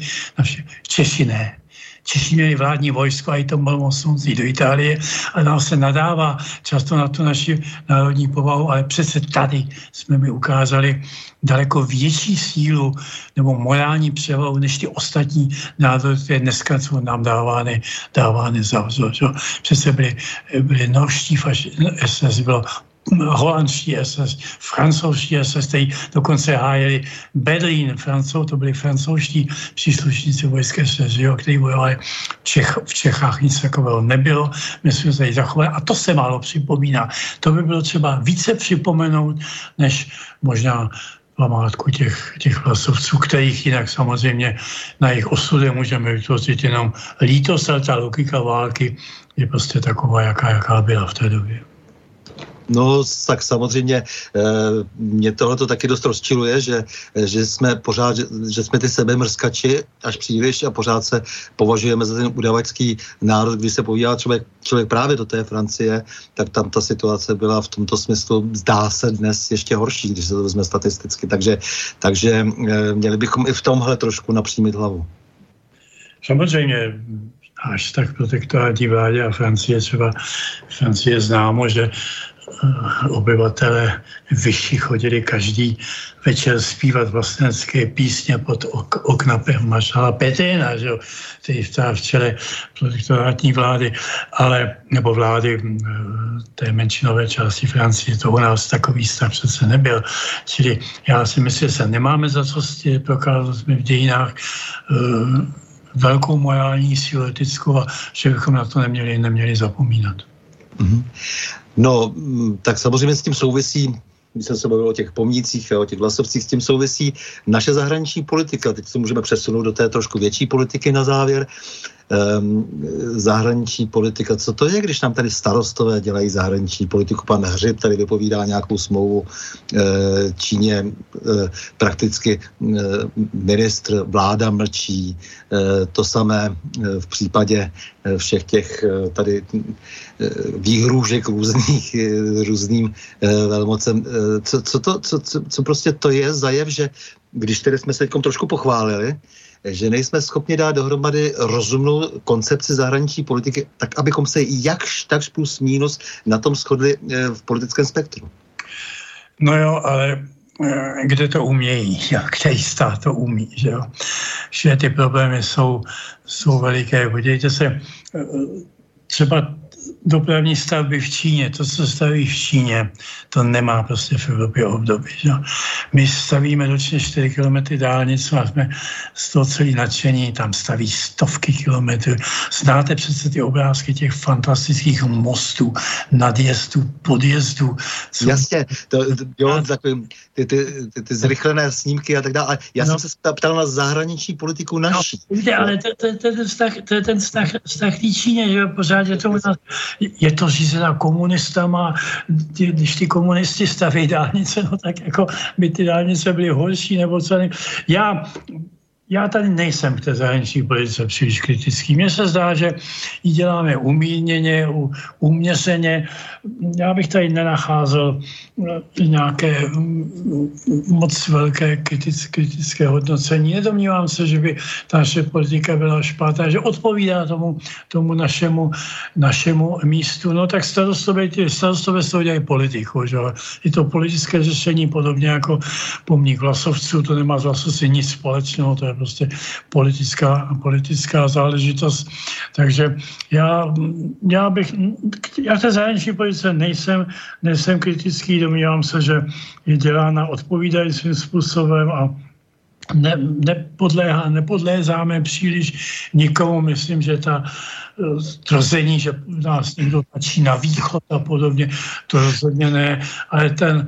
Češi ne. Češi měli vládní vojsko a i to bylo mocnoucí do Itálie a nám se nadává často na tu naši národní povahu, ale přece tady jsme mi ukázali daleko větší sílu nebo morální převahu než ty ostatní národy, které dneska jsou nám dávány, dávány za vzor. Přece byly, byly norští faši, SS bylo holandští SS, francouzští SS, kteří dokonce hájili Berlín, Francouz, to byli francouzští příslušníci vojské SS, jo, kteří bojovali v, Čech, v Čechách, nic takového nebylo, my jsme se zachovali a to se málo připomíná. To by bylo třeba více připomenout, než možná památku těch, těch hlasovců, kterých jinak samozřejmě na jejich osude můžeme vytvořit jenom lítost, ale ta logika války je prostě taková, jaká, jaká byla v té době. No, tak samozřejmě eh, mě tohle to taky dost rozčiluje, že, že jsme pořád, že, jsme ty sebemrskači až příliš a pořád se považujeme za ten udavačský národ, když se podívá člověk, člověk právě do té Francie, tak tam ta situace byla v tomto smyslu, zdá se dnes ještě horší, když se to vezme statisticky. Takže, takže eh, měli bychom i v tomhle trošku napřímit hlavu. Samozřejmě až tak protektorátní vládě a Francie třeba Francie známo, že obyvatele vyšší chodili každý večer zpívat vlastenecké písně pod ok- oknapem maršala Petrina, že jo, který v čele protektorátní vlády, ale, nebo vlády eh, té menšinové části Francie, to u nás takový stav přece nebyl. Čili já si myslím, že se nemáme za co prokázat jsme v dějinách uh, velkou morální sílu etickou a že bychom na to neměli, neměli zapomínat. Mm-hmm. No, mm, tak samozřejmě s tím souvisí když jsem se bavil o těch pomnících a o těch vlasovcích, s tím souvisí naše zahraniční politika. Teď se můžeme přesunout do té trošku větší politiky na závěr zahraniční politika. Co to je, když nám tady starostové dělají zahraniční politiku? Pan Hřib tady vypovídá nějakou smlouvu uh, Číně, uh, prakticky uh, ministr, vláda mlčí. To samé v případě všech těch tady výhrůžek různých, různým velmocem. Co, co, to, co, co, co prostě to je za jev, že když tedy jsme se teď trošku pochválili, že nejsme schopni dát dohromady rozumnou koncepci zahraniční politiky, tak abychom se jakž takž plus minus na tom shodli eh, v politickém spektru. No jo, ale eh, kde to umějí, [LAUGHS] který stát to umí, že jo. Že ty problémy jsou, jsou veliké. Podívejte se, eh, třeba dopravní stavby v Číně, to, co staví v Číně, to nemá prostě v Evropě období. Že? My stavíme ročně 4 km dálnic a jsme z toho celý nadšení, tam staví stovky kilometrů. Znáte přece ty obrázky těch fantastických mostů, nadjezdů, podjezdů. Co... Jasně, to, to, jo, takový, ty, ty, ty, ty zrychlené snímky a tak dále. Já no. jsem se ptal na zahraniční politiku naší. No, ale to, to, to, ten vztah, to je ten vztah, vztah té Číně, že pořád je to u nás je to řízená komunistama, když ty komunisti staví dálnice, no tak jako by ty dálnice byly horší nebo co. Já já tady nejsem v té zahraniční politice příliš kritický. Mně se zdá, že ji děláme umírněně, uměřeně. Já bych tady nenacházel nějaké mm, moc velké kritické, kritické hodnocení. Nedomnívám se, že by ta naše politika byla špatná, že odpovídá tomu, tomu našemu, našemu místu. No tak starostové, starostové toho dělají politiku. Že? Je to politické řešení, podobně jako pomník vlasovců, to nemá z vlasovci nic společného, to je prostě politická, politická záležitost. Takže já, já bych, já té zahraniční politice nejsem, nejsem kritický, domnívám se, že je dělána odpovídajícím způsobem a ne, nepodléhá, nepodlézáme příliš nikomu. Myslím, že ta tvrzení, že nás někdo tlačí na východ a podobně, to rozhodně ne, ale ten,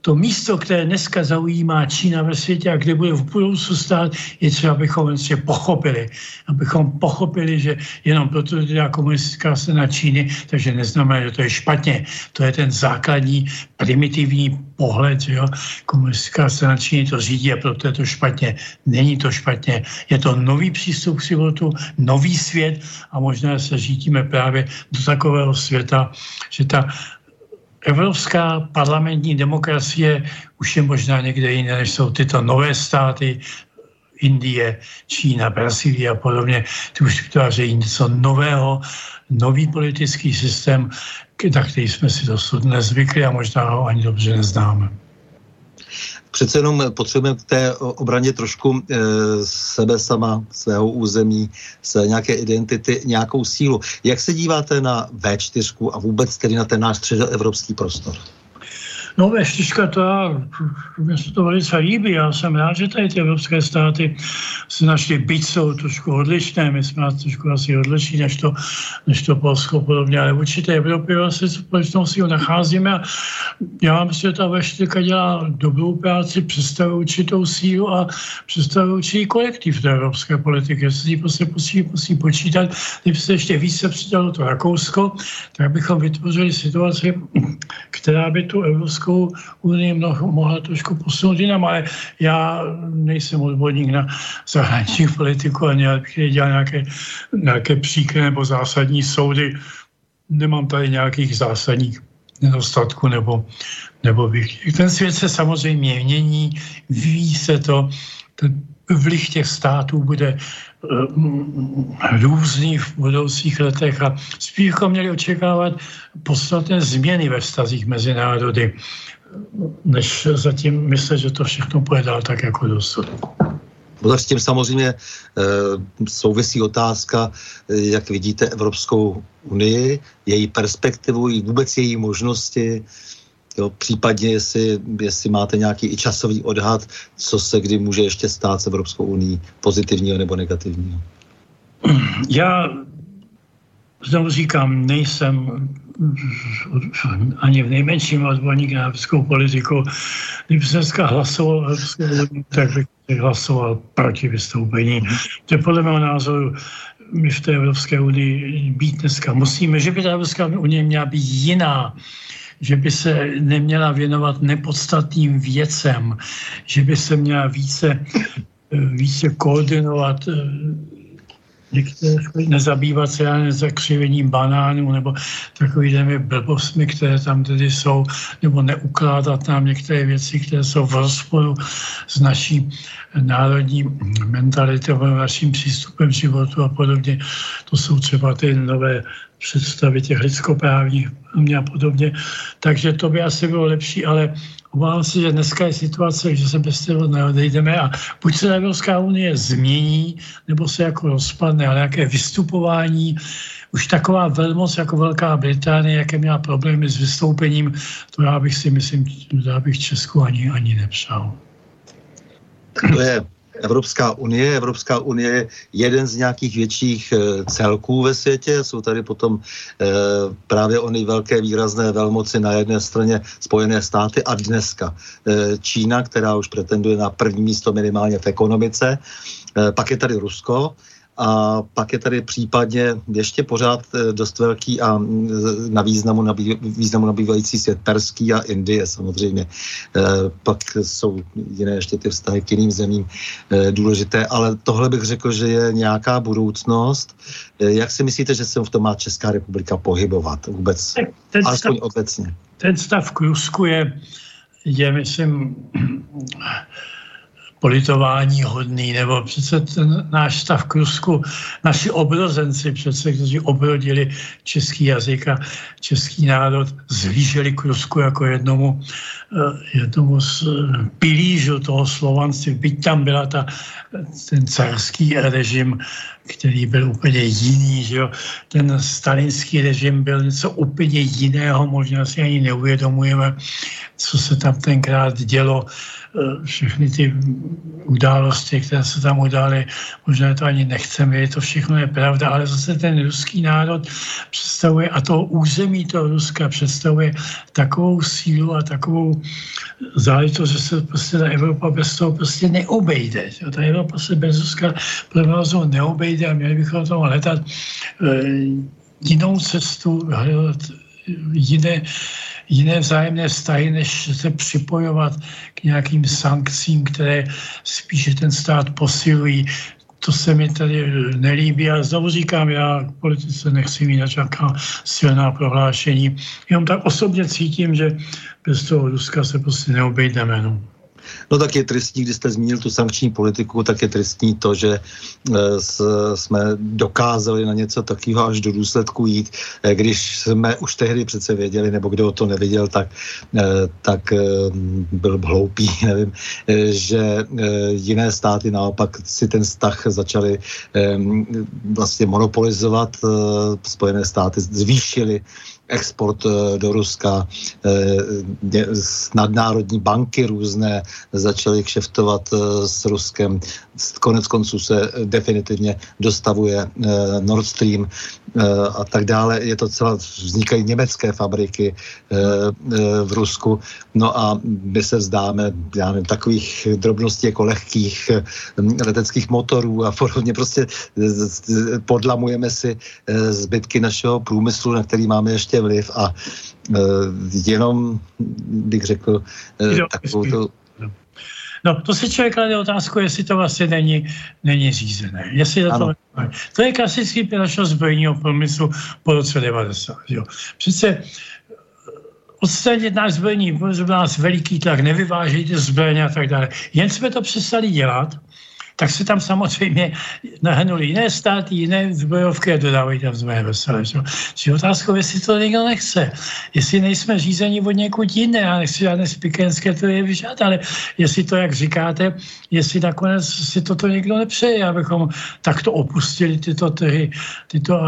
to místo, které dneska zaujímá Čína ve světě a kde bude v budoucnu stát, je třeba, abychom vlastně pochopili. Abychom pochopili, že jenom proto, že je komunistická strana Číny, takže neznamená, že to je špatně. To je ten základní primitivní pohled, že jo. Komunistická strana Číny to řídí a proto je to špatně. Není to špatně. Je to nový přístup k životu, nový svět a možná se řídíme právě do takového světa, že ta Evropská parlamentní demokracie už je možná někde jiné, než jsou tyto nové státy, Indie, Čína, Brazílie a podobně, ty už vytvářejí něco nového, nový politický systém, na který jsme si dosud nezvykli a možná ho ani dobře neznáme přece jenom potřebujeme k té obraně trošku e, sebe sama, svého území, své nějaké identity, nějakou sílu. Jak se díváte na V4 a vůbec tedy na ten náš středoevropský prostor? No V4 to já, mě se to velice líbí. Já jsem rád, že tady ty evropské státy se našli, byť jsou trošku odlišné, my jsme trošku asi odlišní než to, než to Polsko podobně, ale v určité Evropě asi společnou sílu nacházíme a já myslím, že ta V4 dělá dobrou práci, představuje určitou sílu a představuje určitý kolektiv té evropské politiky. Se tím prostě musí, musí počítat, kdyby se ještě více přidalo to Rakousko, tak bychom vytvořili situaci, která by tu evropskou Evropskou unii mohla trošku posunout jinam, ale já nejsem odborník na zahraniční [LAUGHS] politiku ani abych dělal nějaké, nějaké příklady nebo zásadní soudy. Nemám tady nějakých zásadních nedostatků nebo, nebo bych. Ten svět se samozřejmě mění, vyvíjí se to, ten vliv těch států bude různý v budoucích letech a spíš bychom měli očekávat podstatné změny ve vztazích mezi národy, než zatím myslet, že to všechno půjde dál tak jako dosud. No s tím samozřejmě e, souvisí otázka, e, jak vidíte Evropskou unii, její perspektivu, vůbec její možnosti, Jo, případně, jestli, jestli máte nějaký i časový odhad, co se kdy může ještě stát s Evropskou unii, pozitivního nebo negativního. Já znovu říkám, nejsem ani v nejmenším odborník na evropskou politiku. Kdyby se dneska hlasoval tak bych hlasoval proti vystoupení. To je podle mého názoru my v té Evropské unii být dneska musíme, že by ta Evropská unie měla být jiná, že by se neměla věnovat nepodstatným věcem, že by se měla více, více koordinovat některé nezabývat se já zakřivením banánů nebo takovými blbostmi, které tam tedy jsou, nebo neukládat nám některé věci, které jsou v rozporu s naší národní mentalitou, naším přístupem životu a podobně. To jsou třeba ty nové představy těch lidskoprávních a podobně. Takže to by asi bylo lepší, ale obávám se, že dneska je situace, že se bez toho neodejdeme a buď se Evropská unie změní, nebo se jako rozpadne, ale jaké vystupování, už taková velmoc jako Velká Británie, jaké měla problémy s vystoupením, to já bych si myslím, já bych Česku ani, ani nepřál. To je Evropská unie. Evropská unie je jeden z nějakých větších eh, celků ve světě. Jsou tady potom e, právě ony velké výrazné velmoci na jedné straně Spojené státy a dneska e, Čína, která už pretenduje na první místo minimálně v ekonomice. Pak je tady Rusko a pak je tady případně ještě pořád eh, dost velký a mm, na významu, nabý, významu nabývající svět Perský a Indie samozřejmě. Eh, pak jsou jiné ještě ty vztahy k jiným zemím eh, důležité, ale tohle bych řekl, že je nějaká budoucnost. Jak si myslíte, že se v tom má Česká republika pohybovat vůbec? Ten Alespoň stav, obecně. Ten stav k Rusku je, je myslím, politování hodný, nebo přece ten náš stav k Rusku, naši obrozenci přece, kteří obrodili český jazyk a český národ, zhlíželi k Rusku jako jednomu, eh, jednomu z eh, pilířů toho slovanství. Byť tam byla ta, ten carský režim, který byl úplně jiný, že jo? ten stalinský režim byl něco úplně jiného, možná si ani neuvědomujeme, co se tam tenkrát dělo všechny ty události, které se tam udály, možná to ani nechceme, je to všechno je pravda, ale zase ten ruský národ představuje, a to území toho Ruska představuje takovou sílu a takovou záležitost, že se prostě ta Evropa bez toho prostě neobejde. Ta Evropa se bez Ruska provozu neobejde a měli bychom tomu hledat eh, jinou cestu, hledat jiné, jiné vzájemné vztahy, než se připojovat k nějakým sankcím, které spíše ten stát posilují. To se mi tady nelíbí a znovu říkám, já k politice nechci mít nějaká silná prohlášení. Jenom tak osobně cítím, že bez toho Ruska se prostě neobejdeme. No. No tak je tristní, když jste zmínil tu sankční politiku, tak je tristní to, že eh, jsme dokázali na něco takového až do důsledku jít, eh, když jsme už tehdy přece věděli, nebo kdo to neviděl, tak, eh, tak byl hloupý, [LAUGHS] nevím, že jiné státy naopak si ten vztah začaly vlastně monopolizovat, Spojené státy zvýšily export eh, do Ruska, eh, nadnárodní banky různé začaly kšeftovat eh, s Ruskem. Konec konců se definitivně dostavuje Nord Stream a tak dále. Je to celá, vznikají německé fabriky v Rusku. No a my se vzdáme já nevím, takových drobností jako lehkých leteckých motorů a podobně. Prostě podlamujeme si zbytky našeho průmyslu, na který máme ještě prostě vliv a uh, jenom bych řekl uh, takovou to... No, to si člověk klade otázku, jestli to vlastně není, není řízené. Jestli to, to, to je klasický našeho zbrojního průmyslu po roce 90. Jo. Přece eh, odstranit náš zbrojní, nás veliký tlak, nevyvážejte zbraně a tak dále. Jen jsme to přestali dělat, tak se tam samozřejmě nahrnuli jiné státy, jiné zbrojovky a dodávají tam zbroje veselé. Či otázkou, jestli to někdo nechce. Jestli nejsme řízení od někud jiné, já nechci žádné spikenské to je vyžádat, ale jestli to, jak říkáte, jestli nakonec si toto někdo nepřeje, abychom takto opustili tyto trhy, tyto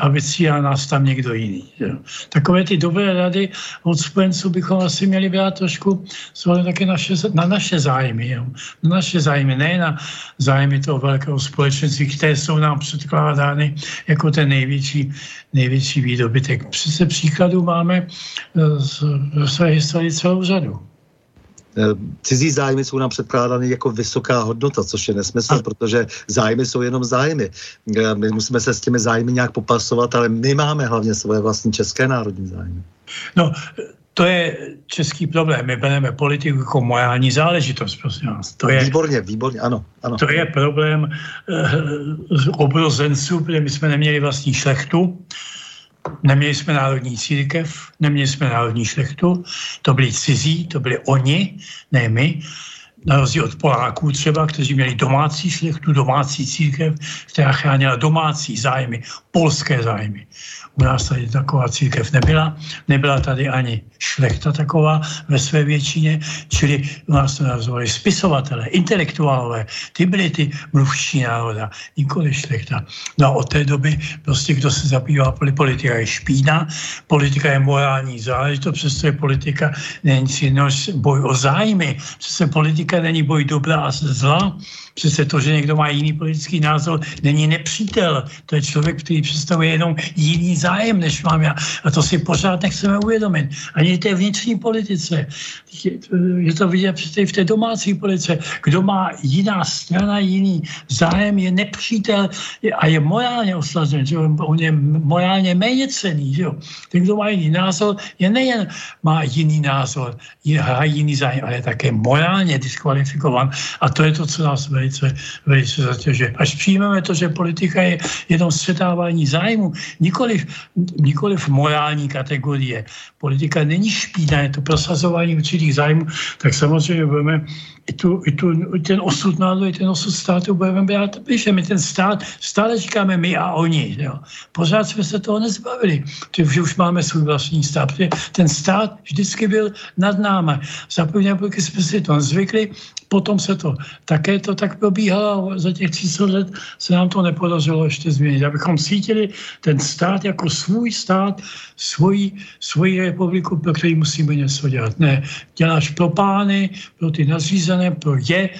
ambicí a nás tam někdo jiný. Jo. Takové ty dobré rady od spojenců bychom asi měli brát trošku také naše, na naše zájmy. Jo. Na naše zájmy, ne na zájmy toho velkého společenství, které jsou nám předkládány jako ten největší, největší výdobytek. Přece příkladů máme eh, své historii celou řadu eh, cizí zájmy jsou nám předkládány jako vysoká hodnota, což je nesmysl, protože zájmy jsou jenom zájmy. Eh, my musíme se s těmi zájmy nějak popasovat, ale my máme hlavně svoje vlastní české národní zájmy. No, to je český problém. My bereme politiku jako morální záležitost, prosím vás. To je, výborně, výborně, ano. ano. To je problém uh, obrozenců, protože my jsme neměli vlastní šlechtu, neměli jsme národní církev, neměli jsme národní šlechtu, to byli cizí, to byli oni, ne my na rozdíl od Poláků třeba, kteří měli domácí šlechtu, domácí církev, která chránila domácí zájmy, polské zájmy. U nás tady taková církev nebyla, nebyla tady ani šlechta taková ve své většině, čili u nás nazvali spisovatele, intelektuálové, ty byly ty mluvčí národa, nikoli šlechta. No a od té doby prostě kdo se zabývá politika je špína, politika je morální záležitost, přesto je politika není nic jiného boj o zájmy, politika politika není boj dobra a zla. Přece to, že někdo má jiný politický názor, není nepřítel. To je člověk, který představuje jenom jiný zájem, než mám já. A to si pořád nechceme uvědomit. Ani té vnitřní politice. Je to vidět přece v té domácí politice. Kdo má jiná strana, jiný zájem, je nepřítel a je morálně oslazen. Že? On je morálně méně cený. Že? Ten, kdo má jiný názor, je nejen má jiný názor, je, jiný zájem, ale je také morálně diskvalifikovan. A to je to, co nás velice velice, velice zatěžuje. Až přijmeme to, že politika je jenom střetávání zájmu, nikoliv, nikoliv morální kategorie. Politika není špína, je to prosazování určitých zájmů, tak samozřejmě budeme i, tu, i, tu, ten osud národu, i ten osud státu budeme brát že My ten stát stále říkáme my a oni. Jo. Pořád jsme se toho nezbavili, že už máme svůj vlastní stát. Ten stát vždycky byl nad námi. Za první republiky jsme si to zvykli, potom se to také to tak probíhalo za těch 30 let se nám to nepodařilo ještě změnit. Abychom cítili ten stát jako svůj stát, svoji, svoji republiku, pro který musíme něco dělat. Ne, děláš pro pány, pro ty nazřízené, pro je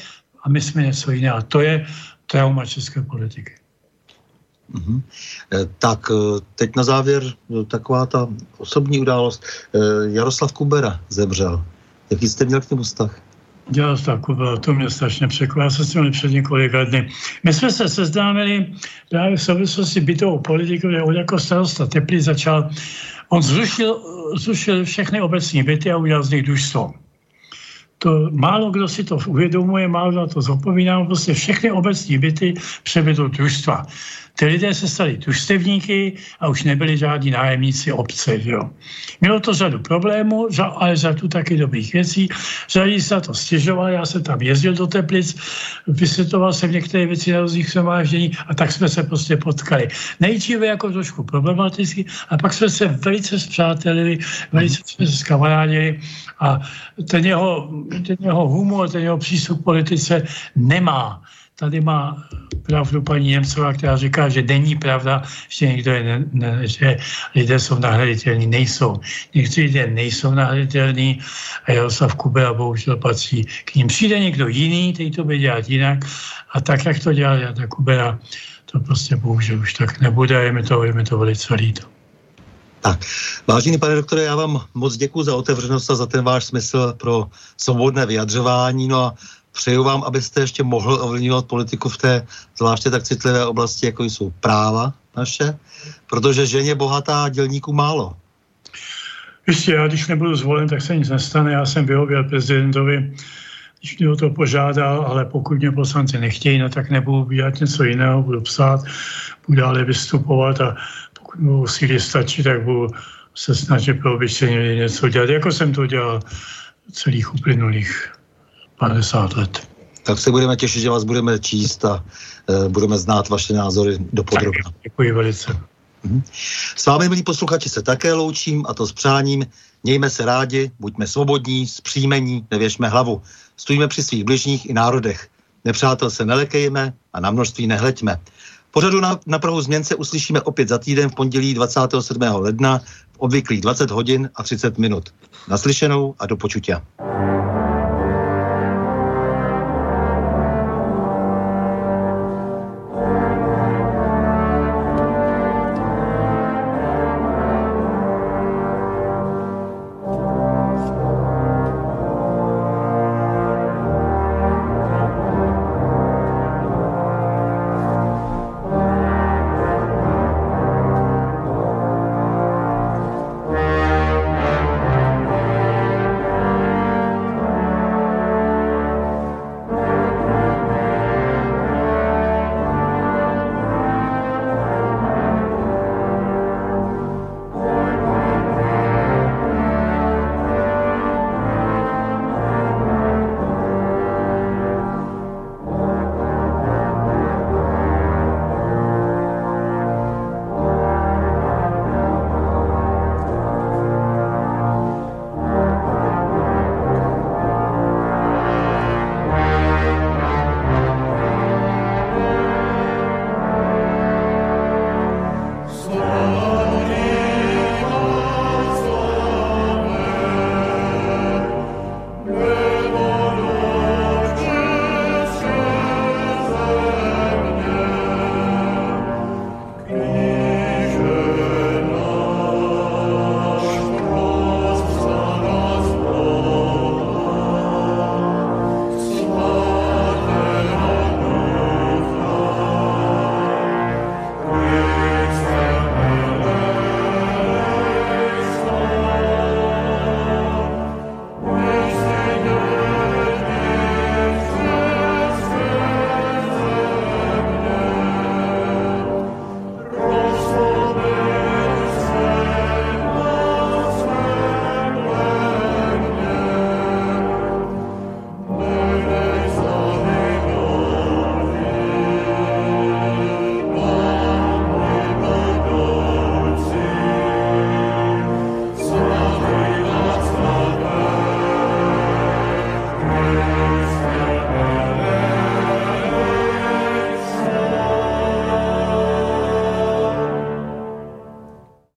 a my jsme něco jiného. A to je trauma české politiky. Mm-hmm. Tak eh, teď na závěr eh, taková ta osobní událost. Jaroslav Kubera zemřel. Jaký jste měl k němu vztah? Já tak, to mě strašně překvapilo. jsem si před několika dny. My jsme se seznámili právě v souvislosti bytovou politikou, kde on jako starosta Teplý začal, on zrušil, zrušil všechny obecní byty a udělal z nich družstvo. To málo kdo si to uvědomuje, málo kdo to zapomíná, prostě všechny obecní byty převedl družstva. Ty lidé se stali družstevníky a už nebyli žádní nájemníci obce. Jo. Mělo to řadu problémů, ale řadu taky dobrých věcí. Řadí se to stěžoval, já jsem tam jezdil do Teplic, vysvětloval jsem některé věci na různých shromáždění a tak jsme se prostě potkali. Nejdříve jako trošku problematicky a pak jsme se velice zpřátelili, velice jsme se skamarádili a ten jeho, ten jeho humor, ten jeho přístup k politice nemá tady má pravdu paní Němcová, která říká, že není pravda, že někdo je, ne, ne, že lidé jsou nahraditelní. Nejsou. Někteří lidé nejsou nahraditelní a Jaroslav Kubela bohužel patří k ním. Přijde někdo jiný, který to bude dělat jinak a tak, jak to dělal Jana Kubela, to prostě bohužel už tak nebude a je mi to, je mi to velice líto. Tak, vážený pane doktore, já vám moc děkuji za otevřenost a za ten váš smysl pro svobodné vyjadřování. No a Přeju vám, abyste ještě mohl ovlivňovat politiku v té zvláště tak citlivé oblasti, jako jsou práva naše, protože ženě bohatá dělníků málo. Ještě já, když nebudu zvolen, tak se nic nestane. Já jsem vyhověl prezidentovi, když mě o to požádal, ale pokud mě poslanci nechtějí, no tak nebudu dělat něco jiného, budu psát, budu dále vystupovat a pokud mu síly stačí, tak budu se snažit pro něco dělat, jako jsem to dělal celých uplynulých 50 let. Tak se budeme těšit, že vás budeme číst a e, budeme znát vaše názory do podrobna. Děkuji velice. Mhm. S vámi, milí posluchači, se také loučím a to s přáním. Mějme se rádi, buďme svobodní, zpříjmení, nevěšme hlavu. Stojíme při svých bližních i národech. Nepřátel se nelekejme a na množství nehleďme. Pořadu na, na Prahu změn se uslyšíme opět za týden v pondělí 27. ledna v obvyklých 20 hodin a 30 minut. Naslyšenou a do počutě.